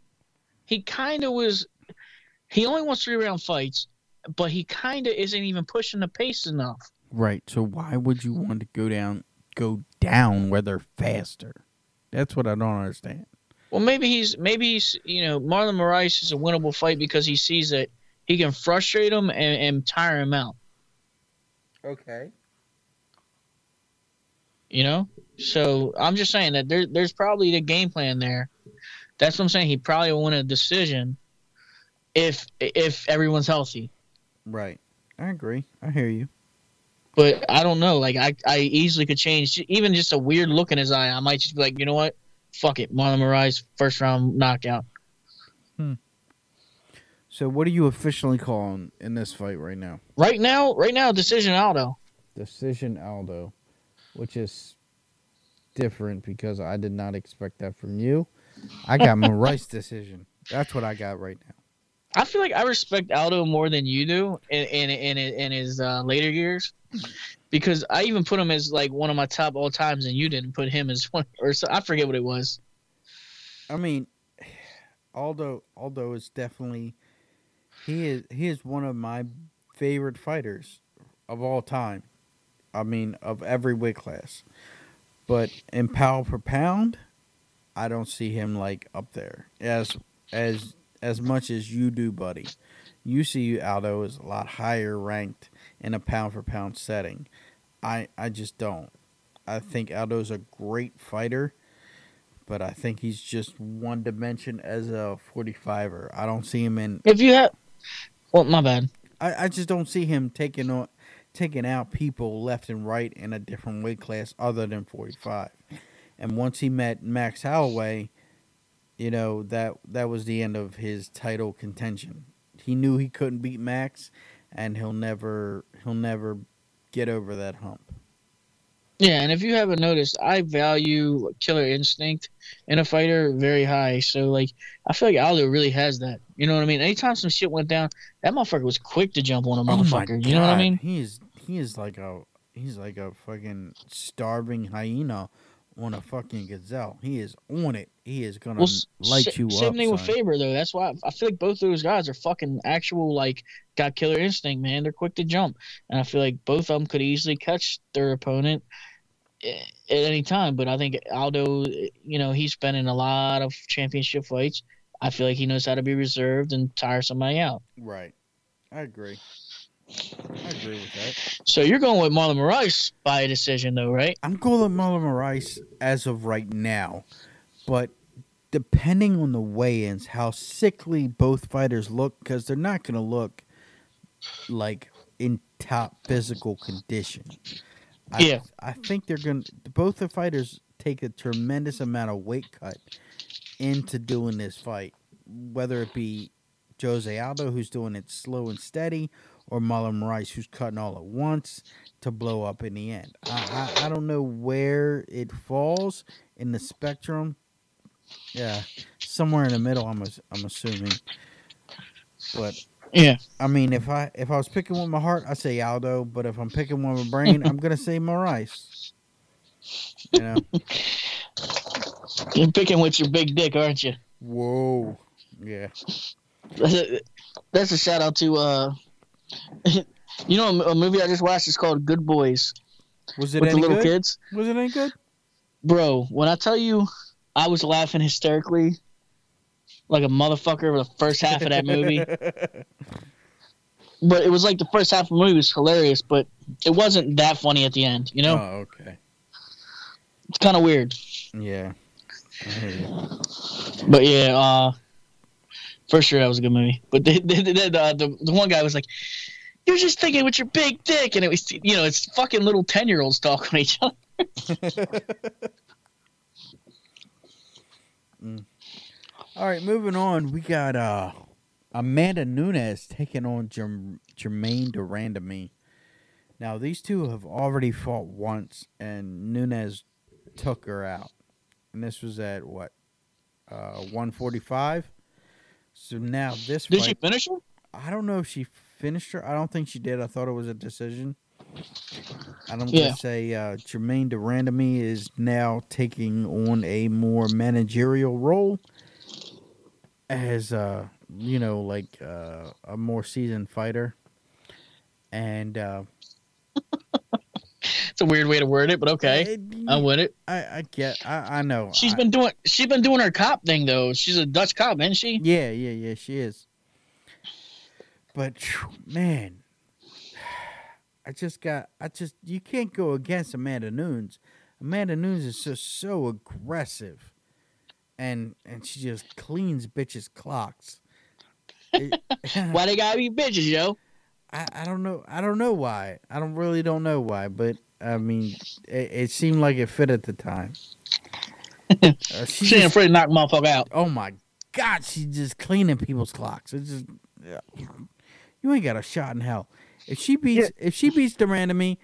Speaker 2: he kind of was. He only wants three round fights, but he kind of isn't even pushing the pace enough.
Speaker 1: Right. So why would you want to go down go down where they're faster? That's what I don't understand.
Speaker 2: Well, maybe he's maybe he's you know Marlon Moraes is a winnable fight because he sees that he can frustrate him and, and tire him out.
Speaker 1: Okay.
Speaker 2: You know, so I'm just saying that there there's probably the game plan there. That's what I'm saying. He probably will win a decision if if everyone's healthy.
Speaker 1: Right. I agree. I hear you.
Speaker 2: But I don't know. Like I, I easily could change even just a weird look in his eye. I might just be like, you know what? Fuck it, Marlon Moraes, first round knockout. Hmm.
Speaker 1: So what are you officially calling in this fight right now?
Speaker 2: Right now, right now, decision Aldo.
Speaker 1: Decision Aldo, which is different because I did not expect that from you. I got Moraes decision. That's what I got right now.
Speaker 2: I feel like I respect Aldo more than you do in in in, in his uh, later years, because I even put him as like one of my top all times, and you didn't put him as one, or so, I forget what it was.
Speaker 1: I mean, Aldo Aldo is definitely he is he is one of my favorite fighters of all time. I mean, of every weight class. But in pound per pound, I don't see him like up there as as as much as you do, buddy. You see Aldo is a lot higher ranked in a pound for pound setting. I I just don't. I think Aldo's a great fighter, but I think he's just one dimension as a 45er. I don't see him in
Speaker 2: If you have, well, my bad.
Speaker 1: I, I just don't see him taking on taking out people left and right in a different weight class other than 45. And once he met Max Holloway, you know that that was the end of his title contention. He knew he couldn't beat Max, and he'll never he'll never get over that hump.
Speaker 2: Yeah, and if you haven't noticed, I value killer instinct in a fighter very high. So like, I feel like Aldo really has that. You know what I mean? Anytime some shit went down, that motherfucker was quick to jump on a oh motherfucker. you know what I mean?
Speaker 1: He is he is like a he's like a fucking starving hyena on a fucking gazelle. He is on it. He is gonna
Speaker 2: Well,
Speaker 1: light
Speaker 2: s-
Speaker 1: you
Speaker 2: same
Speaker 1: up.
Speaker 2: thing with. Faber though. That's why I feel like both those guys are fucking actual like got killer instinct, man. They're quick to jump, and I feel like both of them could easily catch their opponent eh, at any time. But I think Aldo, you know, he's been in a lot of championship fights. I feel like he knows how to be reserved and tire somebody out.
Speaker 1: Right. I agree. I agree with that.
Speaker 2: So you're going with Marlon Moraes by a decision, though, right?
Speaker 1: I'm going with Marlon Moraes as of right now, but depending on the weigh-ins, how sickly both fighters look, because they're not going to look like in top physical condition. I,
Speaker 2: Yeah.
Speaker 1: I think they're going. to Both the fighters take a tremendous amount of weight cut into doing this fight, whether it be Jose Aldo who's doing it slow and steady, or Marlon Moraes, who's cutting all at once to blow up in the end. I, I, I don't know where it falls in the spectrum. Yeah, somewhere in the middle. I'm I'm assuming. But
Speaker 2: Yeah.
Speaker 1: I mean, if I if I was picking with my heart, I say Aldo. But if I'm picking with my brain, I'm gonna say Moraes. You know.
Speaker 2: You're picking with your big dick, aren't you?
Speaker 1: Whoa. Yeah.
Speaker 2: That's a, that's a shout out to uh, you know a, movie I just watched is called Good Boys
Speaker 1: Was it
Speaker 2: with the little
Speaker 1: good?
Speaker 2: kids.
Speaker 1: Was it any good?
Speaker 2: Bro, when I tell you I was laughing hysterically like a motherfucker for the first half of that movie. but it was like the first half of the movie was hilarious, but it wasn't that funny at the end, you know?
Speaker 1: Oh, okay.
Speaker 2: It's kind of weird.
Speaker 1: Yeah. I hear you.
Speaker 2: But yeah, uh, for sure that was a good movie. But the the, the, the, one guy was like, "You're just thinking with your big dick," and it was you know it's fucking little ten year olds talking to each other.
Speaker 1: All right, moving on. We got uh Amanda Nunes taking on Jerm- Germaine de Randamie. Now these two have already fought once, and Nunes took her out, and this was at what uh 145. So now this
Speaker 2: Did
Speaker 1: fight,
Speaker 2: she finish her?
Speaker 1: I don't know if she finished her. I don't think she did. I thought it was a decision. And I'm
Speaker 2: Yeah.
Speaker 1: gonna say uh, Germaine de Randamie is now taking on a more managerial role as uh, you know, like uh, a more seasoned fighter. And uh,
Speaker 2: It's a weird way to word it, but okay, I would it.
Speaker 1: I, I get. I, I know.
Speaker 2: She's
Speaker 1: I-
Speaker 2: been doing she's been doing her cop thing though. She's a Dutch cop, isn't she?
Speaker 1: Yeah, yeah, yeah, she is. But man, I just got I just you can't go against Amanda Nunes. Amanda Nunes is just so aggressive. And and she just cleans bitches clocks. It-
Speaker 2: Why they gotta be bitches, yo?
Speaker 1: I, I don't know I don't know why. I don't really don't know why, but I mean it, it seemed like it fit at the time. Uh, she
Speaker 2: She ain't
Speaker 1: just-
Speaker 2: afraid to knock motherfucker out.
Speaker 1: oh my god, she's just cleaning people's clocks. It's just you ain't got a shot in hell. If she beats if she beats de Randamie,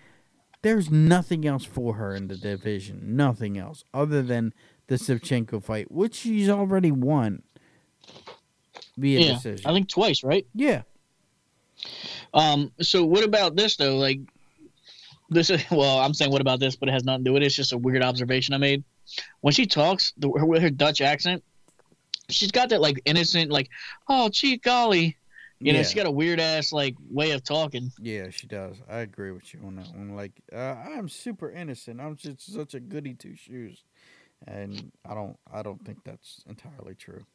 Speaker 1: there's nothing else for her in the division. Nothing else other than the Shevchenko fight, which she's already won via
Speaker 2: yeah,
Speaker 1: decision.
Speaker 2: I think twice, right?
Speaker 1: yeah.
Speaker 2: Um. So what about this though? Like, this is well, I'm saying what about this, but it has nothing to do with it. It's just a weird observation I made. When she talks, the, her, with her Dutch accent, she's got that like innocent, like, oh, gee golly, you know,
Speaker 1: yeah.
Speaker 2: she got a weird ass like way of talking.
Speaker 1: Yeah, she does. I agree with you on that one. Like, uh, I'm super innocent. I'm just such a goody two shoes, and I don't. I don't think that's entirely true.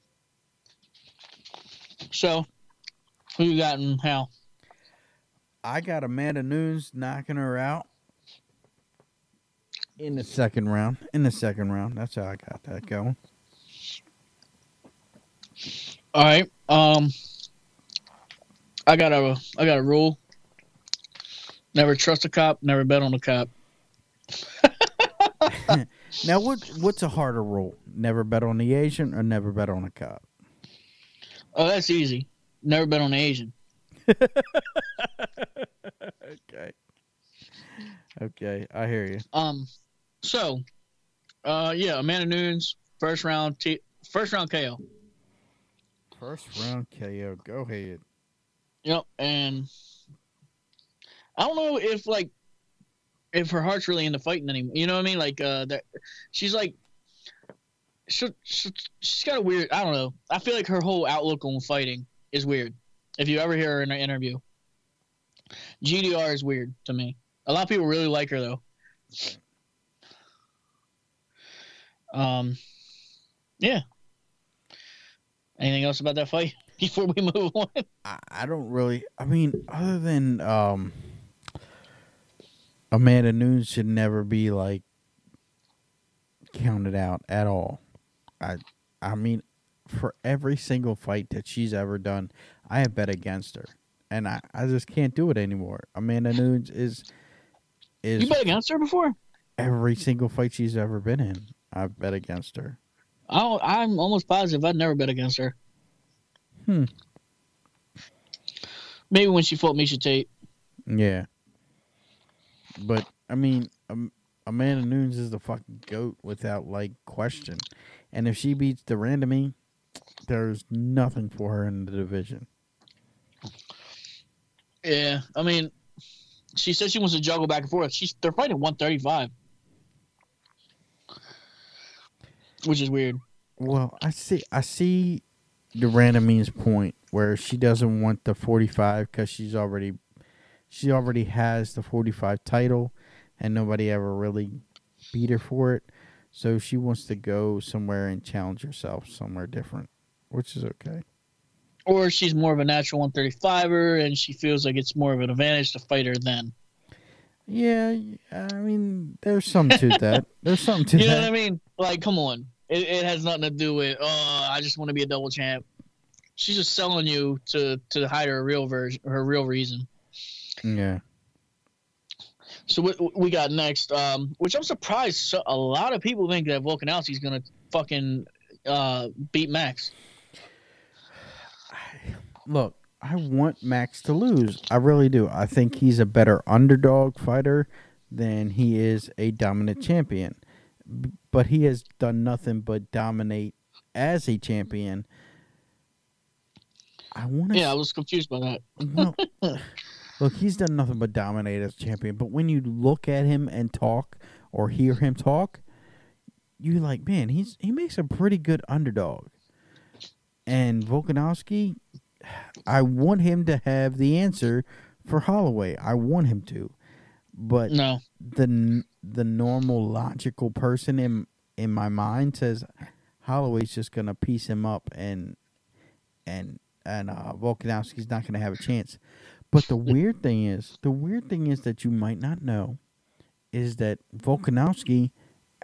Speaker 2: So, who you got and how?
Speaker 1: I got Amanda Nunes knocking her out in the second round. In the second round, that's how I got that going.
Speaker 2: All right. Um, I got a I got a rule. Never trust a cop. Never bet on a cop.
Speaker 1: Now, what what's a harder rule? Never bet on the Asian or never bet on a cop?
Speaker 2: Oh, that's easy. Never bet on an Asian.
Speaker 1: Okay. Okay, I hear you.
Speaker 2: Um, so, uh, yeah, Amanda Nunes, first round, T- first round KO.
Speaker 1: First round KO. Go ahead.
Speaker 2: Yep, and I don't know if like if her heart's really into fighting anymore. You know what I mean? Like uh, that she's like she, she, she's got a weird. I don't know. I feel like her whole outlook on fighting is weird. If you ever hear her in an interview, GDR is weird to me. A lot of people really like her though. Um, yeah. Anything else about that fight before we move on?
Speaker 1: I, don't really. I mean, other than um, Amanda Nunes should never be like counted out at all. I I mean, for every single fight that she's ever done, I have bet against her, and I, I just can't do it anymore. Amanda Nunes is is
Speaker 2: You bet against her before?
Speaker 1: every single fight she's ever been in. I've bet against her.
Speaker 2: I I'm almost positive I'd never bet against her.
Speaker 1: Hmm.
Speaker 2: Maybe when she fought Miesha Tate.
Speaker 1: Yeah. But I mean, um, Amanda Nunes is the fucking goat without like question. And if she beats de Randamie, there's nothing for her in the division.
Speaker 2: Yeah, I mean, she said she wants to juggle back and forth. She's they're fighting 135, which is weird.
Speaker 1: Well, I see. I see de Randamie's point where she doesn't want the 45 because she's already she already has the 45 title, and nobody ever really beat her for it. So she wants to go somewhere and challenge herself somewhere different, which is okay.
Speaker 2: Or she's more of a natural 135er, and she feels like it's more of an advantage to fight her then.
Speaker 1: Yeah, I mean, there's something to that. There's something to that.
Speaker 2: You know what I mean? Like, come on. It, it has nothing to do with, oh, I just want to be a double champ. She's just selling you to to hide her real version, her real reason.
Speaker 1: Yeah.
Speaker 2: So what we got next, um, which I'm surprised so, a lot of people think that Volkanovski's gonna fucking uh, beat Max.
Speaker 1: Look, I want Max to lose. I really do. I think he's a better underdog fighter than he is a dominant champion. But he has done nothing but dominate as a champion. I want.
Speaker 2: Yeah, I was confused by that.
Speaker 1: Well, look, he's done nothing but dominate as champion. But when you look at him and talk or hear him talk, you're like, man, he's he makes a pretty good underdog. And Volkanovski, I want him to have the answer for Holloway. I want him to, but
Speaker 2: No,
Speaker 1: the the normal logical person in in my mind says Holloway's just gonna piece him up and and and uh, Volkanovski's not gonna have a chance. But the weird thing is, the weird thing is that you might not know is that Volkanovski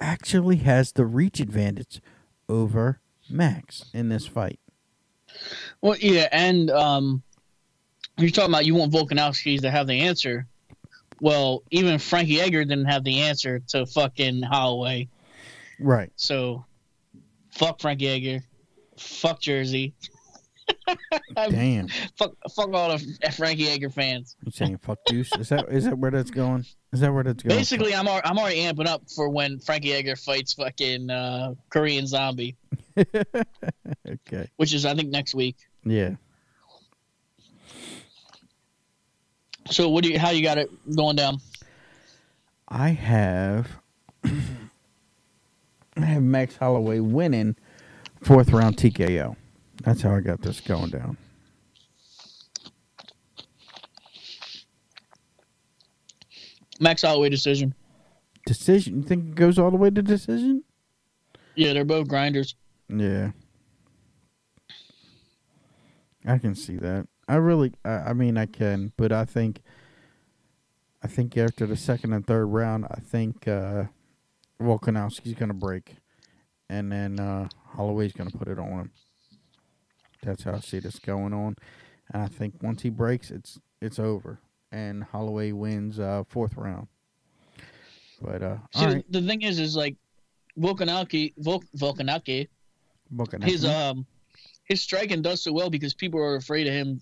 Speaker 1: actually has the reach advantage over Max in this fight.
Speaker 2: Well, yeah, and um, you're talking about you want Volkanovski to have the answer. Well, even Frankie Edgar didn't have the answer to fucking Holloway.
Speaker 1: Right.
Speaker 2: So, fuck Frankie Edgar, fuck Jersey.
Speaker 1: Damn.
Speaker 2: fuck, fuck all the Frankie Edgar fans.
Speaker 1: You saying fuck Deuce? Is that is that where that's going? Is that where that's going?
Speaker 2: Basically, I'm al- I'm already amping up for when Frankie Edgar fights fucking uh, Korean Zombie,
Speaker 1: okay.
Speaker 2: which is I think next week.
Speaker 1: Yeah.
Speaker 2: So what do you how you got it going down?
Speaker 1: I have I have Max Holloway winning fourth round TKO. That's how I got this going down.
Speaker 2: Max Holloway decision.
Speaker 1: Decision. You think it goes all the way to decision?
Speaker 2: Yeah, they're both grinders.
Speaker 1: Yeah. I can see that. I really I, I mean I can, but I think I think after the second and third round, I think uh Volkanovski's gonna break. And then uh Holloway's gonna put it on him. That's how I see this going on. And I think once he breaks it's it's over. And Holloway wins uh fourth round. But uh
Speaker 2: See,
Speaker 1: all right.
Speaker 2: the, the thing is, is like Volkanovski, Vol- Volkanovski, his um, his striking does so well because people are afraid of him,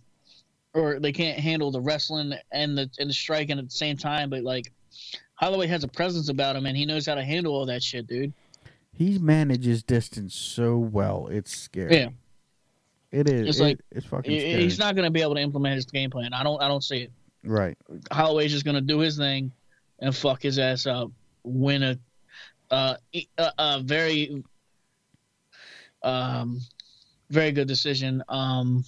Speaker 2: or they can't handle the wrestling and the and the striking at the same time. But like, Holloway has a presence about him, and he knows how to handle all that shit, dude.
Speaker 1: He manages distance so well. It's scary.
Speaker 2: Yeah.
Speaker 1: It is.
Speaker 2: It's
Speaker 1: It-
Speaker 2: like-
Speaker 1: it's fucking scary.
Speaker 2: He's not gonna be able to implement his game plan. I don't. I don't see it.
Speaker 1: right.
Speaker 2: Holloway's just gonna do his thing and fuck his ass up, win a uh, a, a very um very good decision. Um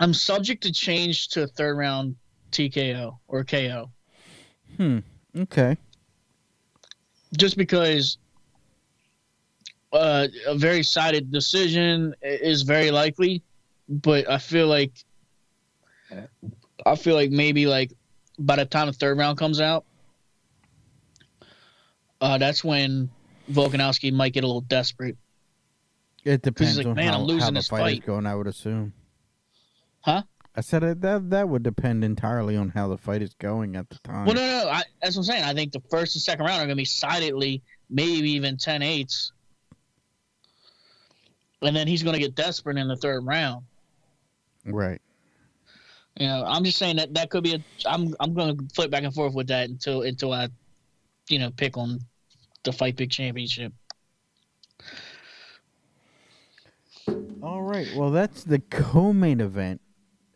Speaker 2: I'm subject to change to a third round TKO or KO
Speaker 1: Hmm. Okay.
Speaker 2: just because uh, a very sided decision is very likely, but I feel like I feel like maybe like by the time the third round comes out, uh, that's when Volkanovski might get a little desperate.
Speaker 1: It depends
Speaker 2: like,
Speaker 1: on
Speaker 2: "Man,
Speaker 1: how,
Speaker 2: I'm losing
Speaker 1: how the
Speaker 2: this
Speaker 1: fight, is going. I would assume.
Speaker 2: Huh?
Speaker 1: I said it, that that would depend entirely on how the fight is going at the time.
Speaker 2: Well, no, no, I, that's what I'm saying. I think the first and second round are going to be sidedly, maybe even 10 8s. And then he's going to get desperate in the third round.
Speaker 1: Right.
Speaker 2: You know, I'm just saying that that could be a. I'm I'm going to flip back and forth with that until until I, you know, pick on the Fight Big Championship.
Speaker 1: All right. Well, that's the co-main event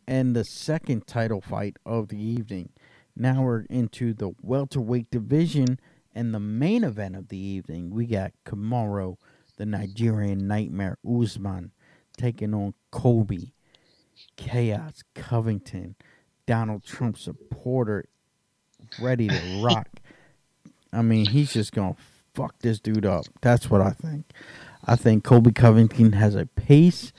Speaker 1: and the second title fight of the evening. Now we're into the welterweight division and the main event of the evening. We got Kamaru, the Nigerian Nightmare Usman, taking on Colby, Chaos Covington, Donald Trump supporter, ready to rock. I mean, he's just gonna fuck this dude up. That's what I think. I think Colby Covington has a pace,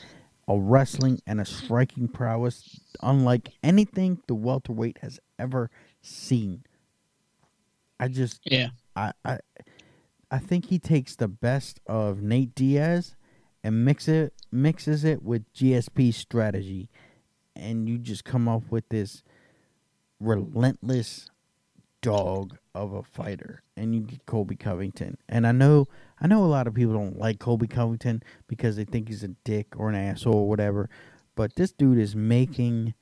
Speaker 1: a wrestling, and a striking prowess unlike anything the welterweight has ever seen. I just,
Speaker 2: Yeah.
Speaker 1: I, I, I think he takes the best of Nate Diaz and mix it, mixes it with GSP strategy, and you just come up with this relentless dog of a fighter, and you get Colby Covington. And I know, I know a lot of people don't like Colby Covington because they think he's a dick or an asshole or whatever. But this dude is making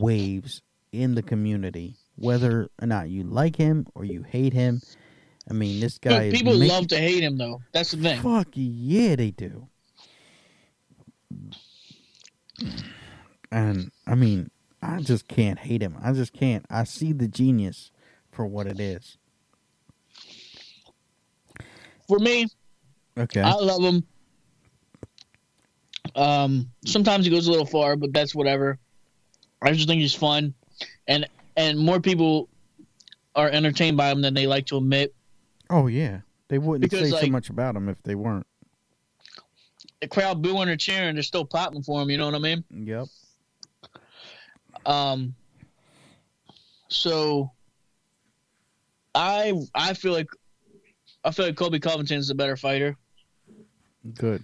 Speaker 1: waves in the community, whether or not you like him or you hate him. I mean, this guy
Speaker 2: But
Speaker 1: is
Speaker 2: people
Speaker 1: making-
Speaker 2: love to hate him, though. That's the thing.
Speaker 1: Fuck yeah, they do. And I mean, I just can't hate him. I just can't. I see the genius for what it is.
Speaker 2: For me,
Speaker 1: Okay.
Speaker 2: I love him. Um, sometimes he goes a little far, but that's whatever. I just think he's fun, and and more people are entertained by him than they like to admit.
Speaker 1: Oh yeah. They wouldn't
Speaker 2: Because,
Speaker 1: say so much about him if they weren't.
Speaker 2: The crowd booing or cheering, they're still popping for him. You know what I mean?
Speaker 1: Yep.
Speaker 2: Um. So, I I feel like I feel like Colby Covington's the better fighter.
Speaker 1: Good.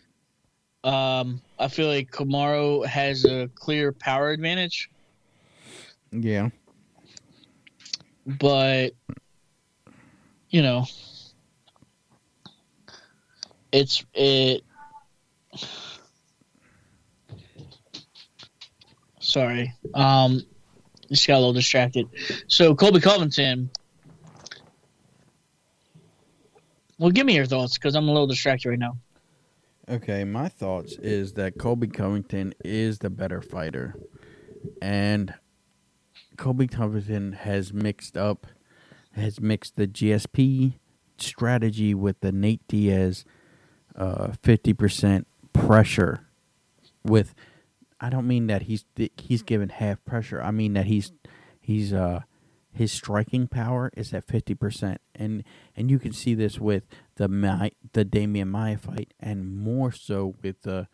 Speaker 2: Um, I feel like Kamaru has a clear power advantage.
Speaker 1: Yeah.
Speaker 2: but you know it's it Sorry. Um, just got a little distracted. So Colby Covington. Well, give me your thoughts because I'm a little distracted right now.
Speaker 1: Okay, my thoughts is that Colby Covington is the better fighter, and Colby Covington has mixed up, has mixed the GSP strategy with the Nate Diaz, uh, fifty percent pressure, with. I don't mean that he's he's given half pressure. I mean that he's he's uh his striking power is at fifty percent, and and you can see this with the Ma- the Demian Maia fight, and more so with the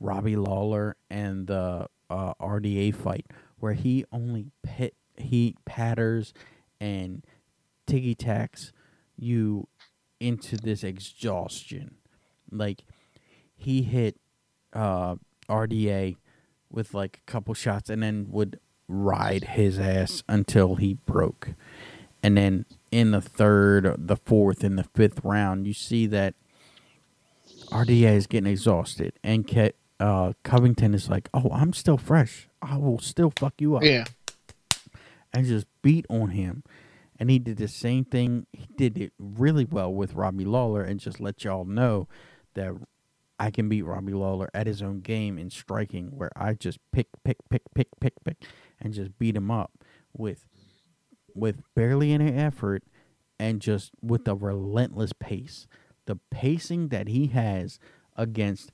Speaker 1: Robbie Lawler and the uh, RDA fight, where he only pit he patters and tiggy tacks you into this exhaustion. Like he hit uh, RDA with like a couple shots, and then would ride his ass until he broke. And then in the third, the fourth, and the fifth round, you see that RDA is getting exhausted, and Ke- uh, Covington is like, "Oh, I'm still fresh. I will still fuck you up."
Speaker 2: Yeah.
Speaker 1: and just beat on him. And he did the same thing. He did it really well with Robbie Lawler, and just let y'all know that I can beat Robbie Lawler at his own game in striking, where I just pick, pick, pick, pick, pick, pick, and just beat him up with with barely any effort and just with a relentless pace. The pacing that he has against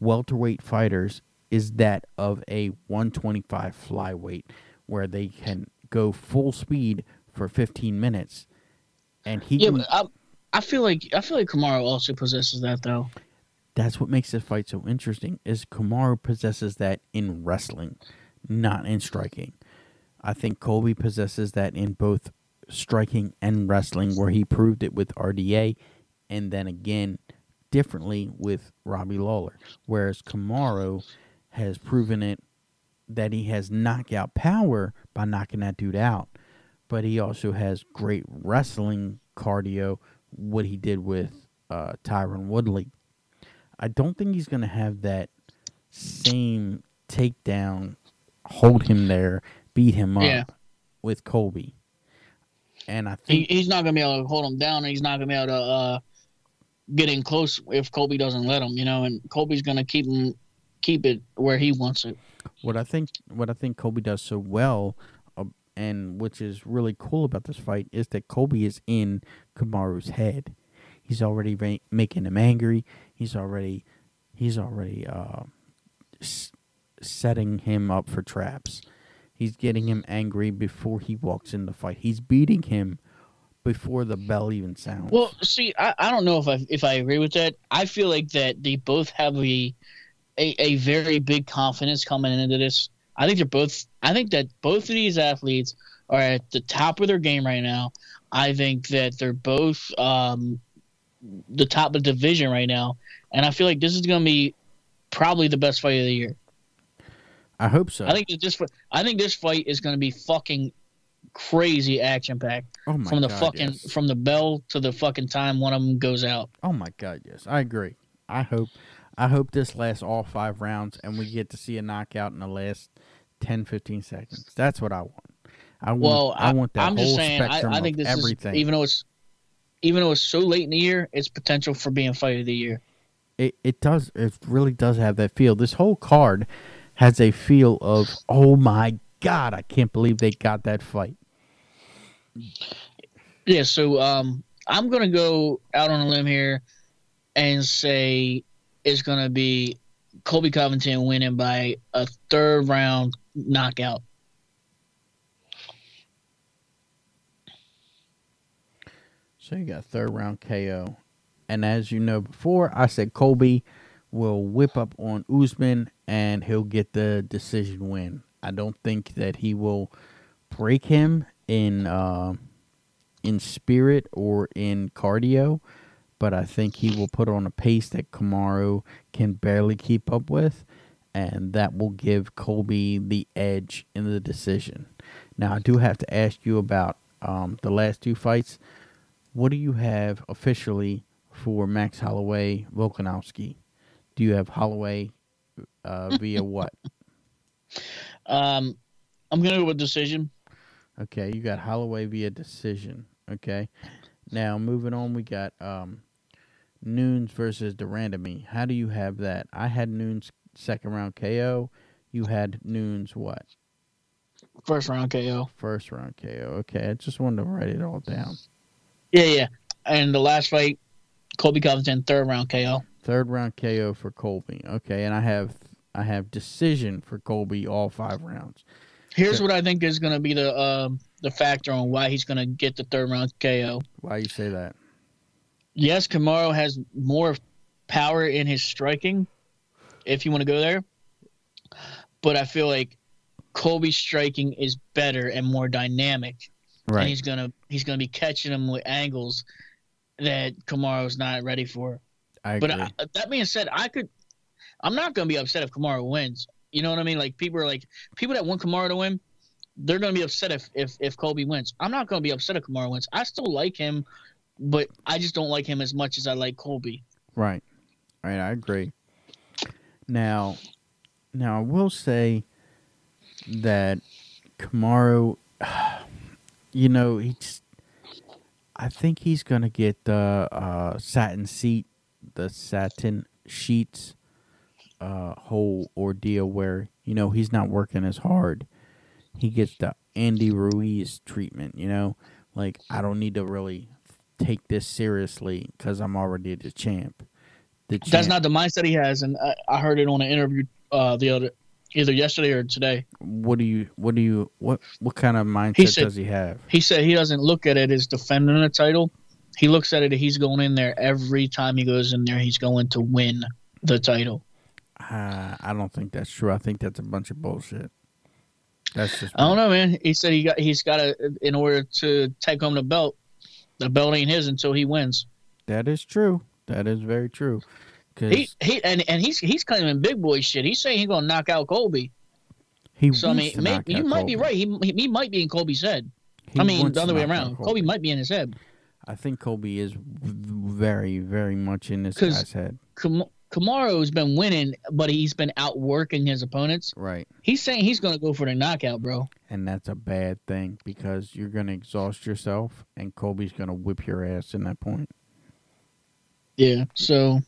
Speaker 1: welterweight fighters is that of a 125 flyweight, where they can go full speed for 15 minutes, and he
Speaker 2: Yeah,
Speaker 1: can,
Speaker 2: I, feel like I feel like Kamaru also possesses that though.
Speaker 1: that's what makes this fight so interesting is Kamaru possesses that in wrestling, not in striking. I think Colby possesses that in both striking and wrestling, where he proved it with RDA, and then again differently with Robbie Lawler. Whereas Kamaru has proven it that he has knockout power by knocking that dude out, but he also has great wrestling cardio. What he did with uh, Tyron Woodley. I don't think he's going to have that same takedown, hold him there, beat him up
Speaker 2: Yeah.
Speaker 1: with Colby. And I
Speaker 2: He,
Speaker 1: think
Speaker 2: he's not gonna be able to hold him down. And he's not gonna be able to uh, get in close if Colby doesn't let him. You know, and Colby's gonna keep him keep it where he wants it.
Speaker 1: what I think what I think Colby does so well, uh, and which is really cool about this fight is that Colby is in Kamaru's head. He's already ma- making him angry. He's already he's already uh, s- setting him up for traps. He's getting him angry before he walks in the fight. He's beating him before the bell even sounds.
Speaker 2: Well, see, I, I don't know if I if I agree with that. I feel like that they both have a a, a very big confidence coming into this. I think they're both. I think that both of these athletes are at the top of their game right now. I think that they're both um, the top of the division right now, and I feel like this is going to be probably the best fight of the year.
Speaker 1: I hope so.
Speaker 2: I think this I think this fight is going to be fucking crazy action packed
Speaker 1: oh my
Speaker 2: from the
Speaker 1: God,
Speaker 2: fucking
Speaker 1: yes.
Speaker 2: from the bell to the fucking time one of them goes out.
Speaker 1: Oh my god, yes. I agree. I hope I hope this lasts all 5 rounds and we get to see a knockout in the last 10 15 seconds. That's what I want. I want
Speaker 2: Well,
Speaker 1: I, want that
Speaker 2: I'm
Speaker 1: whole
Speaker 2: just saying. I,
Speaker 1: spectrum
Speaker 2: I think
Speaker 1: of
Speaker 2: this
Speaker 1: everything.
Speaker 2: is even though it's even though it's so late in the year, it's potential for being fight of the year.
Speaker 1: it it does it really does have that feel. This whole card has a feel of oh my god, I can't believe they got that fight.
Speaker 2: Yeah. So um, I'm gonna go out on a limb here and say it's gonna be Colby Covington winning by a third round knockout.
Speaker 1: So you got third round KO. And as you know before, I said Colby will whip up on Usman and he'll get the decision win. I don't think that he will break him in uh, in spirit or in cardio, but I think he will put on a pace that Kamaru can barely keep up with, and that will give Colby the edge in the decision. Now I do have to ask you about um, the last two fights. What do you have officially for Max Holloway Volkanovski? Do you have Holloway uh, via what?
Speaker 2: Um, I'm gonna go with decision.
Speaker 1: Okay, you got Holloway via decision. Okay. Now moving on, we got um Nunes versus de Randamie. How do you have that? I had Nunes second round KO. You had Nunes what?
Speaker 2: First round KO.
Speaker 1: First round KO. Okay, I just wanted to write it all down.
Speaker 2: Yeah, yeah. And the last fight, Colby Covington, third round KO.
Speaker 1: Third round KO for Colby. Okay, and I have I have decision for Colby all five rounds.
Speaker 2: Here's
Speaker 1: Okay.
Speaker 2: what I think is going to be the um, the factor on why he's going to get the third round KO.
Speaker 1: Why you say that?
Speaker 2: Yes, Kamaru has more power in his striking, if you want to go there. But I feel like Colby's striking is better and more dynamic, and
Speaker 1: Right.
Speaker 2: he's gonna he's gonna be catching him with angles that Kamaru's not ready for.
Speaker 1: I agree.
Speaker 2: But I, that being said, I could. I'm not gonna be upset if Kamaru wins. You know what I mean? Like people are like people that want Kamaru to win, they're gonna be upset if if if Colby wins. I'm not gonna be upset if Kamaru wins. I still like him, but I just don't like him as much as I like Colby.
Speaker 1: Right. Right, I agree. Now now I will say that Kamaru you know, he's I think he's gonna get the uh satin seat the satin sheets uh whole ordeal where, you know, he's not working as hard. He gets the Andy Ruiz treatment, you know? Like I don't need to really take this seriously because I'm already the champ. The champ.
Speaker 2: That's not the mindset he has, and I, I heard it on an interview uh, the other either yesterday or today.
Speaker 1: What do you? What do you? What? What kind of mindset
Speaker 2: He said-
Speaker 1: does he have?
Speaker 2: He said he doesn't look at it as defending a title. He looks at it he's going in there every time he goes in there. He's going to win the title.
Speaker 1: Uh, I don't think that's true. I think that's a bunch of bullshit. That's just.
Speaker 2: I don't know, man. He said he got he's got to in order to take home the belt. The belt ain't his until he wins.
Speaker 1: That is true. That is very true.
Speaker 2: He he and, and he's he's claiming big boy shit. He's saying he's gonna knock out Colby.
Speaker 1: he
Speaker 2: So I mean,
Speaker 1: to
Speaker 2: may,
Speaker 1: knock
Speaker 2: you might be right. He, he he might be in Colby's head.
Speaker 1: He
Speaker 2: I mean, the other way around. Colby might be in his head.
Speaker 1: I think Colby is very, very much in this guy's head.
Speaker 2: Kam- Kamaru's been winning, but he's been outworking his opponents.
Speaker 1: Right.
Speaker 2: He's saying he's gonna go for the knockout, bro.
Speaker 1: And that's a bad thing because you're going to exhaust yourself, and Colby's going to whip your ass in that point.
Speaker 2: Yeah. So,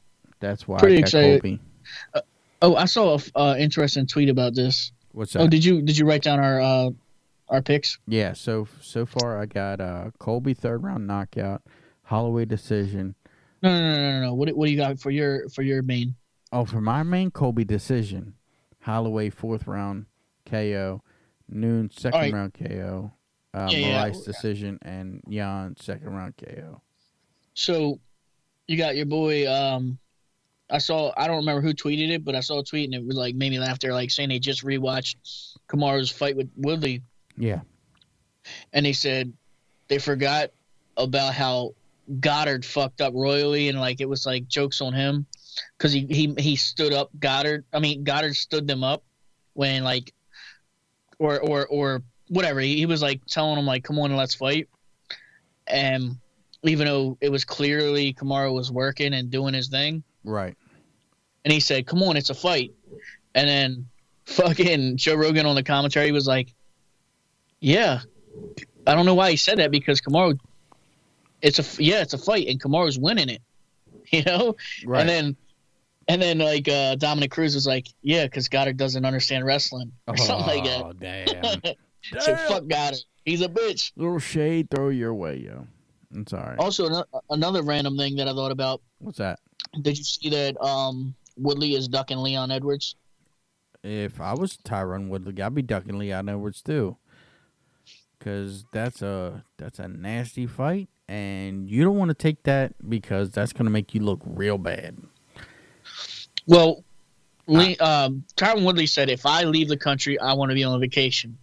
Speaker 1: That's why
Speaker 2: Pretty
Speaker 1: I got
Speaker 2: excited.
Speaker 1: Colby.
Speaker 2: oh, I saw a uh, interesting tweet about this.
Speaker 1: What's that?
Speaker 2: Oh, did you did you write down our uh, our picks?
Speaker 1: Yeah, so so far I got uh Colby third round knockout, Holloway decision.
Speaker 2: No, no, no, no, no. What what do you got for your for your main?
Speaker 1: Oh, for my main Colby decision, Holloway fourth round KO, Noon second
Speaker 2: Alright.
Speaker 1: round KO, uh,
Speaker 2: Yeah, yeah.
Speaker 1: Decision, and Yan second round KO.
Speaker 2: So, you got your boy. Um, I saw. I don't remember who tweeted it, but I saw a tweet and it was like made me laugh. They're like saying they just rewatched Kamaru's fight with Woodley,
Speaker 1: Yeah,
Speaker 2: and they said they forgot about how Goddard fucked up royally, and like it was like jokes on him because he he he stood up Goddard. I mean Goddard stood them up when like or or or whatever. He, he was like telling them like, "Come on, let's fight," and even though it was clearly Kamaru was working and doing his thing,
Speaker 1: right.
Speaker 2: And he said, "Come on, it's a fight," and then fucking Joe Rogan on the commentary was like, "Yeah, I don't know why he said that because Kamaru, it's a yeah, it's a fight, and Kamaru's winning it, you know."
Speaker 1: Right.
Speaker 2: And then, and then like uh, Dominick Cruz was like, "Yeah, because Goddard doesn't understand wrestling or something like that."
Speaker 1: Oh damn!
Speaker 2: so fuck Goddard, he's a bitch.
Speaker 1: Little shade throw your way, yo. I'm sorry.
Speaker 2: Also, another random thing that I thought about:
Speaker 1: What's that?
Speaker 2: Did you see that um, Woodley is ducking Leon Edwards?
Speaker 1: If I was Tyron Woodley, I'd be ducking Leon Edwards too. Cause that's a that's a nasty fight, and you don't want to take that because that's gonna make you look real bad.
Speaker 2: Well, Lee, um, Tyron Woodley said, "If I leave the country, I want to be on vacation."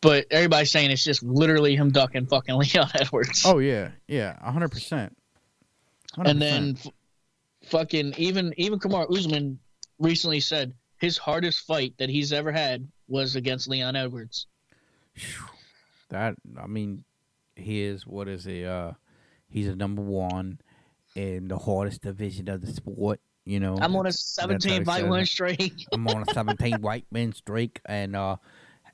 Speaker 2: But everybody's saying it's just literally him ducking fucking Leon Edwards.
Speaker 1: Oh yeah, yeah, hundred percent.
Speaker 2: and then fucking even even Kamaru Usman recently said his hardest fight that he's ever had was against Leon Edwards.
Speaker 1: that I mean, he is what is he? Uh, he's a number one in the hardest division of the sport. You know,
Speaker 2: I'm on a
Speaker 1: that's- that's how
Speaker 2: 17
Speaker 1: he
Speaker 2: fight win streak.
Speaker 1: I'm on a 17 white man streak, and uh,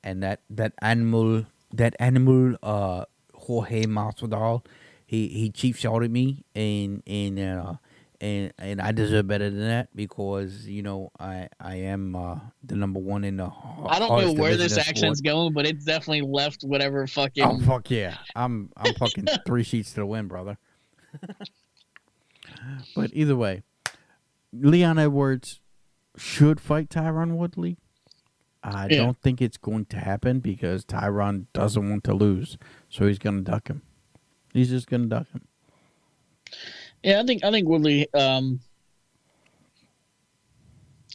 Speaker 1: and that that animal, that animal, uh, Jorge Masvidal, he he cheap shot at me, and and uh, and and I deserve better than that because you know I I am uh the number one in the.
Speaker 2: I don't know where this
Speaker 1: of sport.
Speaker 2: accent's going, but it's definitely left whatever fucking.
Speaker 1: Oh fuck yeah! I'm I'm fucking three sheets to the wind, brother. but either way, Leon Edwards should fight Tyron Woodley. I
Speaker 2: Yeah.
Speaker 1: don't think it's going to happen because Tyron doesn't want to lose, so he's gonna duck him. He's just gonna duck him.
Speaker 2: Yeah, I think I think Woodley. Um,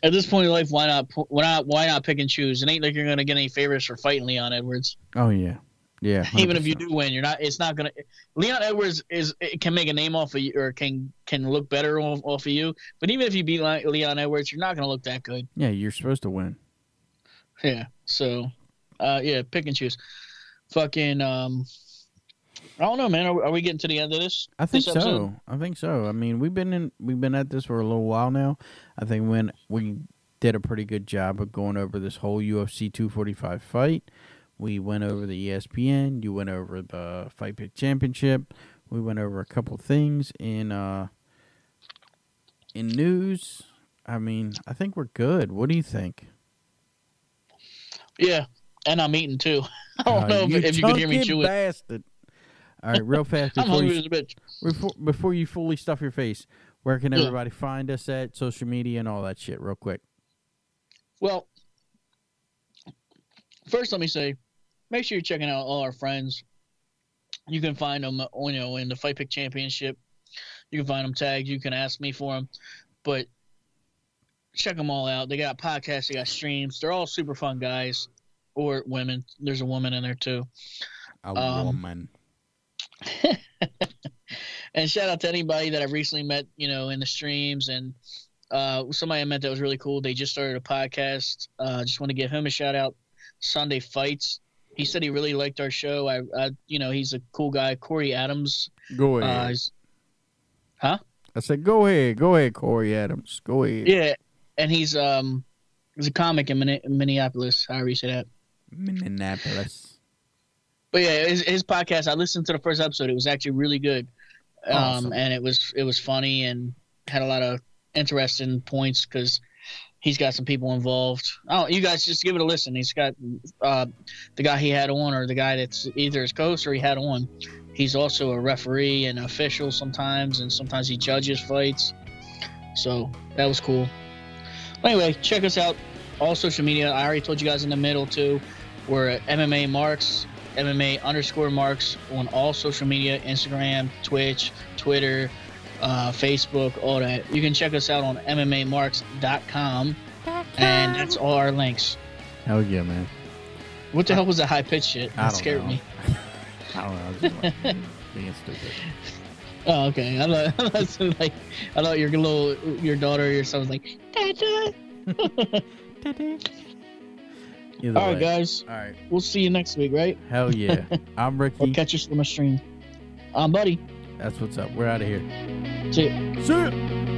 Speaker 2: at this point in life, why not? Why not? Why not pick and choose? It ain't like you're gonna get any favors for fighting Leon Edwards.
Speaker 1: Oh yeah, yeah.
Speaker 2: Even if you do win, you're not. It's not gonna. Leon Edwards is it can make a name off of you, or can can look better off, off of you. But even if you beat Le- Leon Edwards, you're not gonna look that good.
Speaker 1: yeah, you're supposed to win.
Speaker 2: Yeah. So, uh, yeah, pick and choose. Fucking. Um, I don't know, man. Are, we- are we getting to the end of this?
Speaker 1: I think
Speaker 2: this
Speaker 1: so. I think so. I mean, we've been in we've been at this for a little while now. I think when we did a pretty good job of going over this whole UFC 245 fight. We went over the ESPN. You went over the Fight Pick Championship. We went over a couple things in uh in news. I mean, I think we're good. What do you think?
Speaker 2: Yeah, and I'm eating too. I don't
Speaker 1: Uh,
Speaker 2: know if, if you can hear me
Speaker 1: chunky
Speaker 2: chew it.
Speaker 1: bastard. All right, real fast before you
Speaker 2: as a bitch.
Speaker 1: before, before you fully stuff your face, where can
Speaker 2: Yeah.
Speaker 1: everybody find us at social media and all that shit? Real quick.
Speaker 2: Well, first let me say, make sure you're checking out all our friends. You can find them, you know, in the Fight Pick Championship. You can find them tagged. You can ask me for them, but check them all out. They got podcasts, they got streams. They're all super fun guys or women. There's a woman in there too.
Speaker 1: A
Speaker 2: Um,
Speaker 1: woman.
Speaker 2: and shout out to anybody that I've recently met, you know, in the streams and uh, somebody I met that was really cool. They just started a podcast. Uh, just want to give him a shout out. Sunday Fights. He said he really liked our show. I, I you know, he's a cool guy. Corey Adams.
Speaker 1: Go
Speaker 2: Uh,
Speaker 1: ahead.
Speaker 2: he's-
Speaker 1: I said, go ahead. Go ahead, Corey Adams. Go ahead.
Speaker 2: yeah, and he's um, he's a comic in Minne- Minneapolis. However you say that.
Speaker 1: Minneapolis.
Speaker 2: But yeah, his, his podcast. I listened to the first episode. It was actually really good, um,
Speaker 1: Awesome.
Speaker 2: and it was it was funny and had a lot of interesting points because he's got some people involved. Oh, you guys just give it a listen. He's got uh, the guy he had on, or the guy that's either his coach or he had on. He's also a referee and official sometimes, and sometimes he judges fights. So that was cool. Anyway, check us out. All social media. I already told you guys in the middle too. We're at MMA Marks, MMA underscore Marks on all social media: Instagram, Twitch, Twitter, uh, Facebook, all that. You can check us out on MMAMarks.com, and that's all our links.
Speaker 1: Hell yeah, man.
Speaker 2: What the hell was that high pitched shit? That scared
Speaker 1: know.
Speaker 2: me.
Speaker 1: I don't know. I was just like, being stupid.
Speaker 2: Oh, okay. I thought, I thought like I thought your little your daughter or your son was like, Dada.
Speaker 1: Either
Speaker 2: All right,
Speaker 1: way.
Speaker 2: guys.
Speaker 1: All right.
Speaker 2: We'll see you next week, right?
Speaker 1: Hell yeah. I'm Ricky.
Speaker 2: catch you on the stream. I'm buddy.
Speaker 1: That's what's up. We're out of here.
Speaker 2: See ya.
Speaker 1: See ya.